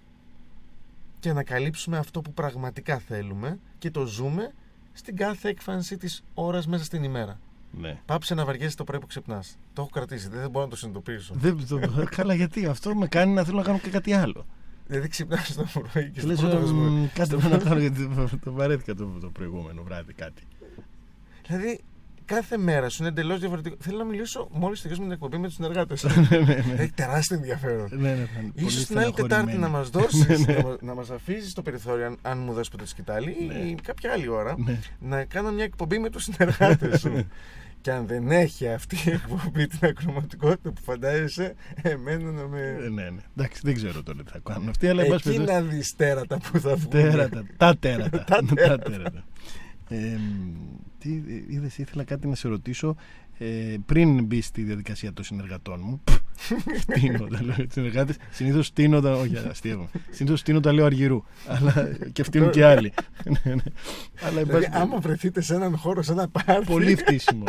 και ανακαλύψουμε αυτό που πραγματικά θέλουμε και το ζούμε στην κάθε έκφανση της ώρας μέσα στην ημέρα. Ναι. Πάψε να βαριέσαι το πρωί που ξυπνάς. Το έχω κρατήσει, δεν μπορώ να το συνειδητοποιήσω. Δεν, το, καλά, γιατί αυτό με κάνει να θέλω να κάνω και κάτι άλλο. Δηλαδή ξυπνάς το πρωί και Και στο λες, πρώτο «Μ, δεσμό. Κάτσε με να κάνω γιατί το- το βαρέθηκα το, το προηγούμενο βράδυ κάτι. Δηλαδή κάθε μέρα σου είναι εντελώς διαφορετικό. Θέλω να μιλήσω μόλις τελειώσουμε την εκπομπή με τους συνεργάτες. ναι, ναι, ναι. Έχει τεράστιο ενδιαφέρον. ναι, ναι, θα είναι πολύ Ίσως την άλλη Τετάρτη να μας στεναχωρημένοι. δώσεις, Ναι, ναι. να, μα- να μας αφήσεις το περιθώριο, αν, αν μου δώσεις ποτέ τη σκητάλη Ναι. ή κάποια άλλη ώρα, Ναι. να κάνω μια εκπομπή με τους συνεργάτες σου. και αν δεν έχει αυτή η εκπομπή την ακροματικότητα που φαντάζεσαι, εμένα να Ε, με... ναι, ναι. Εντάξει, δεν ξέρω τώρα τι θα κάνουν αυτοί, αλλά εν πάση Εκεί περιπτώσει- να δεις τέρατα που θα βγουν. Τέρατα, τα τέρατα. Τα τα τέρατα. τέρατα. Ε, τι είδες, ήθελα κάτι να σε ρωτήσω ε, πριν μπει στη διαδικασία των συνεργατών μου. Φτύνω τα λέω συνεργάτες. Συνήθως στείνω τα. Όχι, αστείευομαι. Συνήθως στείνω τα λέω αργυρού. Αλλά και φτύνουν και άλλοι. Ναι, ναι. Αλλά εν Δηλαδή, πάση άμα βρεθείτε σε έναν χώρο, σε ένα πάρτι, Πολύ φτύσιμο.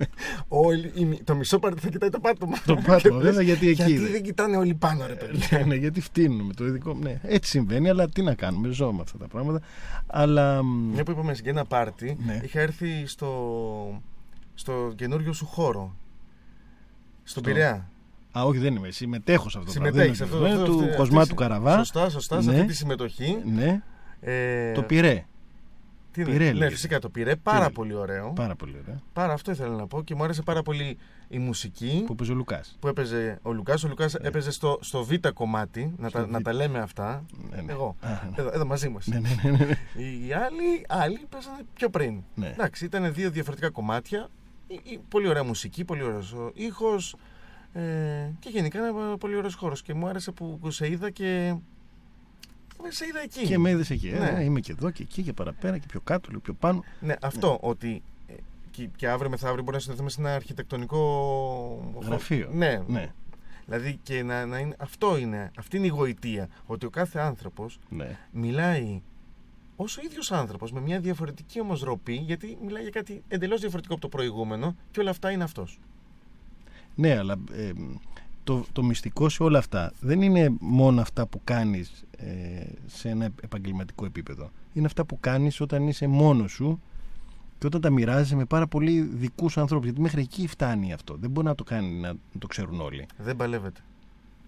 όλοι, η- το μισό πάρτι θα κοιτάει το πάτωμα. Το Και πάτωμα, λες, βέβαια, γιατί εκεί Γιατί δεν- δεν κοιτάνε όλοι πάνω, ρε παιδιά. ναι, ναι, γιατί φτύνουμε το ειδικό. Ναι, έτσι συμβαίνει, αλλά τι να κάνουμε, ζω με αυτά τα πράγματα. Αλλά. μ, Μια που είπαμε για ένα πάρτι, Ναι. είχα έρθει στο, στο καινούριο σου χώρο. Στον Στο- Πειραιά. Α, όχι, δεν είμαι. Συμμετέχω σε αυτό το Συμμετέχει πράγμα. αυτό. Δεν είναι αυτό- Του αυτή- Κοσμά αυτή- του Καραβά. Σωστά, σωστά. Σε Ναι. αυτή τη συμμετοχή. Ναι, Ε, το πειρέ. τι είναι, πυρέ Ναι, λέγεται. φυσικά το πήρε. Πάρα Πυρέ. πολύ ωραίο. Πάρα πολύ ωραία. Πάρα αυτό ήθελα να πω και μου άρεσε πάρα πολύ η μουσική Που παίζει ο Λουκάς. που έπαιζε ο Λουκάς. Ο Λουκάς Ναι. έπαιζε στο, στο β' κομμάτι, να, Στο τα, να β'. τα λέμε αυτά. Ναι, ναι. Εγώ. Α, ναι. Εδώ, εδώ μαζί μας. Ναι, ναι, ναι, ναι, ναι. Οι άλλοι, άλλοι παίζανε πιο πριν. Ναι. Εντάξει, ήταν δύο διαφορετικά κομμάτια. Η- η- πολύ ωραία μουσική, πολύ ωραίος ο ήχος ε, και γενικά ένα πολύ ωραίος χώρος. Και μου άρεσε που σε είδα και σε είδα εκεί. Και με είδες εκεί. Ε, Ναι. ναι, είμαι και εδώ και εκεί και παραπέρα και πιο κάτω, λίγο πιο πάνω. Ναι, αυτό ότι ε, και, και αύριο μεθαύριο μπορεί να συνδεθούμε σε ένα αρχιτεκτονικό Γραφείο. Ναι, Ναι, Δηλαδή και να, να είναι, αυτό είναι, αυτή είναι η γοητεία. Ότι ο κάθε άνθρωπος ναι. μιλάει ως ο ίδιος άνθρωπος με μια διαφορετική όμως ροπή γιατί μιλάει για κάτι εντελώς διαφορετικό από το προηγούμενο και όλα αυτά είναι αυτός. Ναι, αλλά ε, το, το μυστικό σε όλα αυτά δεν είναι μόνο αυτά που κάνεις ε, σε ένα επαγγελματικό επίπεδο. Είναι αυτά που κάνεις όταν είσαι μόνος σου και όταν τα μοιράζεσαι με πάρα πολύ δικούς ανθρώπους. Γιατί μέχρι εκεί φτάνει αυτό. Δεν μπορεί να το κάνει να, να το ξέρουν όλοι. Δεν παλεύεται.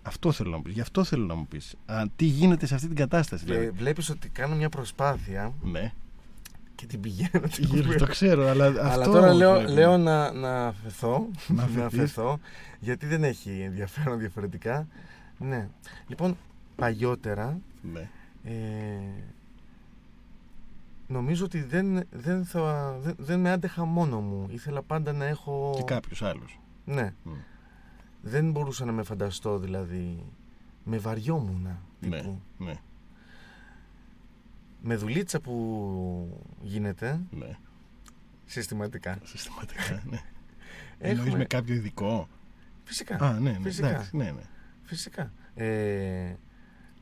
Αυτό θέλω να μου πεις. Γι' αυτό θέλω να μου πεις. Α, τι γίνεται σε αυτή την κατάσταση. Και Δηλαδή. βλέπεις ότι κάνω μια προσπάθεια Ναι, και την πηγαίνω. την Γύρω, κουβέντα. το ξέρω, αλλά, Αλλά αυτό τώρα λέω, βλέπω. λέω να, να αφαιθώ, Να να αφαιθείς. αφαιθώ, γιατί δεν έχει ενδιαφέρον διαφορετικά. Ναι. Λοιπόν, παλιότερα Ναι. ε, νομίζω ότι δεν, δεν, θα, δεν, δεν με άντεχα μόνο μου. Ήθελα πάντα να έχω... Και κάποιος άλλος. Ναι. Μμ. Δεν μπορούσα να με φανταστώ δηλαδή. Με βαριόμουνα. Ναι, τύπου. ναι, Με δουλίτσα που γίνεται ναι. συστηματικά. Συστηματικά, ναι. Έχουμε- Εννοείς με κάποιο ειδικό; Φυσικά. Α, ναι, ναι, Φυσικά. εντάξει, ναι, ναι. Φυσικά. Ε,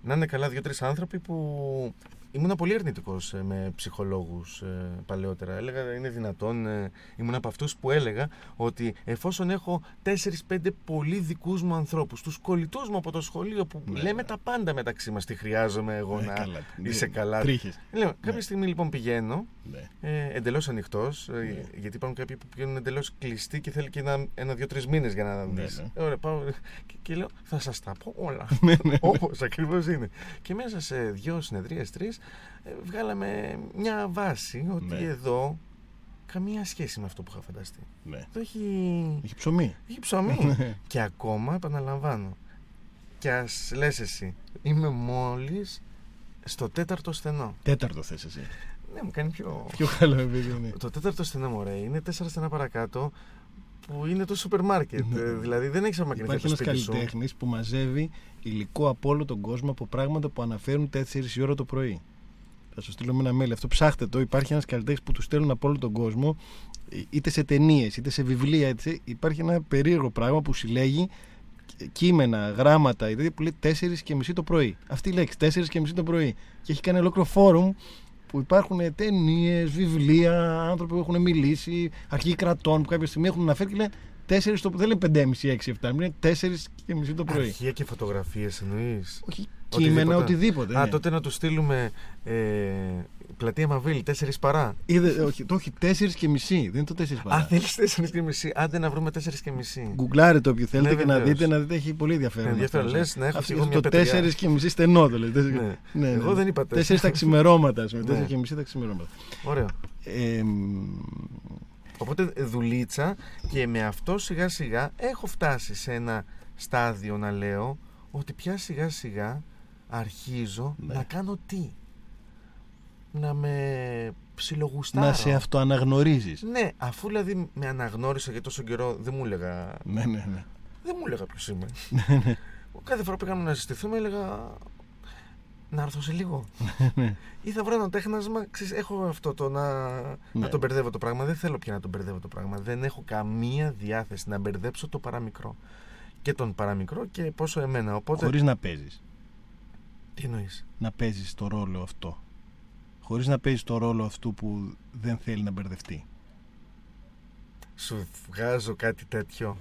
να είναι καλά δύο-τρεις άνθρωποι που. Ήμουν πολύ αρνητικός με ψυχολόγους παλαιότερα. Έλεγα είναι δυνατόν. Ε, ήμουν από αυτούς που έλεγα ότι εφόσον έχω 4-5 πολύ δικούς μου ανθρώπους, τους κολλητούς μου από το σχολείο που Ναι, λέμε ναι. τα πάντα μεταξύ μας, τι χρειάζομαι εγώ Ε, να καλά. είσαι καλά. Τρίχες. Λέω, κάποια Ναι. στιγμή λοιπόν πηγαίνω Ναι. ε, εντελώς ανοιχτός, Ναι. γιατί υπάρχουν κάποιοι που πηγαίνουν εντελώς κλειστοί και θέλει και ένα, ένα δύο-τρει μήνες για να Ναι, δεις. ναι. Ε, Ωραία, πάω και, και λέω, θα σας τα πω όλα. Ναι, ναι. Όπως ακριβώς είναι. Και μέσα σε δύο συνεδρίες, τρεις, βγάλαμε μια βάση ότι Ναι. εδώ καμία σχέση με αυτό που είχα φανταστεί. ναι. Εδώ έχει, Έχει ψωμί. έχει ψωμί. και ακόμα επαναλαμβάνω. Και ας λες εσύ, είμαι μόλις στο τέταρτο στενό. Τέταρτο θες εσύ. Ναι, μου κάνει πιο. Πιο καλό επειδή είναι. Το τέταρτο στενό μου, ρε, είναι τέσσερα στενά παρακάτω που είναι το σούπερ μάρκετ. Ναι. Ε, δηλαδή δεν έχεις απομακρυνθεί Υπάρχει από το ένας σπίτι σου. καλλιτέχνης που μαζεύει υλικό από όλο τον κόσμο από πράγματα που αναφέρουν 4 η ώρα το πρωί. Θα σου στείλω με ένα mail. Αυτό ψάχτε το. Υπάρχει ένας καλλιτέχνης που τους στέλνουν από όλο τον κόσμο, είτε σε ταινίες, είτε σε βιβλία. Έτσι. Υπάρχει ένα περίεργο πράγμα που συλλέγει κείμενα, γράμματα, είτε που λέει 4 και μισή το πρωί. Αυτή η λέξη, 4 και μισή το πρωί. Και έχει κάνει ολόκληρο φόρουμ που υπάρχουν ταινίες, βιβλία, άνθρωποι που έχουν μιλήσει, αρχηγοί κρατών που κάποια στιγμή έχουν αναφέρει και λένε 4 το δεν λένε 5,5, 6, 7, είναι 4 και μισή το πρωί. Αρχεία και φωτογραφίες εννοείς; Όχι κείμενα, οτιδήποτε. Α, ναι. τότε να του στείλουμε ε, πλατεία Μαβίλ, 4 παρά. Είδε, όχι, το έχει 4 και μισή, δεν είναι το 4 παρά. Α, θέλεις 4 και μισή. Άντε να βρούμε 4 και μισή. Γκουγκλάρετε όποιο θέλετε Ναι, και να βεβαίως. δείτε, να δείτε, έχει πολύ ενδιαφέρον. Ενδιαφέρον, αυτό. λες, να έχω Αυτό κι εγώ το μια πετριά. 4 και μισή στενό το λέτε. Ναι. Ναι, Εγώ ναι. δεν είπα 4. 4 τα ξημερώματα, ας πούμε. Ναι. 4 και μισή τα ξημερώματα. Ωραία. Ε, μ, Οπότε ε, δουλίτσα και με αυτό σιγά σιγά έχω φτάσει σε ένα στάδιο να λέω ότι πια σιγά σιγά αρχίζω Ναι. να κάνω τι; Να με ψιλογουστάρω. να σε αυτοαναγνωρίζεις. Ναι, αφού δηλαδή με αναγνώρισα για τόσο καιρό δεν μου έλεγα Ναι, ναι, ναι. Δεν μου έλεγα ποιος είμαι. Κάθε φορά που πήγαμε να συστηθούμε έλεγα να έρθω σε λίγο. ή θα βρω ένα τέχνασμα. Ξέρεις, έχω αυτό το να, Ναι. να τον μπερδεύω το πράγμα. Δεν θέλω πια να τον μπερδεύω το πράγμα. Δεν έχω καμία διάθεση να μπερδέψω το παραμικρό. Και τον παραμικρό και πόσο εμένα. Οπότε. Χωρίς να παίζεις. Τι εννοείς; Να παίζεις το ρόλο αυτό. Χωρίς να παίζεις το ρόλο αυτού που δεν θέλει να μπερδευτεί. Σου βγάζω κάτι τέτοιο.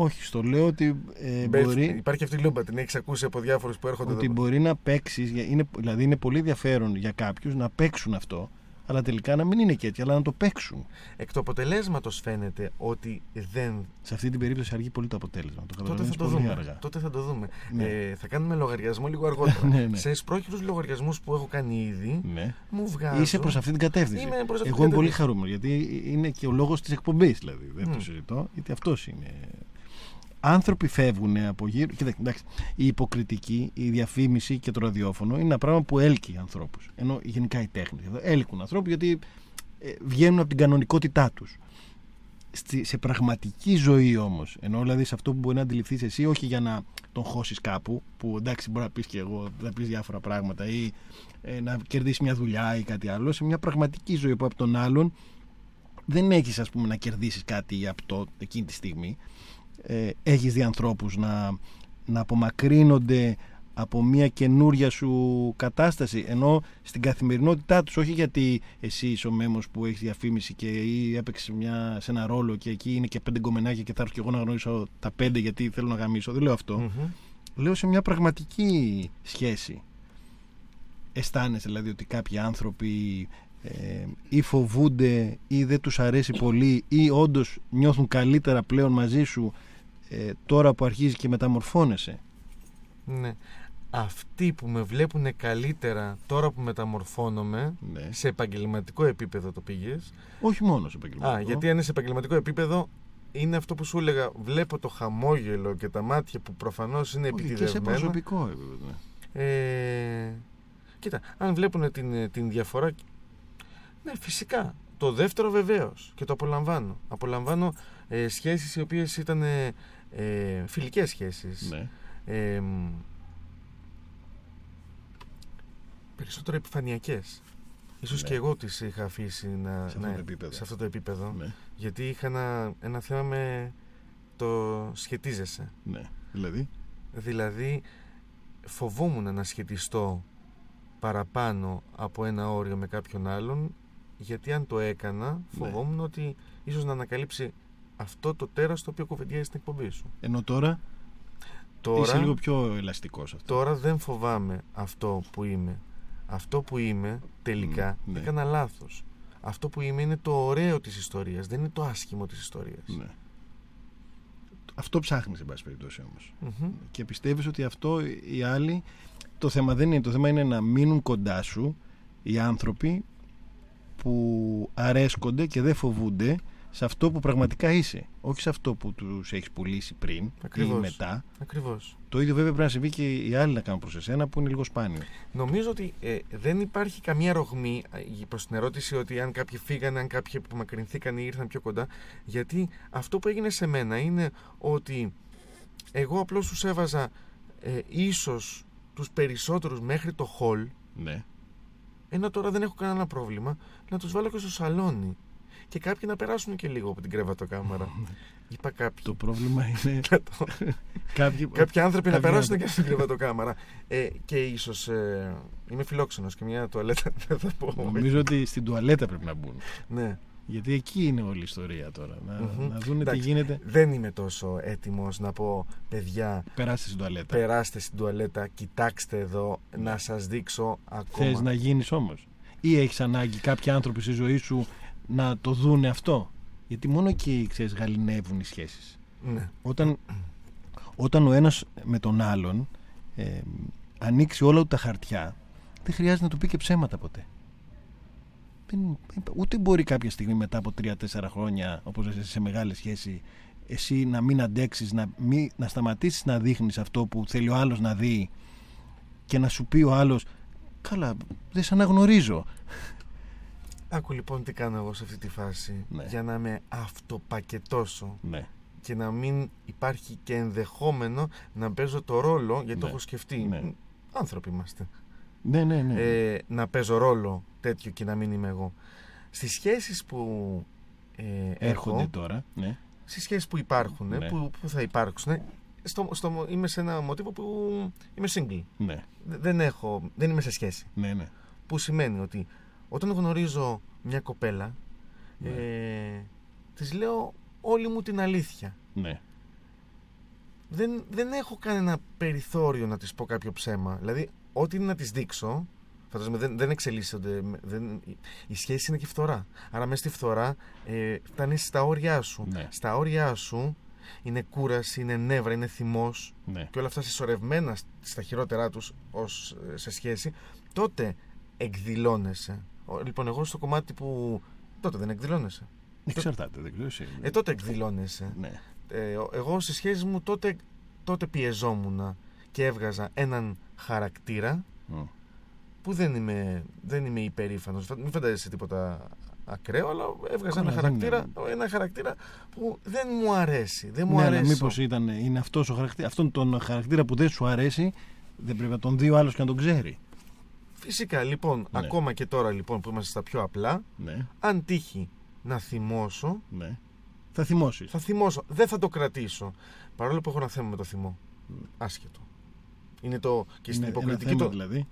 Όχι, στο λέω ότι ε, Μπε- μπορεί, Υπάρχει αυτή η λούμπα, την έχεις ακούσει από διάφορους που έρχονται ότι εδώ. μπορεί να παίξεις, για- είναι, δηλαδή είναι πολύ ενδιαφέρον για κάποιους να παίξουν αυτό, αλλά τελικά να μην είναι και έτσι, αλλά να το παίξουν. Εκ του αποτελέσματος φαίνεται ότι δεν Σε αυτή την περίπτωση αργεί πολύ το αποτέλεσμα. Το Τότε καταλαβαίνεις θα το πολύ δούμε. αργά. Τότε θα το δούμε. Ναι. Ε, θα κάνουμε λογαριασμό λίγο αργότερα. Ναι, ναι. Σε σπρόχειρου λογαριασμούς που έχω κάνει ήδη, Ναι. μου βγάζω. Είσαι προς αυτή την κατεύθυνση. Είμαι προς αυτή Εγώ την είμαι πολύ κατεύθυνση. χαρούμενος γιατί είναι και ο λόγος της εκπομπής δηλαδή. Δεν το Μμ. συζητώ, γιατί αυτός είναι. Άνθρωποι φεύγουν από γύρω. Κοίταξε, εντάξει, η υποκριτική, η διαφήμιση και το ραδιόφωνο είναι ένα πράγμα που έλκει ανθρώπους. Ενώ γενικά οι τέχνες έλκουν ανθρώπους γιατί ε, βγαίνουν από την κανονικότητά τους. σε πραγματική ζωή όμως, ενώ δηλαδή σε αυτό που μπορεί να αντιληφθείς εσύ, όχι για να τον χώσεις κάπου, που εντάξει μπορεί να πεις και εγώ, να πεις διάφορα πράγματα ή ε, να κερδίσει μια δουλειά ή κάτι άλλο, σε μια πραγματική ζωή που από τον άλλον δεν έχεις ας πούμε να κερδίσεις κάτι από το εκείνη τη στιγμή ε, έχεις δει ανθρώπους να, να απομακρύνονται από μια καινούρια σου κατάσταση ενώ στην καθημερινότητά τους όχι γιατί εσύ είσαι ο μέμος που έχεις διαφήμιση και ή έπαιξες μια, σε ένα ρόλο και εκεί είναι και πέντε γκομενάκια και θα έρθω και εγώ να γνωρίσω τα πέντε γιατί θέλω να γαμίσω δεν λέω αυτό Μμμ. λέω σε μια πραγματική σχέση αισθάνεσαι δηλαδή ότι κάποιοι άνθρωποι ε, ή φοβούνται ή δεν τους αρέσει πολύ ή όντως νιώθουν καλύτερα πλέον μαζί σου ε, τώρα που αρχίζει και μεταμορφώνεσαι Ναι. Αυτοί που με βλέπουν καλύτερα τώρα που μεταμορφώνομαι, ναι. σε επαγγελματικό επίπεδο το πήγες. όχι μόνο σε επαγγελματικό Α, γιατί αν είναι σε επαγγελματικό επίπεδο, είναι αυτό που σου έλεγα. Βλέπω το χαμόγελο και τα μάτια που προφανώς είναι Όχι, και σε επιτιδευμένα. προσωπικό επίπεδο ναι. Ε, κοίτα, αν βλέπουν την, την διαφορά. Ναι, φυσικά. Το δεύτερο βεβαίως και το απολαμβάνω. Απολαμβάνω ε, σχέσεις οι οποίες ήταν ε, ε, φιλικές σχέσεις. ναι. Ε, μ, περισσότερο επιφανειακές. Ίσως Ναι. και εγώ τις είχα αφήσει να, Σε αυτό να- το επίπεδο. σε αυτό το επίπεδο. ναι, Γιατί είχα ένα, ένα θέμα με το σχετίζεσαι. ναι. δηλαδή; Δηλαδή φοβόμουν να σχετιστώ παραπάνω από ένα όριο με κάποιον άλλον γιατί αν το έκανα Ναι. φοβόμουν ότι ίσως να ανακαλύψει αυτό το τέρας το οποίο κουβεντιάζει στην εκπομπή σου. ενώ τώρα, Τώρα, είσαι λίγο πιο ελαστικός αυτό τώρα δεν φοβάμαι αυτό που είμαι. Αυτό που είμαι τελικά Μμ, ναι. έκανα λάθος. Αυτό που είμαι είναι το ωραίο της ιστορίας, δεν είναι το άσχημο της ιστορίας. ναι. αυτό ψάχνεις εν πάση περιπτώσει όμως Μμμ. και πιστεύεις ότι αυτό οι άλλοι το θέμα δεν είναι το θέμα είναι να μείνουν κοντά σου οι άνθρωποι που αρέσκονται και δεν φοβούνται σε αυτό που πραγματικά είσαι όχι σε αυτό που τους έχεις πουλήσει πριν Ακριβώς. ή μετά Ακριβώς. το ίδιο βέβαια πρέπει να συμβεί και οι άλλοι να κάνουν προς εσένα που είναι λίγο σπάνιο Νομίζω ότι ε, δεν υπάρχει καμία ρογμή ε, προς την ερώτηση ότι αν κάποιοι φύγανε, αν κάποιοι απομακρυνθήκαν ή ήρθαν πιο κοντά. Γιατί αυτό που έγινε σε μένα είναι ότι εγώ απλώς τους έβαζα ε, ίσως τους περισσότερους μέχρι το hall, ναι ενώ τώρα δεν έχω κανένα πρόβλημα, να τους βάλω και στο σαλόνι. Και κάποιοι να περάσουν και λίγο από την κρεβατοκάμαρα. Είπα κάποιοι. Το πρόβλημα είναι. κάποιοι, Κάποιοι άνθρωποι να κάποιοι περάσουν άνθρωποι. και στην κρεβατοκάμαρα. Ε, και ίσως. Ε, είμαι φιλόξενος και μια τουαλέτα δεν θα πω. Νομίζω ότι στην τουαλέτα πρέπει να μπουν. Ναι. Γιατί εκεί είναι όλη η ιστορία τώρα. Να, Μμμ. να δουν τι Εντάξει. γίνεται. Δεν είμαι τόσο έτοιμος να πω παιδιά, Περάστε στην τουαλέτα. περάστε στην τουαλέτα, κοιτάξτε εδώ, να σας δείξω ακόμα. Θες να γίνεις όμως; Ή έχεις ανάγκη κάποιοι άνθρωποι στη ζωή σου να το δούνε αυτό. Γιατί μόνο εκεί ξέρεις, γαλινεύουν οι σχέσεις. Ναι. Όταν, όταν ο ένας με τον άλλον ε, ανοίξει όλα του τα χαρτιά δεν χρειάζεται να του πει και ψέματα ποτέ δεν, ούτε μπορεί κάποια στιγμή μετά από 3-4 χρόνια όπως εσύ σε μεγάλη σχέση εσύ να μην αντέξεις να, μη, να σταματήσεις να δείχνεις αυτό που θέλει ο άλλος να δει και να σου πει ο άλλος καλά δεν σε αναγνωρίζω Άκου λοιπόν τι κάνω εγώ σε αυτή τη φάση Ναι. για να με αυτοπακετώσω ναι, και να μην υπάρχει και ενδεχόμενο να παίζω το ρόλο γιατί το Ναι. έχω σκεφτεί. Ναι. Άνθρωποι είμαστε. ναι, ναι, ναι. Ε, να παίζω ρόλο τέτοιο και να μην είμαι εγώ. Στις σχέσεις που ε, έρχονται έχω, τώρα ναι. στις σχέσεις που υπάρχουν, Ναι. που, που θα υπάρξουν, στο, στο, είμαι σε ένα μοτίβο που είμαι single. Ναι, Δε- Δεν, έχω, δεν είμαι σε σχέση. ναι, ναι. Που σημαίνει ότι όταν γνωρίζω μια κοπέλα, Ναι. ε, της λέω όλη μου την αλήθεια. ναι. Δεν, δεν έχω κανένα περιθώριο να της πω κάποιο ψέμα. Δηλαδή, ό,τι είναι να της δείξω, φαντάζομαι δεν, δεν εξελίσσονται. με- Δεν, η σχέση είναι και φθορά. Άρα, μέσα στη φθορά ε, φτάνεις στα όρια σου. Ναι. Στα όρια σου είναι κούραση, είναι νεύρα, είναι θυμός ναι. και όλα αυτά συσσωρευμένα στα χειρότερά τους ως, ε, σε σχέση, τότε εκδηλώνεσαι. Ο- Λοιπόν, εγώ στο κομμάτι που τότε δεν εκδηλώνεσαι. Εξαρτάται, δεν ξέρω εσύ. Ε, τότε εκδηλώνεσαι. Ναι. Ε, ο- εγώ στις σχέσεις μου τότε, τότε πιεζόμουν και έβγαζα έναν χαρακτήρα Μ. που δεν είμαι, δεν είμαι υπερήφανος. Φα- Μην φαντάζεσαι τίποτα ακραίο, αλλά έβγαζα Καλά, ένα δεν χαρακτήρα, ένα χαρακτήρα που δεν μου αρέσει. Δεν μου ναι, αλλά αρέσει. μήπως ήταν, είναι αυτός ο χαρακτήρα, αυτόν τον χαρακτήρα που δεν σου αρέσει, δεν πρέπει να τον δει ο άλλος και να τον ξέρει. Φυσικά, λοιπόν, Ναι. ακόμα και τώρα λοιπόν που είμαστε στα πιο απλά, Ναι, αν τύχει να θυμώσω, ναι. Θα θυμώσεις. θα θυμώσω. Δεν θα το κρατήσω. Παρόλο που έχω ένα θέμα με το θυμό. Άσχετο. Είναι το. και στην Είναι ένα υποκριτική θέμα το. δηλαδή.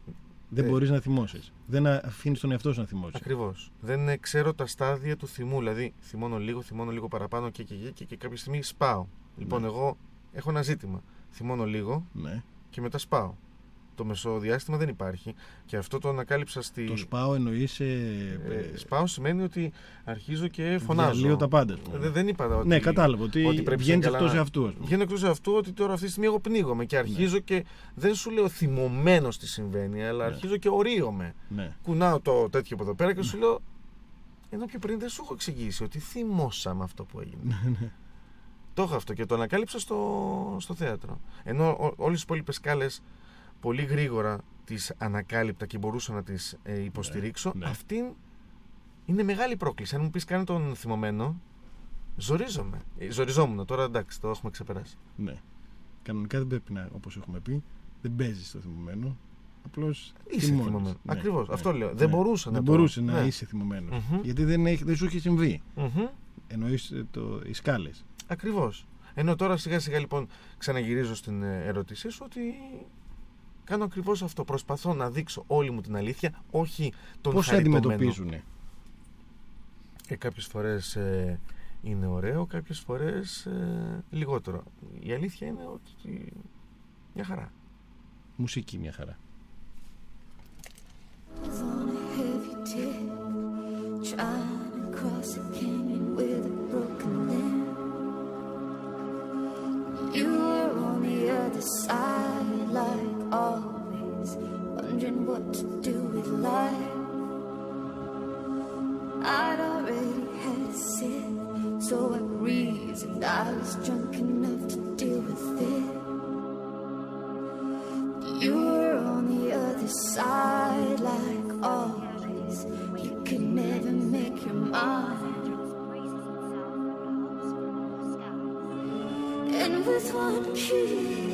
Δεν Ε, μπορείς να θυμώσεις. Δεν αφήνεις τον εαυτό σου να θυμώσεις. Ακριβώς. Δεν ε, ξέρω τα στάδια του θυμού. Δηλαδή, θυμώνω λίγο, θυμώνω λίγο παραπάνω και, και, και, και, και κάποια στιγμή σπάω. Λοιπόν, Ναι. εγώ έχω ένα ζήτημα. Θυμώνω λίγο Ναι. και μετά σπάω. Το μεσοδιάστημα δεν υπάρχει. Και αυτό το ανακάλυψα στη. Το σπάω εννοεί. Ε, σπάω σημαίνει ότι αρχίζω και φωνάζω. Διαλύω τα πάντα. ας πούμε. Ε, δεν είπα ότι. Ναι, κατάλαβα. Ότι, ότι πρέπει βγαίνει σε καλά εκτό να- αυτούς. ας πούμε. Βγαίνω εκτός αυτού ότι τώρα αυτή τη στιγμή εγώ πνίγομαι και αρχίζω και δεν σου λέω θυμωμένος τι συμβαίνει, αλλά Ναι. αρχίζω και ορίομαι. Ναι. Κουνάω το τέτοιο από εδώ πέρα και σου λέω. Ενώ πιο πριν δεν σου έχω εξηγήσει ότι θυμώσα με αυτό που έγινε. Ναι, το έχω αυτό και το ανακάλυψα στο, στο θέατρο. Ενώ όλες τι υπόλοιπες σκάλες πολύ γρήγορα τις ανακάλυπτα και μπορούσα να τις ε, υποστηρίξω. ναι. Αυτή είναι μεγάλη πρόκληση. Αν μου πεις κάνει τον θυμωμένο, ζορίζομαι. Ε, Ζοριζόμουν. Τώρα εντάξει, το έχουμε ξεπεράσει. ναι. Κανονικά δεν πρέπει να, όπως έχουμε πει, δεν παίζεις το θυμωμένο. Απλώς. Είσαι θυμωμένο. Ακριβώς, αυτό λέω. Δεν μπορούσα δεν να το- μπορούσε να ναι. είσαι θυμωμένος. Μμμ. Γιατί δεν, έχει, δεν σου έχει συμβεί. Μμμ. Εννοείς οι σκάλες. Ακριβώς. Ενώ τώρα σιγά σιγά λοιπόν ξαναγυρίζω στην ε, ερώτησή σου ότι κάνω ακριβώς αυτό. Προσπαθώ να δείξω όλη μου την αλήθεια, όχι τον Πώς σε χαριτωμένο. αντιμετωπίζουν. Και κάποιες φορές είναι ωραίο, κάποιες φορές λιγότερο. Η αλήθεια είναι ότι. Μια χαρά. Μουσική μια χαρά. was on a heavy tip, trying to cross a canyon with a broken limb. You were on the other side, like always, wondering what to do with life. I'd already had a sip, so I reasoned I was drunk enough to deal with it. You were on the other side, like always. You could never make your mind. And with one kiss,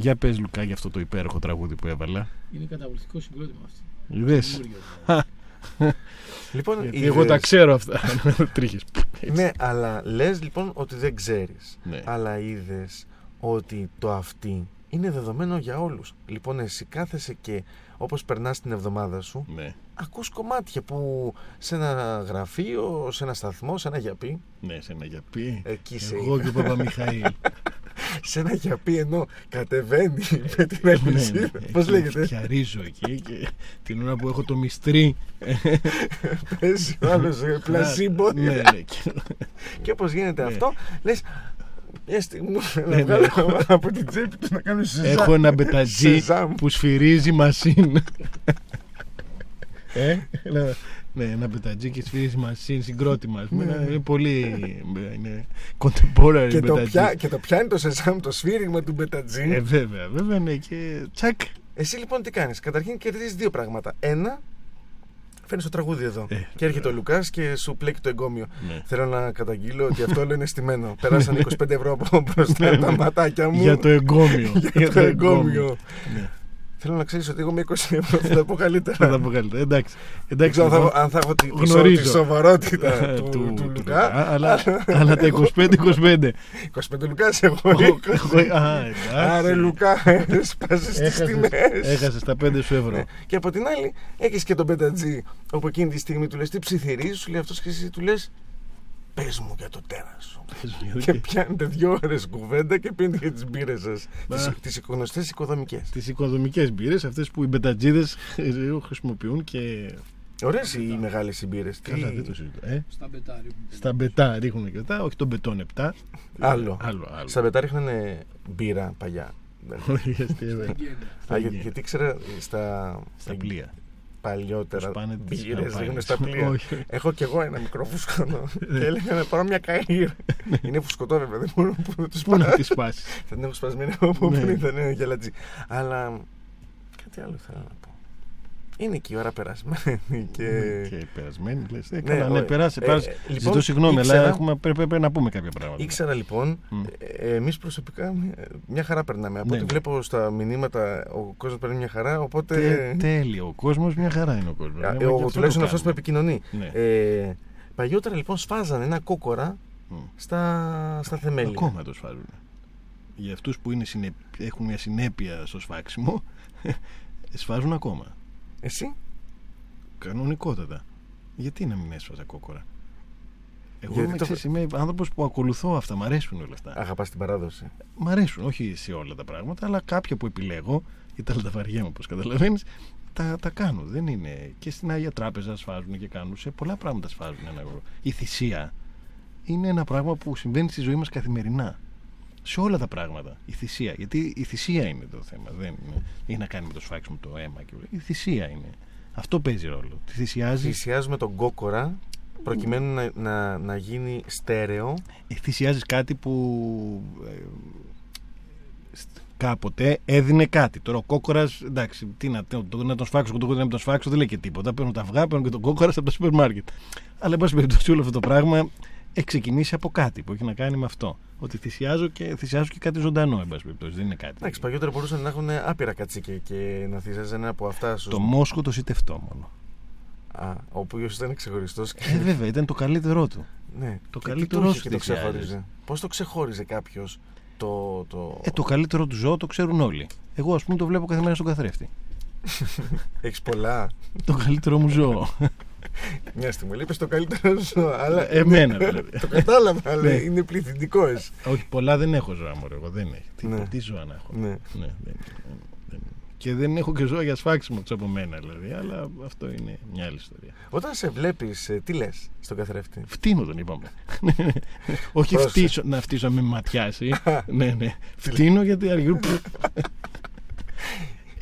Για πες Λουκά για αυτό το υπέροχο τραγούδι που έβαλα. Είναι καταπληκτικό συγκρότημα αυτό. Είδες. Καινούριο, δηλαδή. Λοιπόν, Γιατί είδες- εγώ τα ξέρω αυτά. Τρίχες. Ναι, αλλά λες λοιπόν ότι δεν ξέρεις. Ναι. Αλλά είδες ότι το αυτή είναι δεδομένο για όλους. Λοιπόν, εσύ κάθεσαι και όπως περνάς την εβδομάδα σου, Ναι, ακούς κομμάτια που σε ένα γραφείο, σε ένα σταθμό, σε ένα γιαπί, ναι, σε ένα γιαπί. εκεί είσαι, Εγώ και ο Παπαμιχαήλ. σε ένα γιαπί ενώ κατεβαίνει με την Ναι, αλυσίδα. ναι, Πώς και λέγεται, Φτιαρίζω εκεί και την ώρα που έχω το μυστρί. παίζει ο άλλος ε, πλασίμπο Ναι, ναι. και- και όπως γίνεται Ναι. αυτό, λες, μια στιγμή Ναι, να ναι. βγάλω από την τσέπη του να κάνω σεζάμ. Έχω ένα μπετατζί Σεζάμ. που σφυρίζει μασίν. ε, ένα- ναι, ένα μπετατζί και σφυρίζει μασίν συγκρότημα. ας πούμε. Ναι. Είναι πολύ. Είναι contemporary Και το, μπετατζί. πια, και το πιάνει το σεζάμ, το σφύριγμα του μπετατζή. Ε, βέβαια, βέβαια, ναι, και τσακ. Εσύ λοιπόν τι κάνεις; Καταρχήν κερδίζεις δύο πράγματα. Ένα, φέρνεις το τραγούδι εδώ. Ε, και έρχεται ο Λουκάς και σου πλέκει το εγκόμιο. Ναι. Θέλω να καταγγείλω ότι αυτό όλο είναι στημένο. Πέρασαν 25 ευρώ από μπροστά τα ματάκια μου. Για το εγκόμιο. Για το εγκόμιο. Ναι. Θέλω να ξέρεις ότι εγώ με 20 ευρώ θα τα πω Θα καλύτερα. τα πω καλύτερα. Εντάξει. Δεν Εντάξει, ξέρω αν θα λοιπόν, έχω- αν θα έχω τη, τη, σο- γνωρίζω. τη σοβαρότητα ε, του, του, του Λουκά. Αλλά, αλλά τα 25-25. 25 Λουκάς εγώ. Εγώ- Α, εντάξει. Άρε Λουκά, σπάζει τις Έχασες- τιμές. Έχασες τα 5 σου ευρώ. Ναι. Και από την άλλη, έχεις και τον Πέτατζή, όπου εκείνη τη στιγμή του λες: Τι ψιθυρίζεις, σου λέει αυτός και εσύ του λες: Πες μου για το τέρας σου. Και πιάνετε δύο ώρες κουβέντα και πίνετε για τις μπύρες σας. Μα- Τις γνωστέ οικοδομικές. τις οικοδομικές μπύρες, αυτές που οι μπετατζίδες χρησιμοποιούν και Ωραίες οι μεγάλες οι μπύρες. καλά δεν το συζητώ. Ε, Στα μπετάρι. στα μπετά ρίχνουν και μετά, όχι τον μπετόν 7. Άλλο. Άλλο, άλλο. Στα μπετά ρίχνανε μπύρα παλιά. Όχι, αστεία, βέβαια. Α, για- γιατί ήξερα στα, Στα πλοία. Παλιότερα Τους πάνε τις μπύρες καμπάνιες. ρίχνουν στα πλοία. Όχι. Έχω κι εγώ ένα μικρό φουσκωτό. Ναι. και έλεγα να πάρω μια καΐρ. Είναι φουσκωτό βέβαια, δεν μπορώ να του Πού να τις σπάσεις. Θα την έχω σπασμένη από Ναι. πριν, θα είναι γελατζή. Αλλά κάτι άλλο θέλω να πω. Είναι και η ώρα περασμένη και. Και περασμένη, λες. Ε, Ναι, καλά, ναι, ωραία. περάσε, Ε, περάσε. ε, λοιπόν, Ζητώ συγγνώμη, αλλά ήξερα- έχουμε, πρέπει, πρέπει να πούμε κάποια πράγματα. Ήξερα λοιπόν, Μμ. ε, εμείς προσωπικά μια- μια χαρά περνάμε. Από Ναι, ό,τι ναι. βλέπω στα μηνύματα ο κόσμος παίρνει μια χαρά. Τε- Οπότε. τέλειο. Ο κόσμος μια χαρά είναι ο κόσμος. Α, Ε, ε, και ο- αυτό τουλάχιστον το αυτό που κάνουμε. επικοινωνεί. Ναι. Ε, παλιότερα λοιπόν σφάζανε ένα κόκορα Μμ. στα, στα θεμέλια. Ακόμα το σφάζουν. Για αυτούς που είναι συνε... έχουν μια συνέπεια στο σφάξιμο, σφάζουν ακόμα. Εσύ; Κανονικότατα. Γιατί να μην έσφαζα κόκορα; Εγώ Γιατί είμαι, το- ξέρεις, είμαι άνθρωπος που ακολουθώ αυτά. Μ' αρέσουν όλα αυτά. Αγαπάς την παράδοση. Μ' αρέσουν, όχι σε όλα τα πράγματα, αλλά κάποια που επιλέγω, γιατί τα βαριέμαι όπως καταλαβαίνεις, τα, τα κάνω. Δεν είναι. Και στην Άγια Τράπεζα σφάζουν και κάνουν. Σε πολλά πράγματα σφάζουν ένα ευρώ. Η θυσία είναι ένα πράγμα που συμβαίνει στη ζωή μας καθημερινά. Σε όλα τα πράγματα. Η θυσία. Γιατί η θυσία είναι το θέμα. Δεν είναι, έχει να κάνει με το σφάξιμο το αίμα. Και... όλα. Η θυσία είναι. Αυτό παίζει ρόλο. Τη θυσιάζει. Θυσιάζουμε τον κόκορα προκειμένου να, να, να γίνει στέρεο. θυσιάζεις κάτι που ε, στ- κάποτε έδινε κάτι. Τώρα ο κόκορας, εντάξει, τι να, το, το, να τον σφάξω, το να τον σφάξω δεν λέει και τίποτα. Παίρνω τα αυγά, παίρνω και τον κόκορα από το σούπερ μάρκετ. Αλλά, εν πάση περιπτώσει, όλο αυτό το πράγμα έχει ξεκινήσει από κάτι που έχει να κάνει με αυτό. Ότι θυσιάζω και, θυσιάζω και κάτι ζωντανό, εν πάση περιπτώσει. Δεν είναι κάτι. Εντάξει, παλιότερα μπορούσαν να έχουν άπειρα κατσίκια και να θυσιάζει ένα από αυτά σου. το μόσχο το σιτευτό μόνο. Α, ο οποίο ήταν ξεχωριστός. Ε, βέβαια, ήταν το καλύτερό του. ναι. το Και καλύτερό τι του είχε σου και το θυσιάζεις. ξεχώριζε. Πώς το ξεχώριζε κάποιος το. το... Ε, το καλύτερο του ζώο το ξέρουν όλοι. Εγώ, ας πούμε, το βλέπω καθημερινά στον καθρέφτη. Έχεις πολλά. το καλύτερο μου ζώο. Μια στιγμή είπε το καλύτερο σου, αλλά. Εμένα, δηλαδή. το κατάλαβα, αλλά Ναι. είναι πληθυντικός. Όχι, πολλά δεν έχω ζώα μωρέ, εγώ δεν έχω. Τι, Ναι. τι ζώα να έχω. Ναι. Ναι, δεν, δεν- δεν- Και δεν έχω και ζώα για σφάξιμο τους από μένα δηλαδή, αλλά αυτό είναι μια άλλη ιστορία. Όταν σε βλέπεις, τι λες στον καθρέφτη; Φτύνω τον είπαμε. Όχι Πρόσεχε. φτύσω, να φτύσω με ματιάσει. ναι, ναι. Φτύνω γιατί αργύρω.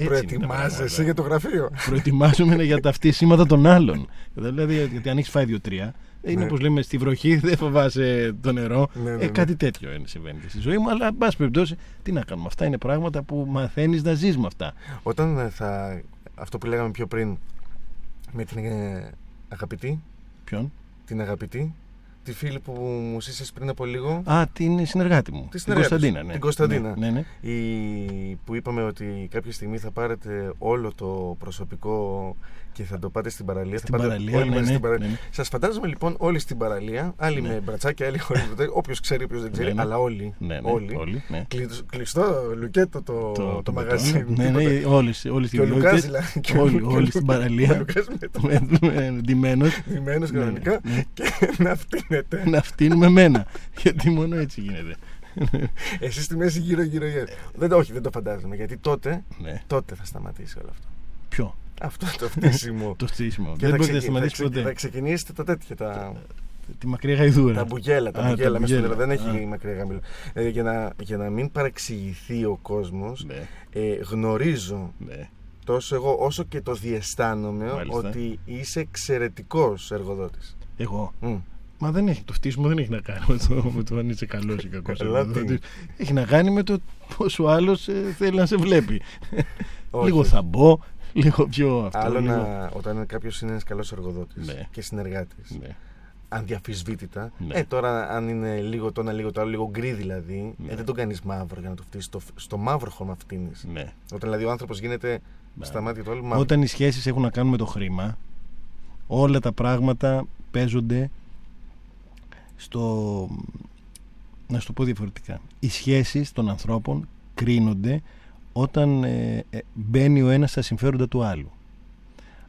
Προετοιμάζεσαι για το γραφείο. Προετοιμάζομαι για τα φτύσιματα των άλλων. Δηλαδή, γιατί αν έχεις φάει δύο-τρία, είναι Ναι. όπως λέμε στη βροχή, δεν φοβάσαι το νερό. Ναι, ναι, ε, ναι. κάτι τέτοιο είναι, συμβαίνει και στη ζωή μου. Αλλά, εν πάση περιπτώσει, τι να κάνουμε. Αυτά είναι πράγματα που μαθαίνεις να ζεις με αυτά. Όταν ε, θα. Αυτό που λέγαμε πιο πριν με την ε, αγαπητή, Ποιον; την αγαπητή, τη φίλη που μου σύστησε πριν από λίγο. Α, την συνεργάτη μου. Τη την συνεργάτη σου, Κωνσταντίνα. Ναι. την Κωνσταντίνα. Ναι, ναι, ναι. Η... που είπαμε ότι κάποια στιγμή θα πάρετε όλο το προσωπικό και θα το πάτε στην παραλία. Στην θα πάτε παραλία, όλοι ναι, μαζί ναι, στην παραλία. ναι, ναι. Σας φαντάζομαι λοιπόν όλοι στην παραλία, άλλοι με μπρατσάκια, άλλοι χωρίς Όποιος ξέρει, όποιος δεν ξέρει, Ναι, ναι. αλλά όλοι. Ναι, ναι, όλοι. όλοι, ναι. Κλειστό- Κλειστό λουκέτο το, το, το μαγαζί. μπετόν. Ναι, τίποτα. ναι, όλες, όλες Και ο οι Λουκάς ιδιότητες, δηλαδή. και ο- όλοι, και ο όλοι Λου- στην Ο παραλία, Λουκάς με το με- με- ντυμένος, ντυμένος Ναι, ναι, κανονικά ναι. και να φτύνετε. να φτύνουμε μένα. Γιατί μόνο έτσι γίνεται. Εσύ στη μέση γύρω γύρω γύρω. Δεν, το- όχι, δεν το φαντάζομαι. Γιατί τότε, Ναι. τότε θα σταματήσει όλο αυτό. Ποιο, Αυτό το φτύσιμο. το στήσιμο. Και Δεν θα μπορεί να ξεκι- σταματήσει θα ξε- ποτέ. Θα ξεκινήσετε τα τέτοια. Τα, Τη μακριά γαϊδούρα. τα μπουγέλα. Τα Α, τα μπουγέλα μέσα στο μπουγέλα. νερό. Δεν Α. έχει μακριά γάμιλο. Ε, για, να, για να μην παρεξηγηθεί ο κόσμος, Ναι, ε, γνωρίζω ναι. τόσο εγώ όσο και το διαισθάνομαι Μάλιστα. ότι είσαι εξαιρετικός εργοδότης. Εγώ. Μα δεν έχει, το φτύσιμο δεν έχει να κάνει με το, με το αν είσαι καλός ή κακός. Καλά, τι. Έχει να κάνει με το πόσο άλλος θέλει να σε βλέπει. λίγο θα μπω, λίγο πιο αυτό. Άλλο λίγο... να, όταν κάποιος είναι ένας καλός εργοδότης Ναι. και συνεργάτης. Ναι. Ανδιαφυσβήτητα. Ναι. Ε, τώρα, αν είναι λίγο το ένα, λίγο το άλλο, λίγο γκρι δηλαδή, Ναι. ε, δεν τον κάνεις μαύρο για να το φτύσεις. Στο, στο μαύρο χώμα φτύνεις. Ναι. Όταν δηλαδή ο άνθρωπος γίνεται στα μάτια του άλλου μαύρο. Όταν οι σχέσεις έχουν να κάνουν με το χρήμα, όλα τα πράγματα παίζονται στο... Να σου το πω διαφορετικά. Οι σχέσεις των ανθρώπων κρίνονται όταν ε, ε, μπαίνει ο ένας στα συμφέροντα του άλλου.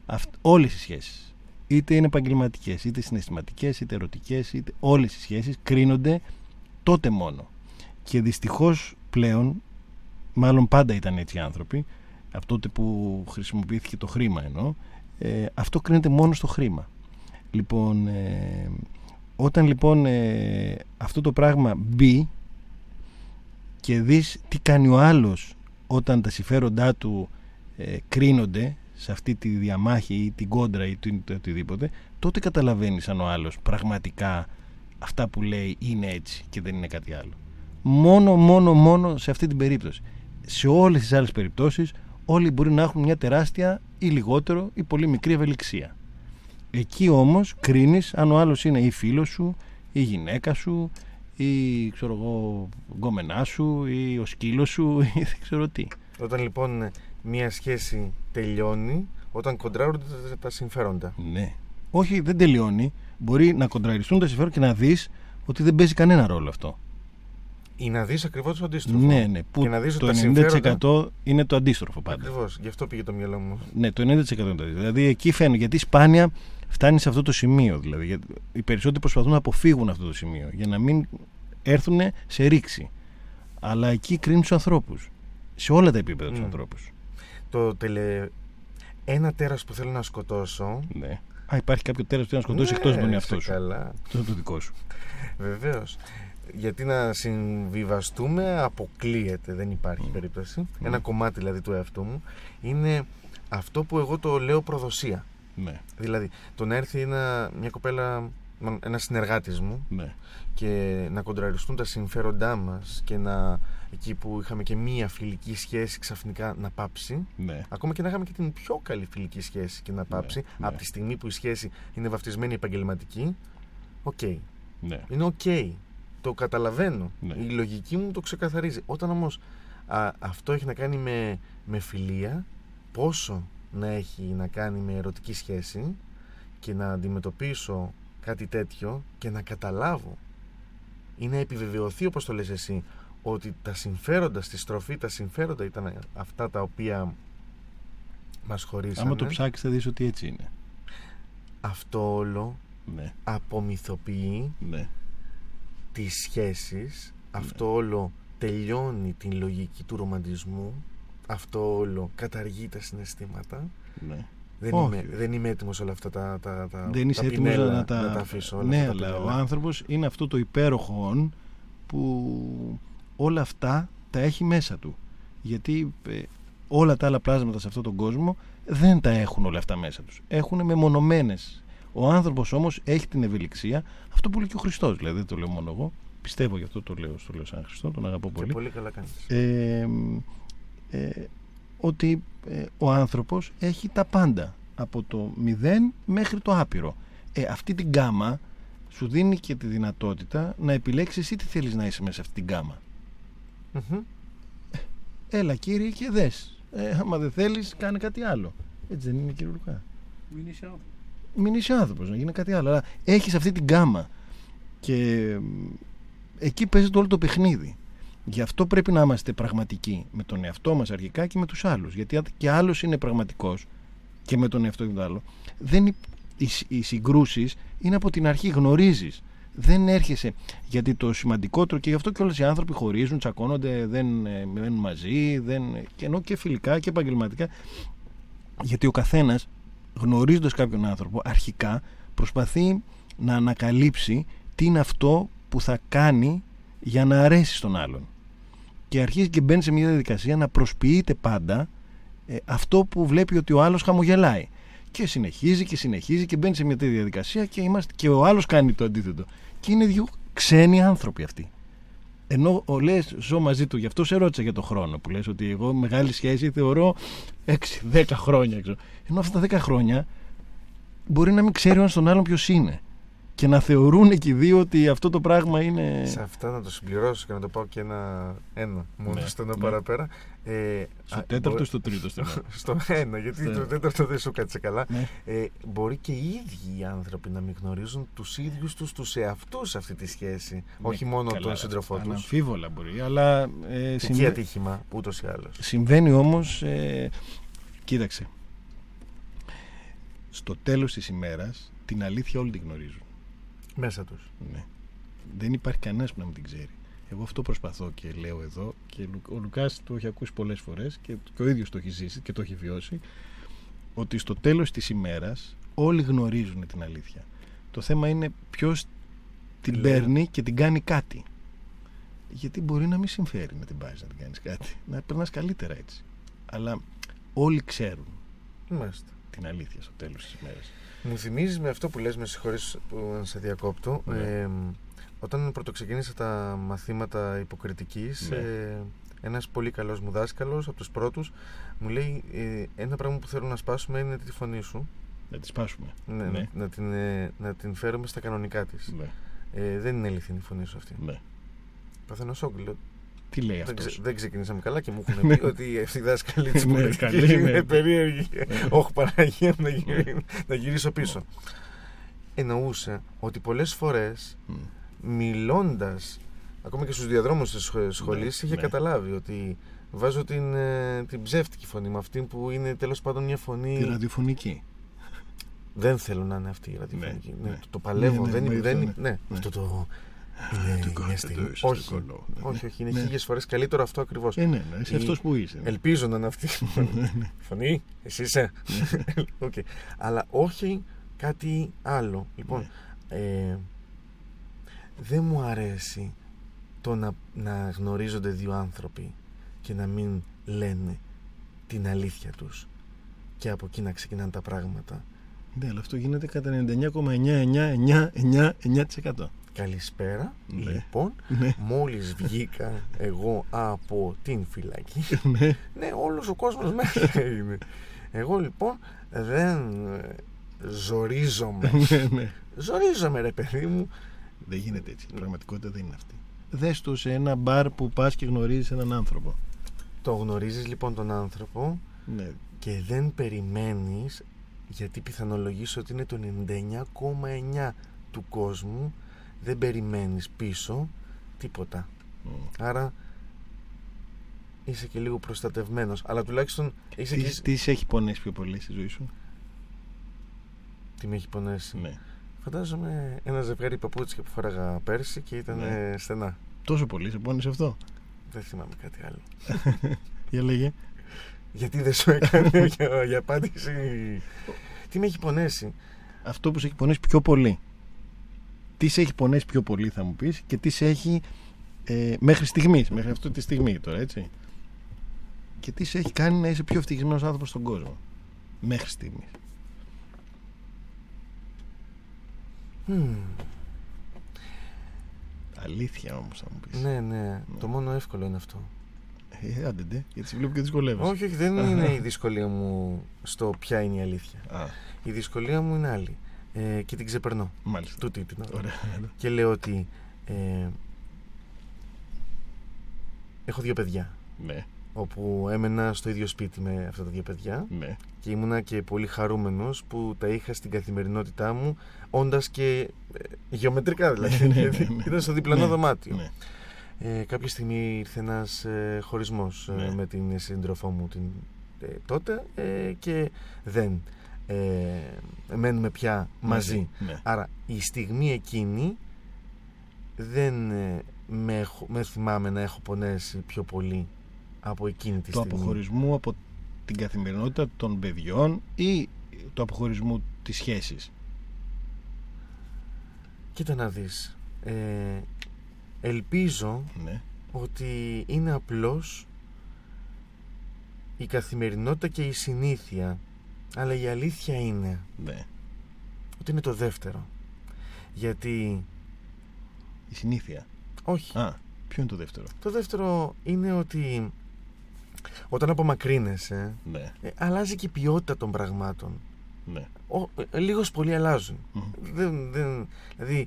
Αυτ, όλες οι σχέσεις, είτε είναι επαγγελματικές, είτε συναισθηματικές, είτε ερωτικές, είτε όλες οι σχέσεις κρίνονται τότε μόνο. Και δυστυχώς πλέον, μάλλον πάντα ήταν έτσι οι άνθρωποι, από τότε που χρησιμοποιήθηκε το χρήμα εννοώ, ε, αυτό κρίνεται μόνο στο χρήμα. Λοιπόν, ε, όταν λοιπόν ε, αυτό το πράγμα μπει και δεις τι κάνει ο άλλος όταν τα συμφέροντά του ε, κρίνονται σε αυτή τη διαμάχη ή την κόντρα ή το, το οτιδήποτε, τότε καταλαβαίνεις αν ο άλλος πραγματικά αυτά που λέει είναι έτσι και δεν είναι κάτι άλλο. Μόνο, μόνο, μόνο σε αυτή την περίπτωση. Σε όλες τις άλλες περιπτώσεις όλοι μπορεί να έχουν μια τεράστια ή λιγότερο ή πολύ μικρή ευελιξία. Εκεί όμως κρίνεις αν ο άλλος είναι ή φίλος σου, ή γυναίκα σου, ή ξέρω εγώ γκόμενά σου, ή ο σκύλος σου, ή δεν ξέρω τι. Όταν λοιπόν μια σχέση τελειώνει, όταν κοντράρονται τα- τα συμφέροντα. Ναι. Όχι, δεν τελειώνει. Μπορεί να κοντραριστούν τα συμφέροντα και να δεις ότι δεν παίζει κανένα ρόλο αυτό. Ή να δεις ακριβώς το αντίστροφο. Ναι, ναι. Που Και να δεις ότι το τα 90% συμφέροντα- είναι το αντίστροφο πάντα. Ακριβώς. Γι' αυτό πήγε το μυαλό μου. Ναι, το 90% είναι το αντίστροφο. Δηλαδή εκεί φαίνεται. Γιατί σπάνια φτάνει σε αυτό το σημείο. Δηλαδή, γιατί οι περισσότεροι προσπαθούν να αποφύγουν αυτό το σημείο για να μην έρθουν σε ρήξη. Αλλά εκεί κρίνουν τους ανθρώπους. Σε όλα τα επίπεδα τους Μμ. ανθρώπους. Το τελε... Ένα τέρας που θέλω να σκοτώσω. Ναι. Α, υπάρχει κάποιο τέλο που θέλει να σκοτώσει Ναι, εκτός από τον είσαι εαυτό σου. Καλά. Αυτό είναι το δικό σου. Βεβαίως. Γιατί να συμβιβαστούμε αποκλείεται, δεν υπάρχει περίπτωση. Ένα κομμάτι δηλαδή του εαυτού μου είναι αυτό που εγώ το λέω προδοσία. Ναι, Δηλαδή, το να έρθει ένα, μια κοπέλα, ένα συνεργάτης μου ναι. και να κοντραριστούν τα συμφέροντά μας και να εκεί που είχαμε και μία φιλική σχέση ξαφνικά να πάψει ναι. ακόμα και να είχαμε και την πιο καλή φιλική σχέση και να πάψει ναι. από τη στιγμή που η σχέση είναι βαφτισμένη επαγγελματική οκ, ναι. είναι οκ το καταλαβαίνω Ναι. η λογική μου το ξεκαθαρίζει όταν όμως α, αυτό έχει να κάνει με, με φιλία πόσο να έχει να κάνει με ερωτική σχέση και να αντιμετωπίσω κάτι τέτοιο και να καταλάβω ή να επιβεβαιωθεί όπως το λες εσύ ότι τα συμφέροντα στη στροφή τα συμφέροντα ήταν αυτά τα οποία μας χωρίσανε Άμα το ψάξεις, θα δεις ότι έτσι είναι. αυτό όλο Ναι, απομυθοποιεί ναι. Τις σχέσεις αυτό όλο τελειώνει την λογική του ρομαντισμού αυτό όλο καταργεί τα συναισθήματα ναι. δεν, Όχι. είμαι, δεν είμαι έτοιμος όλα αυτά τα, τα, τα, δεν είσαι τα έτοιμος πινέλα να τα... να τα αφήσω όλα ναι, αυτά τα αλλά ο πινέλα. άνθρωπος είναι αυτό το υπέροχο όν που όλα αυτά τα έχει μέσα του. Γιατί ε, όλα τα άλλα πλάσματα σε αυτόν τον κόσμο δεν τα έχουν όλα αυτά μέσα τους. Έχουν μεμονωμένες. Ο άνθρωπος όμως έχει την ευελιξία, αυτό που λέει και ο Χριστός, δηλαδή δεν το λέω μόνο εγώ, πιστεύω γι' αυτό το λέω, στο λέω σαν Χριστό, τον αγαπώ Και πολύ. πολύ καλά κάνεις ε, ε, ότι ε, ο άνθρωπος έχει τα πάντα από το μηδέν μέχρι το άπειρο ε, αυτή την γκάμα σου δίνει και τη δυνατότητα να επιλέξεις εσύ τι θέλεις να είσαι μέσα σε αυτήν την γκάμα. Μμμ. Έλα κύριε και δες. Ε, άμα δεν θέλεις κάνε κάτι άλλο. Έτσι δεν είναι κύριε Λουκά. Μην είσαι άνθρωπος. Μην είσαι άνθρωπος να γίνει κάτι άλλο. Αλλά έχεις αυτή την γκάμα. Και μ, εκεί παίζεται όλο το παιχνίδι. Γι' αυτό πρέπει να είμαστε πραγματικοί με τον εαυτό μας αρχικά και με τους άλλους. Γιατί αν και άλλος είναι πραγματικός και με τον εαυτό και το άλλο, δεν, υ- οι, σ- οι συγκρούσεις είναι από την αρχή, γνωρίζεις. Δεν έρχεσαι. Γιατί το σημαντικότερο και γι' αυτό και όλες οι άνθρωποι χωρίζουν, τσακώνονται, δεν ε, μένουν μαζί, δεν, και ενώ και φιλικά και επαγγελματικά. Γιατί ο καθένας γνωρίζοντας κάποιον άνθρωπο αρχικά προσπαθεί να ανακαλύψει τι είναι αυτό που θα κάνει για να αρέσει στον άλλον. Και αρχίζει και μπαίνει σε μια διαδικασία να προσποιείται πάντα ε, αυτό που βλέπει ότι ο άλλος χαμογελάει. Και συνεχίζει και συνεχίζει και μπαίνει σε μια τέτοια διαδικασία και, είμαστε, και ο άλλος κάνει το αντίθετο. Και είναι δύο ξένοι άνθρωποι αυτοί. Ενώ ο λες ζω μαζί του, γι' αυτό σε ρώτησα για το χρόνο που λες ότι εγώ μεγάλη σχέση θεωρώ 6-10 χρόνια. Ξέρω. Ενώ αυτά τα 10 χρόνια μπορεί να μην ξέρει ο ένας τον άλλον ποιος είναι. Και να θεωρούν και οι δύο ότι αυτό το πράγμα είναι. Σε αυτά να το συμπληρώσω και να το πάω και ένα, ένα μόνο Ναι, στο ένα ναι. παραπέρα. Ε, Στο α, τέταρτο μπο- ή στο τρίτο στενό. στο ένα, γιατί Στο το ένα. τέταρτο δεν σου κάτσε καλά. Ναι. Ε, μπορεί και οι ίδιοι οι άνθρωποι να μην γνωρίζουν τους ίδιους τους τους εαυτούς σε αυτή τη σχέση. όχι μόνο Ναι, Καλά, τον σύντροφό τους. Αναμφίβολα μπορεί, αλλά. Ε, Εκεί συμβα- ατύχημα, ούτως ή άλλως. Συμβαίνει όμως, ε, κοίταξε, στο τέλος της ημέρας την αλήθεια όλοι την γνωρίζουν. Μέσα τους. Ναι. Δεν υπάρχει κανένας που να μην την ξέρει. Εγώ αυτό προσπαθώ και λέω εδώ και Λου- ο Λουκάς το έχει ακούσει πολλές φορές και, και ο ίδιος το έχει ζήσει και το έχει βιώσει ότι στο τέλος της ημέρας όλοι γνωρίζουν την αλήθεια. Το θέμα είναι ποιος την Λέει. παίρνει και την κάνει κάτι. Γιατί μπορεί να μην συμφέρει να την πάρεις να την κάνεις κάτι. Να περνάς καλύτερα έτσι. Αλλά όλοι ξέρουν Μάλιστα. την αλήθεια στο τέλος της ημέρας. Μου θυμίζεις με αυτό που λες, με συγχωρείς που σε διακόπτω. Ναι. Ε, όταν πρωτοξεκίνησα τα μαθήματα υποκριτικής, Ναι. ε, ένας πολύ καλός μου δάσκαλος, από τους πρώτους, μου λέει ε, ένα πράγμα που θέλω να σπάσουμε είναι τη φωνή σου. Να τη σπάσουμε. Ναι, Ναι. Να, την, ε, να την φέρουμε στα κανονικά της. Ναι. Ε, δεν είναι αληθινή η φωνή σου αυτή. ναι. Παθαίνω σόκ. Λέω, Τι λέει Δεν, αυτός; ξε- δεν ξεκινήσαμε καλά και μου έχουν πει ότι αυτή η δάσκαλη της Ναι, πολιτικής καλή, είναι ναι. περίεργη. Όχι Παναγία μου, να, γυρί- να γυρίσω πίσω. Εννοούσε ότι πολλές φορές Μμ. μιλώντας ακόμα και στους διαδρόμους της σχολής σχολής είχε ναι. καταλάβει ότι βάζω την, ε, την ψεύτικη φωνή με αυτή που είναι τέλος πάντων μια φωνή Τη ραδιοφωνική. δεν θέλω να είναι αυτή η ραδιοφωνική Ναι, ναι, ναι. το, το παλεύω Ναι, ναι, δεν, με δεν, αυτό, ναι, ναι. αυτό το το είναι η κάνετε αίσθηση. το εσείς, όχι, το κολό. Ναι, όχι, όχι, είναι ναι. χίλιες φορές καλύτερο αυτό ακριβώς Ε, ναι, ναι, είσαι Η- αυτός που είσαι. Ελπίζω να είναι αυτή η φωνή. φωνή, εσύ είσαι. Ναι. Οκ. Αλλά όχι κάτι άλλο. Λοιπόν, Ναι. ε, δεν μου αρέσει το να, να γνωρίζονται δύο άνθρωποι και να μην λένε την αλήθεια τους και από εκεί να ξεκινάνε τα πράγματα. Ναι, αλλά αυτό γίνεται κατά 99,99999%. Καλησπέρα. Ναι. Λοιπόν, Ναι. μόλις βγήκα εγώ από την φυλακή Ναι. Ναι, όλος ο κόσμος μέσα είναι. Εγώ λοιπόν δεν ε, ζορίζομαι. ναι, ναι. ζορίζομαι ρε παιδί μου. Δεν γίνεται έτσι. Η πραγματικότητα δεν είναι αυτή. Δες το σε ένα μπαρ που πας και γνωρίζεις έναν άνθρωπο. Το γνωρίζεις λοιπόν τον άνθρωπο Ναι. και δεν περιμένεις γιατί πιθανολογείς ότι είναι το 99,9 του κόσμου δεν περιμένεις πίσω τίποτα. Μμ. Άρα είσαι και λίγο προστατευμένος αλλά τουλάχιστον είσαι Τι, και... τι σε έχει πονέσει πιο πολύ στη ζωή σου; Τι με έχει πονέσει; Ναι. Φαντάζομαι ένα ζευγάρι παπούτσια που φόραγα πέρσι και ήταν Ναι. ε, στενά. Τόσο πολύ σε πόνεσε αυτό; Δεν θυμάμαι κάτι άλλο. Για λέγε. Γιατί δεν σου έκανε για, για απάντηση; Τι με έχει πονέσει; Αυτό που σε έχει πονέσει πιο πολύ. Τι σε έχει πονέσει πιο πολύ θα μου πεις και τι σε έχει ε, μέχρι στιγμής, μέχρι αυτή τη στιγμή τώρα έτσι. Και τι σε έχει κάνει να είσαι πιο ευτυχισμένος άνθρωπος στον κόσμο. Μέχρι στιγμής. Μμμ. Αλήθεια όμως θα μου πεις. Ναι, ναι. Το μόνο εύκολο είναι αυτό. Ε, άντε ντε, γιατί σε βλέπω και δυσκολεύεσαι. Όχι, όχι, δεν είναι η δυσκολία μου στο ποια είναι η αλήθεια. Α, Η δυσκολία μου είναι άλλη. Ε, και την ξεπερνώ. Μάλιστα. Τούτη την ώρα. Ωραία. Και λέω ότι ε, έχω δύο παιδιά Ναι, όπου έμενα στο ίδιο σπίτι με αυτά τα δύο παιδιά ναι. και ήμουνα και πολύ χαρούμενος που τα είχα στην καθημερινότητά μου όντας και ε, γεωμετρικά δηλαδή Ναι, ναι, ναι, ναι. ήταν στο διπλανό Ναι, δωμάτιο ναι. ε, κάποια στιγμή ήρθε ένας ε, χωρισμός ε, Ναι. με την σύντροφό μου την, ε, τότε ε, και δεν ε, μένουμε πια μαζί. Ναι. Άρα η στιγμή εκείνη δεν ε, με, έχω- με θυμάμαι να έχω πονέσει πιο πολύ από εκείνη τη Το στιγμή. αποχωρισμού από την καθημερινότητα των παιδιών ή το αποχωρισμού της σχέσης; Κοίτα να δεις. Ε, ελπίζω Ναι. ότι είναι απλώς η καθημερινότητα και η συνήθεια. Αλλά η αλήθεια είναι ναι. ότι είναι το δεύτερο. Γιατί, Η συνήθεια. όχι, Α, ποιο είναι το δεύτερο; το δεύτερο είναι ότι όταν απομακρύνεσαι, Ναι, ε, αλλάζει και η ποιότητα των πραγμάτων. ναι. Ο, ε, λίγος πολύ αλλάζουν. Μμμ. Δεν, δεν, δηλαδή,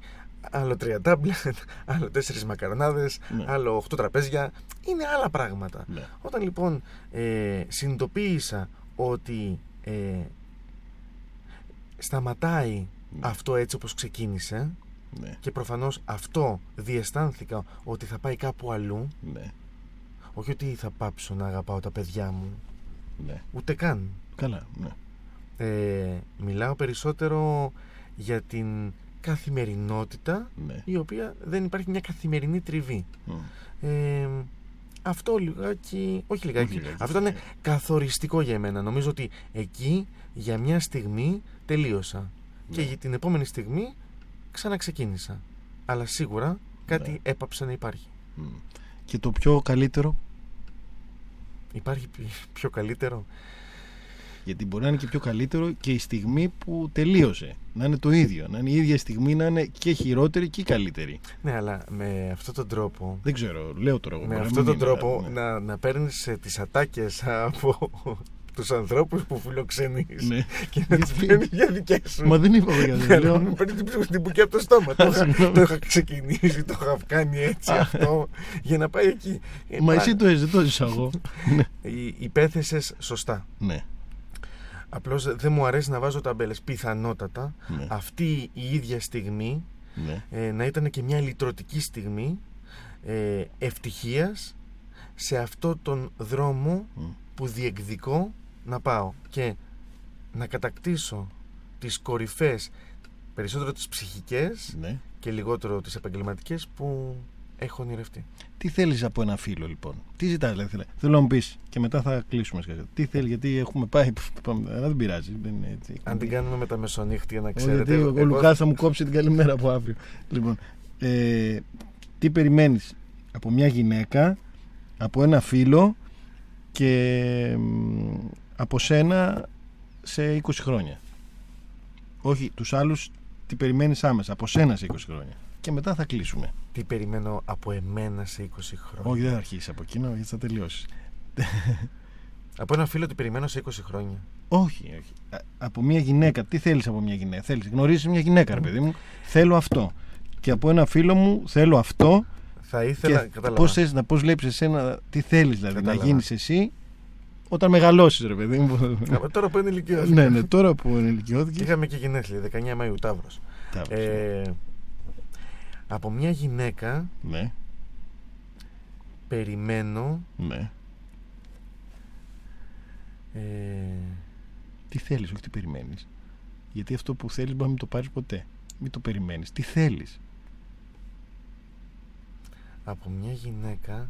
άλλο τρία τάμπλετ, άλλο τέσσερις μακαρονάδες, Ναι. άλλο οχτώ τραπέζια. Είναι άλλα πράγματα. Ναι. Όταν λοιπόν ε, συνειδητοποίησα ότι ε, σταματάει Ναι. αυτό έτσι όπως ξεκίνησε Ναι. και προφανώς αυτό διαισθάνθηκα ότι θα πάει κάπου αλλού Ναι. όχι ότι θα πάψω να αγαπάω τα παιδιά μου Ναι. ούτε καν Καλά. Ναι. ε, μιλάω περισσότερο για την καθημερινότητα Ναι. η οποία δεν υπάρχει μια καθημερινή τριβή Μμ. ε, αυτό λιγάκι, όχι λιγάκι, Όχι λιγάκι. αυτό ήταν καθοριστικό για μένα. Νομίζω ότι εκεί για μια στιγμή τελείωσα. Και Ναι. για την επόμενη στιγμή ξαναξεκίνησα. Αλλά σίγουρα κάτι Ναι. έπαψε να υπάρχει. Μμ. Και το πιο καλύτερο, Υπάρχει πι- πιο καλύτερο; Γιατί μπορεί να είναι και πιο καλύτερο και η στιγμή που τελείωσε. Να είναι το ίδιο. Να είναι η ίδια στιγμή να είναι και χειρότερη και καλύτερη. Ναι, αλλά με αυτόν τον τρόπο. Δεν ξέρω, λέω τώρα εγώ. Με μπορεί να αυτόν μην τον είναι, τρόπο ναι. να, να παίρνεις ε, τις ατάκες από τους ανθρώπους που φιλοξενείς Ναι. και να τις Γιατί- παίρνεις για δικές σου. Μα δεν είπα για Ναι, δεν αλλά λέω. μου παίρνεις την, την μπουκιά από το στόμα. το, είχα, συγγνώμη. το είχα ξεκινήσει, το είχα κάνει έτσι αυτό για να πάει εκεί. Ε, Μα πά- εσύ το έζησες, το έζησα εγώ. ναι. Υ- Υπέθεσες σωστά. ναι. Απλώς δεν μου αρέσει να βάζω ταμπέλες. Πιθανότατα Ναι. αυτή η ίδια στιγμή ναι. ε, να ήταν και μια λυτρωτική στιγμή ε, ευτυχίας σε αυτό τον δρόμο Μμ. που διεκδικώ να πάω και να κατακτήσω τις κορυφές περισσότερο τις ψυχικές ναι. και λιγότερο τις επαγγελματικές που έχω ονειρευτεί. Τι θέλεις από ένα φίλο, λοιπόν; Τι ζητάς, δηλαδή. θέλε- Θέλω να μου πεις και μετά θα κλείσουμε. σχετικά. Τι θέλεις, γιατί έχουμε πάει. πάμε, Αλλά δεν πειράζει. Δεν είναι έτσι. Αν την κάνουμε με τα μεσονύχτια να Όχι, ξέρετε. γιατί ο, εγώ- ο Λουκάς θα μου κόψει την καλημέρα από αύριο. Λοιπόν, ε, τι περιμένεις από μια γυναίκα, από ένα φίλο και μ, από σένα σε 20 χρόνια; Όχι, τους άλλους τι περιμένεις άμεσα, από σένα σε 20 χρόνια; Και μετά θα κλείσουμε. Τι περιμένω από εμένα σε 20 χρόνια; Όχι, δεν θα αρχίσεις από εκείνο, γιατί θα τελειώσεις. Από ένα φίλο τι περιμένω σε 20 χρόνια. Όχι, όχι. Α- Από μια γυναίκα, τι θέλεις από μια γυναίκα; Θέλεις, γνωρίζεις μια γυναίκα, ρε παιδί μου; Θέλω αυτό. Και από ένα φίλο μου θέλω αυτό. Θα ήθελα. και κατάλαβα. πώς, θες, να, πώς βλέπεις εσένα, τι θέλεις δηλαδή, Κατάλαβα. να γίνεις εσύ όταν μεγαλώσεις, ρε παιδί μου. Α, Τώρα που είναι ηλικιώθηκα. ναι, ναι, τώρα που ενηλικιώθηκε. Είχαμε και γενέθλια, 19 Μαΐου, Ταύρος. Ταύρος, Ε, από μια γυναίκα Ναι, περιμένω ναι. ε, Τι θέλεις, όχι τι περιμένεις. Γιατί αυτό που θέλεις μπορεί να μην το πάρεις ποτέ. Μην το περιμένεις. Τι θέλεις. από μια γυναίκα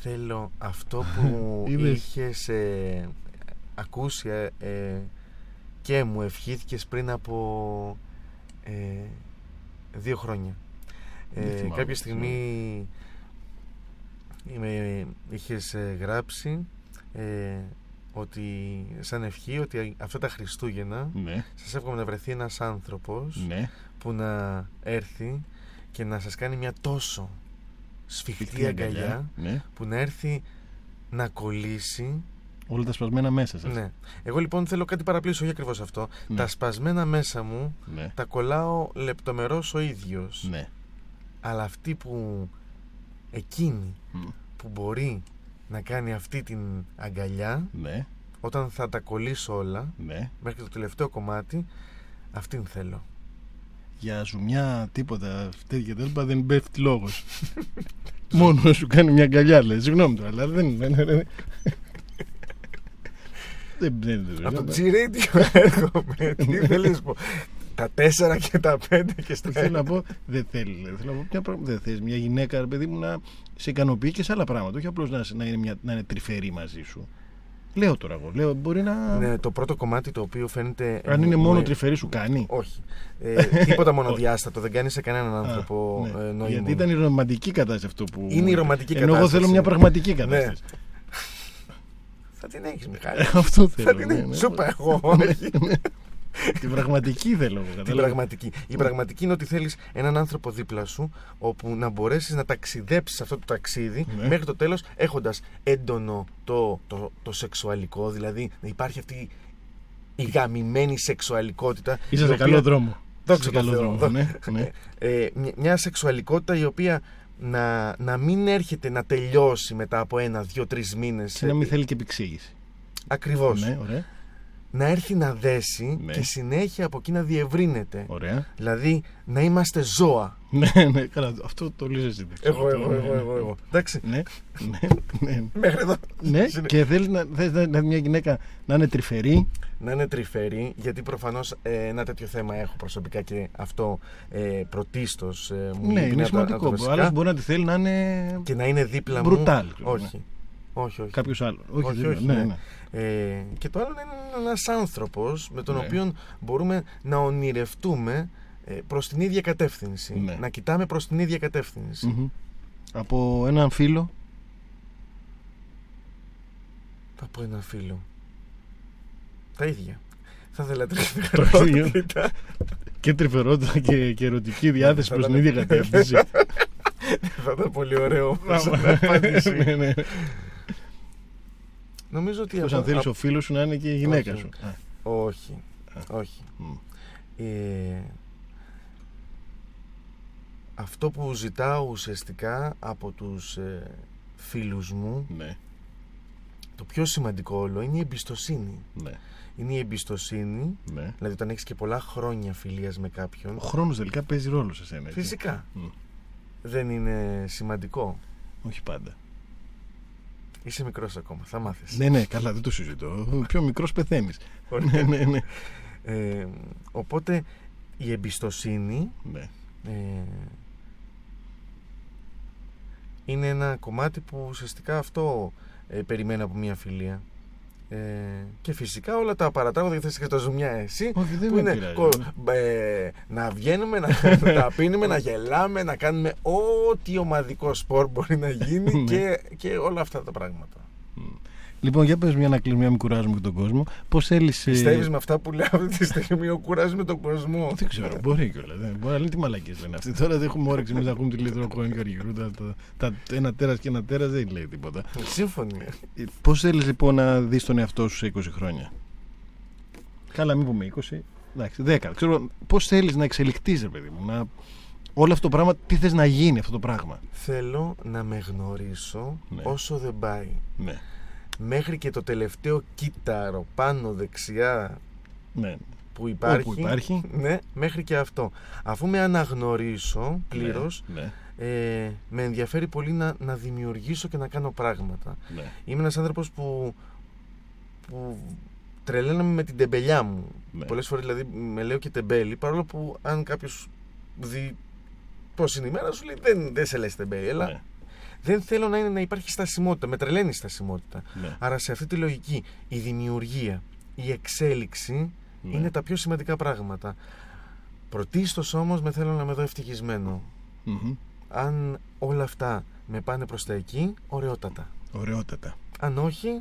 θέλω αυτό που Είδες. είχες ε, ακούσει ε, ε, και μου ευχήθηκες πριν από ε, δύο χρόνια. Δεν Ε, θυμάμαι, κάποια δεν στιγμή είμαι, είχες ε, γράψει ε, ότι σαν ευχή ότι αυτά τα Χριστούγεννα Ναι, σας εύχομαι να βρεθεί ένας άνθρωπος ναι. που να έρθει και να σας κάνει μια τόσο σφιχτή Φιχτή αγκαλιά Ναι. που να έρθει να κολλήσει Όλα τα σπασμένα μέσα σας. Ναι. Εγώ λοιπόν θέλω κάτι παραπλήσω, όχι ακριβώς αυτό. Ναι. Τα σπασμένα μέσα μου Ναι. τα κολλάω λεπτομερώς ο ίδιος. Ναι. Αλλά αυτή που εκείνη Μμ. που μπορεί να κάνει αυτή την αγκαλιά Ναι. όταν θα τα κολλήσω όλα Ναι. μέχρι το τελευταίο κομμάτι αυτήν θέλω. Για ζουμιά, τίποτα, τέτοια τέλπα δεν πέφτει λόγος. Μόνο σου κάνει μια αγκαλιά, λέει. Συγγνώμη τώρα, αλλά δεν είναι. ναι, ναι, ναι. Δεν δεν- δεν- Από το δεν- G-Radio έρχομαι. Τι θέλεις να πω; Τα τέσσερα και τα πέντε και στα Θέλω ένα. να πω, δεν θέλει. λέει. Θέλω να πω, μια πράγμα- δεν θες μια γυναίκα, ρε παιδί μου, να σε ικανοποιεί και σε άλλα πράγματα. Όχι απλώς να, να, είναι μια, να είναι τρυφερή μαζί σου. Λέω τώρα εγώ. Λέω, μπορεί να. Ναι, το πρώτο κομμάτι το οποίο φαίνεται. αν είναι μου- μόνο μου- τρυφερή, σου κάνει. Όχι. Ε, τίποτα μονοδιάστατο. δεν κάνεις σε κανέναν Α, άνθρωπο ναι. ε, νόημα. Γιατί ήταν η ρομαντική κατάσταση αυτό που. Είναι η ρομαντική Ενώ εγώ κατάσταση. θέλω μια πραγματική Ναι. κατάσταση. Θα την έχεις, Μιχάλη. Αυτό θέλω. Θα την ναι, έχεις. ναι. Σου είπα εγώ. Όχι. Την πραγματική θέλω. εγώ, Την κατάλαβες. πραγματική. Η πραγματική είναι ότι θέλεις έναν άνθρωπο δίπλα σου όπου να μπορέσεις να ταξιδέψεις αυτό το ταξίδι Ναι. μέχρι το τέλος έχοντας έντονο το, το, το σεξουαλικό, δηλαδή να υπάρχει αυτή η γαμημένη σεξουαλικότητα. Είσαι η σε οποία- καλό δρόμο. Δόξα σε τω καλό Θεώ. δρόμο. Δο- Ναι, ναι. Ε, μια, μια σεξουαλικότητα η οποία να, να μην έρχεται να τελειώσει μετά από ένα, δύο, τρεις μήνες. Και να μην θέλει και επεξήγηση. Ακριβώς. Ναι, ωραία. Να έρθει να δέσει Ναι. και συνέχεια από εκεί να διευρύνεται. ωραία. Δηλαδή να είμαστε ζώα. Ναι, ναι, καλά. Αυτό το λύσεις εσύ. δεν ξέρω. Εγώ, εγώ, Ναι, εγώ, ναι, εγώ, ναι. εγώ. Εντάξει. Ναι, ναι, ναι. Μέχρι εδώ. Ναι, Συνε- και θέλεις να, θες να, να- μια γυναίκα να είναι τρυφερή; Να είναι τρυφερή, γιατί προφανώς ένα τέτοιο θέμα έχω προσωπικά και αυτό ε, πρωτίστως ε, μου Ναι, λείπει είναι να τα- να τα σημαντικό. Ο βασικά. άλλο μπορεί να τη θέλει να είναι Και να είναι δίπλα μου. Brutal, ξέρω, Όχι. Όχι, όχι. κάποιος άλλος. Όχι, Όχι, δεν- όχι, ναι, ναι. ναι. Ε, και το άλλο είναι ένας άνθρωπος με τον Ναι. οποίο μπορούμε να ονειρευτούμε ε, προς την ίδια κατεύθυνση. Ναι. Να κοιτάμε προς την ίδια κατεύθυνση. Μμμ. Από έναν φίλο. Από έναν φίλο. Τα ίδια. Θα ήθελα Το ίδιο. τρυφερότητα. Και τρυφερότητα και, και ερωτική διάθεση θα προς την ήταν- ίδια κατεύθυνση. Θα ήταν πολύ ωραίο όμως σαν απάντηση. Ναι, ναι. Νομίζω ότι... Εκτός από- αν θέλεις από- ο φίλος σου να είναι και η γυναίκα Όχι. σου. Α, Όχι. Όχι. μ. Ε, αυτό που ζητάω ουσιαστικά από τους ε, φίλους μου Ναι, το πιο σημαντικό όλο είναι η εμπιστοσύνη. ναι, Είναι η εμπιστοσύνη, ναι. δηλαδή όταν έχεις και πολλά χρόνια φιλίας με Ο κάποιον, χρόνος τελικά παίζει ρόλο σε σένα. έτσι. φυσικά Μ. δεν είναι σημαντικό. Όχι πάντα. Είσαι μικρός ακόμα, θα μάθεις. Ναι, ναι, καλά, δεν το συζητώ. Ο πιο μικρός πεθαίνεις. ναι, ναι, ναι. Ε, οπότε η εμπιστοσύνη ναι. ε, είναι ένα κομμάτι που ουσιαστικά αυτό ε, περιμένω από μια φιλία. Ε, και φυσικά όλα τα παρατράγωδα γιατί θες και το ζουμιά εσύ Όχι, δεν που με είναι πειράζει. κο- ε, να βγαίνουμε, να, να τα πίνουμε, να γελάμε, να κάνουμε ό,τι ομαδικό σπορ μπορεί να γίνει Ναι. και, και όλα αυτά τα πράγματα. Λοιπόν, για πες μια να κλείσουμε, μια μην κουράζουμε και τον κόσμο. Πώς θέλει. Πιστεύεις με αυτά που λέω αυτή τη στιγμή ο κουράζουμε τον κόσμο; Δεν ξέρω, μπορεί κιόλας. Δεν μπορεί, αλλά τι μαλακίες λένε αυτοί. Τώρα δεν έχουμε όρεξη εμείς να ακούμε τη Λίτρο Κόεν και Αργυρού. Τα, τα, τα, ένα τέρας και ένα τέρας δεν λέει τίποτα. Σύμφωνοι. Πώς θέλεις λοιπόν να δεις τον εαυτό σου σε 20 χρόνια; Καλά, μην πούμε 20. Εντάξει, 10. Ξέρω πώς θέλεις να εξελιχθεί, ρε παιδί μου. Να... Όλο αυτό το πράγμα, τι θες να γίνει αυτό το πράγμα; Θέλω να με γνωρίσω Ναι. όσο δεν πάει. Ναι, Μέχρι και το τελευταίο κύτταρο πάνω δεξιά ναι. που υπάρχει. Όπου υπάρχει. Ναι, μέχρι και αυτό. Αφού με αναγνωρίσω πλήρως, Ναι, ε, με ενδιαφέρει πολύ να, να δημιουργήσω και να κάνω πράγματα. ναι. Είμαι ένας άνθρωπος που, που τρελαίνομαι με την τεμπελιά μου. Ναι. Πολλές φορές δηλαδή με λέω και τεμπέλη, παρόλο που αν κάποιος δει πώς είναι η μέρα σου λέει δεν, δεν σε λες τεμπέλη, αλλά ναι, δεν θέλω να, είναι, να υπάρχει στασιμότητα, με τρελαίνει η στασιμότητα. ναι. Άρα σε αυτή τη λογική η δημιουργία, η εξέλιξη Ναι. είναι τα πιο σημαντικά πράγματα. Πρωτίστως όμως με θέλω να με δω ευτυχισμένο. Μμμ. Αν όλα αυτά με πάνε προς τα εκεί, ωραιότατα. Ωραιότατα. Αν όχι,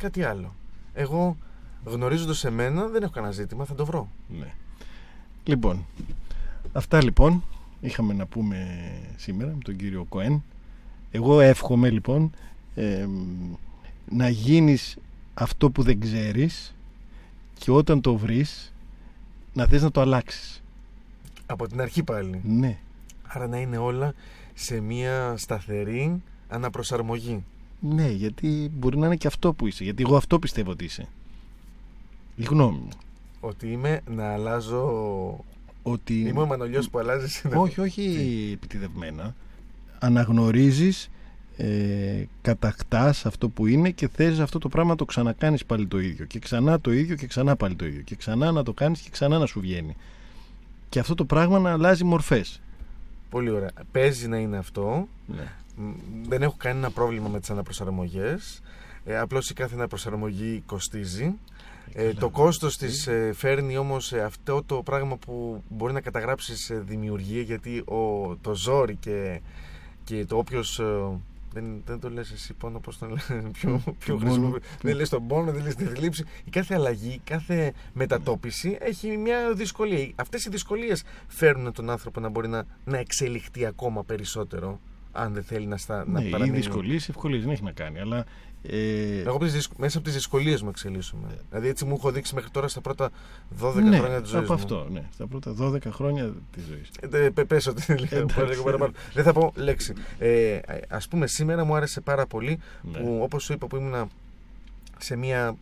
κάτι άλλο. Εγώ γνωρίζοντας εμένα δεν έχω κανένα ζήτημα, θα το βρω. Ναι. Λοιπόν, αυτά λοιπόν είχαμε να πούμε σήμερα με τον κύριο Κοέν. Εγώ εύχομαι λοιπόν ε, να γίνεις αυτό που δεν ξέρεις και όταν το βρεις να θες να το αλλάξεις. Από την αρχή πάλι. Ναι. Άρα να είναι όλα σε μια σταθερή αναπροσαρμογή. Ναι, γιατί μπορεί να είναι και αυτό που είσαι. Γιατί εγώ αυτό πιστεύω ότι είσαι. Η γνώμη μου. Ότι είμαι να αλλάζω. Ότι... Είμαι ο Μανολιός που αλλάζει συνέχεια. Όχι, όχι επιτιδευμένα. Αναγνωρίζεις, ε, κατακτάς αυτό που είναι και θες αυτό το πράγμα να το ξανακάνεις πάλι το ίδιο. Και ξανά το ίδιο και ξανά πάλι το ίδιο. Και ξανά να το κάνεις και ξανά να σου βγαίνει. Και αυτό το πράγμα να αλλάζει μορφές. Πολύ ωραία. Παίζει να είναι αυτό. Ναι. Μ, Δεν έχω κανένα πρόβλημα με τις αναπροσαρμογές. Ε, απλώς η κάθε αναπροσαρμογή κοστίζει. Ε, το κόστος της ε, φέρνει όμως ε, αυτό το πράγμα που μπορεί να καταγράψεις σε δημιουργία γιατί ο, το ζόρι και, και το όποιος... ε, δεν, δεν το λες εσύ πόνο, πώς το λες, πιο, πιο Τον χρησιμο- πόνο. Δεν λες τον πόνο, δεν λες τη θλίψη. Η κάθε αλλαγή, κάθε μετατόπιση έχει μια δυσκολία. Αυτές οι δυσκολίες φέρνουν τον άνθρωπο να μπορεί να, να εξελιχθεί ακόμα περισσότερο αν δεν θέλει να, στα, να ναι, οι παραμείνει. δυσκολίες ευκολίες δεν έχει να κάνει. Αλλά ε, Εγώ από τις δυσκ- μέσα από τις δυσκολίες μου εξελίσσομαι. Δηλαδή έτσι μου έχω δείξει μέχρι τώρα στα πρώτα 12 ναι, χρόνια της ζωής από μου. αυτό, ναι. Στα πρώτα 12 χρόνια της ζωής. Ε, πε- πες ότι είναι λίγο Εντάξει. λίγο παραπάνω. Δεν θα πω λέξη. Ε, ας πούμε σήμερα μου άρεσε πάρα πολύ Ναι. που όπως σου είπα που ήμουνα σε μια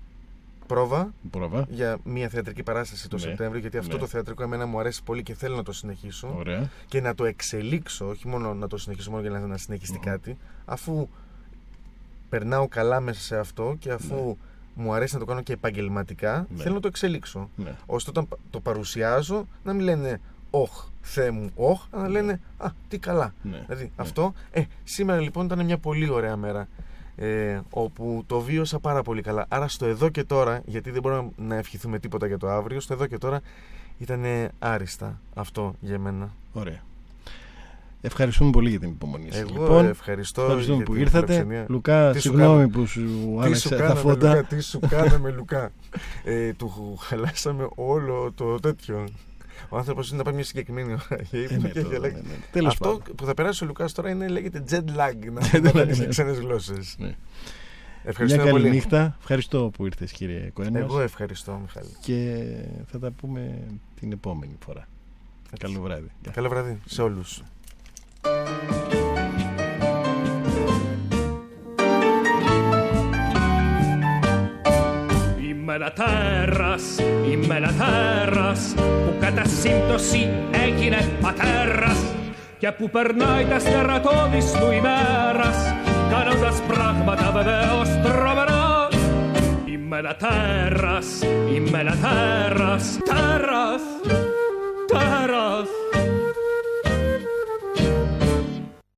πρόβα Πρόβα. για μια θεατρική παράσταση το Ναι. Σεπτέμβριο γιατί αυτό Ναι. το θεατρικό εμένα μου αρέσει πολύ και θέλω να το συνεχίσω Ωραία. και να το εξελίξω, όχι μόνο να το συνεχίσω μόνο για να, να συνεχιστεί Μμμ. κάτι, αφού περνάω καλά μέσα σε αυτό και αφού μου αρέσει να το κάνω και επαγγελματικά, Ναι. θέλω να το εξελίξω. Ναι. Ώστε όταν πα- το παρουσιάζω να μην λένε Όχ, Θεέ μου, όχ, αλλά να λένε Α, τι καλά. Ναι. Δηλαδή Ναι. αυτό. Ε, σήμερα λοιπόν ήταν μια πολύ ωραία μέρα. Ε, όπου το βίωσα πάρα πολύ καλά. Άρα στο εδώ και τώρα, γιατί δεν μπορούμε να ευχηθούμε τίποτα για το αύριο, στο εδώ και τώρα ήταν άριστα αυτό για μένα. Ωραία. Ευχαριστούμε πολύ για την υπομονή σας. Εγώ λοιπόν, ευχαριστώ. ευχαριστούμε για που την ήρθατε. φιλοξενία. Λουκά, Τι σου συγγνώμη κάνω. που σου Τι σου άλλαξα τα κάναμε, φώτα. Λουκά, τι σου κάναμε, Λουκά; Ε, του χαλάσαμε όλο το τέτοιο. Ο άνθρωπος είναι να πάει μια συγκεκριμένη ώρα για Ε, ύπνο ναι, και το- έχει αλλάξει. ναι, ναι. Τέλος Αυτό πάντων. που θα περάσει ο Λουκάς τώρα είναι, λέγεται jet lag. Να Jet να lag, μιλήσει ναι. ξένες γλώσσες. Ναι. Μια Ευχαριστώ καλή πολύ. νύχτα. Ευχαριστώ που ήρθες κύριε Κοένας. Εγώ ευχαριστώ, Μιχάλη. Και θα τα πούμε την επόμενη φορά. Καλό βράδυ. Γεια. Καλό βράδυ σε όλους. Είμαι ένα τέρας, είμαι ένα τέρας που κατά σύμπτωση έγινε πατέρας και που περνάει τα στερατώδης του ημέρας κάνοντας πράγματα βεβαίως τρομερά. Είμαι ένα τέρας, είμαι ένα τέρας, τέρας, τέρας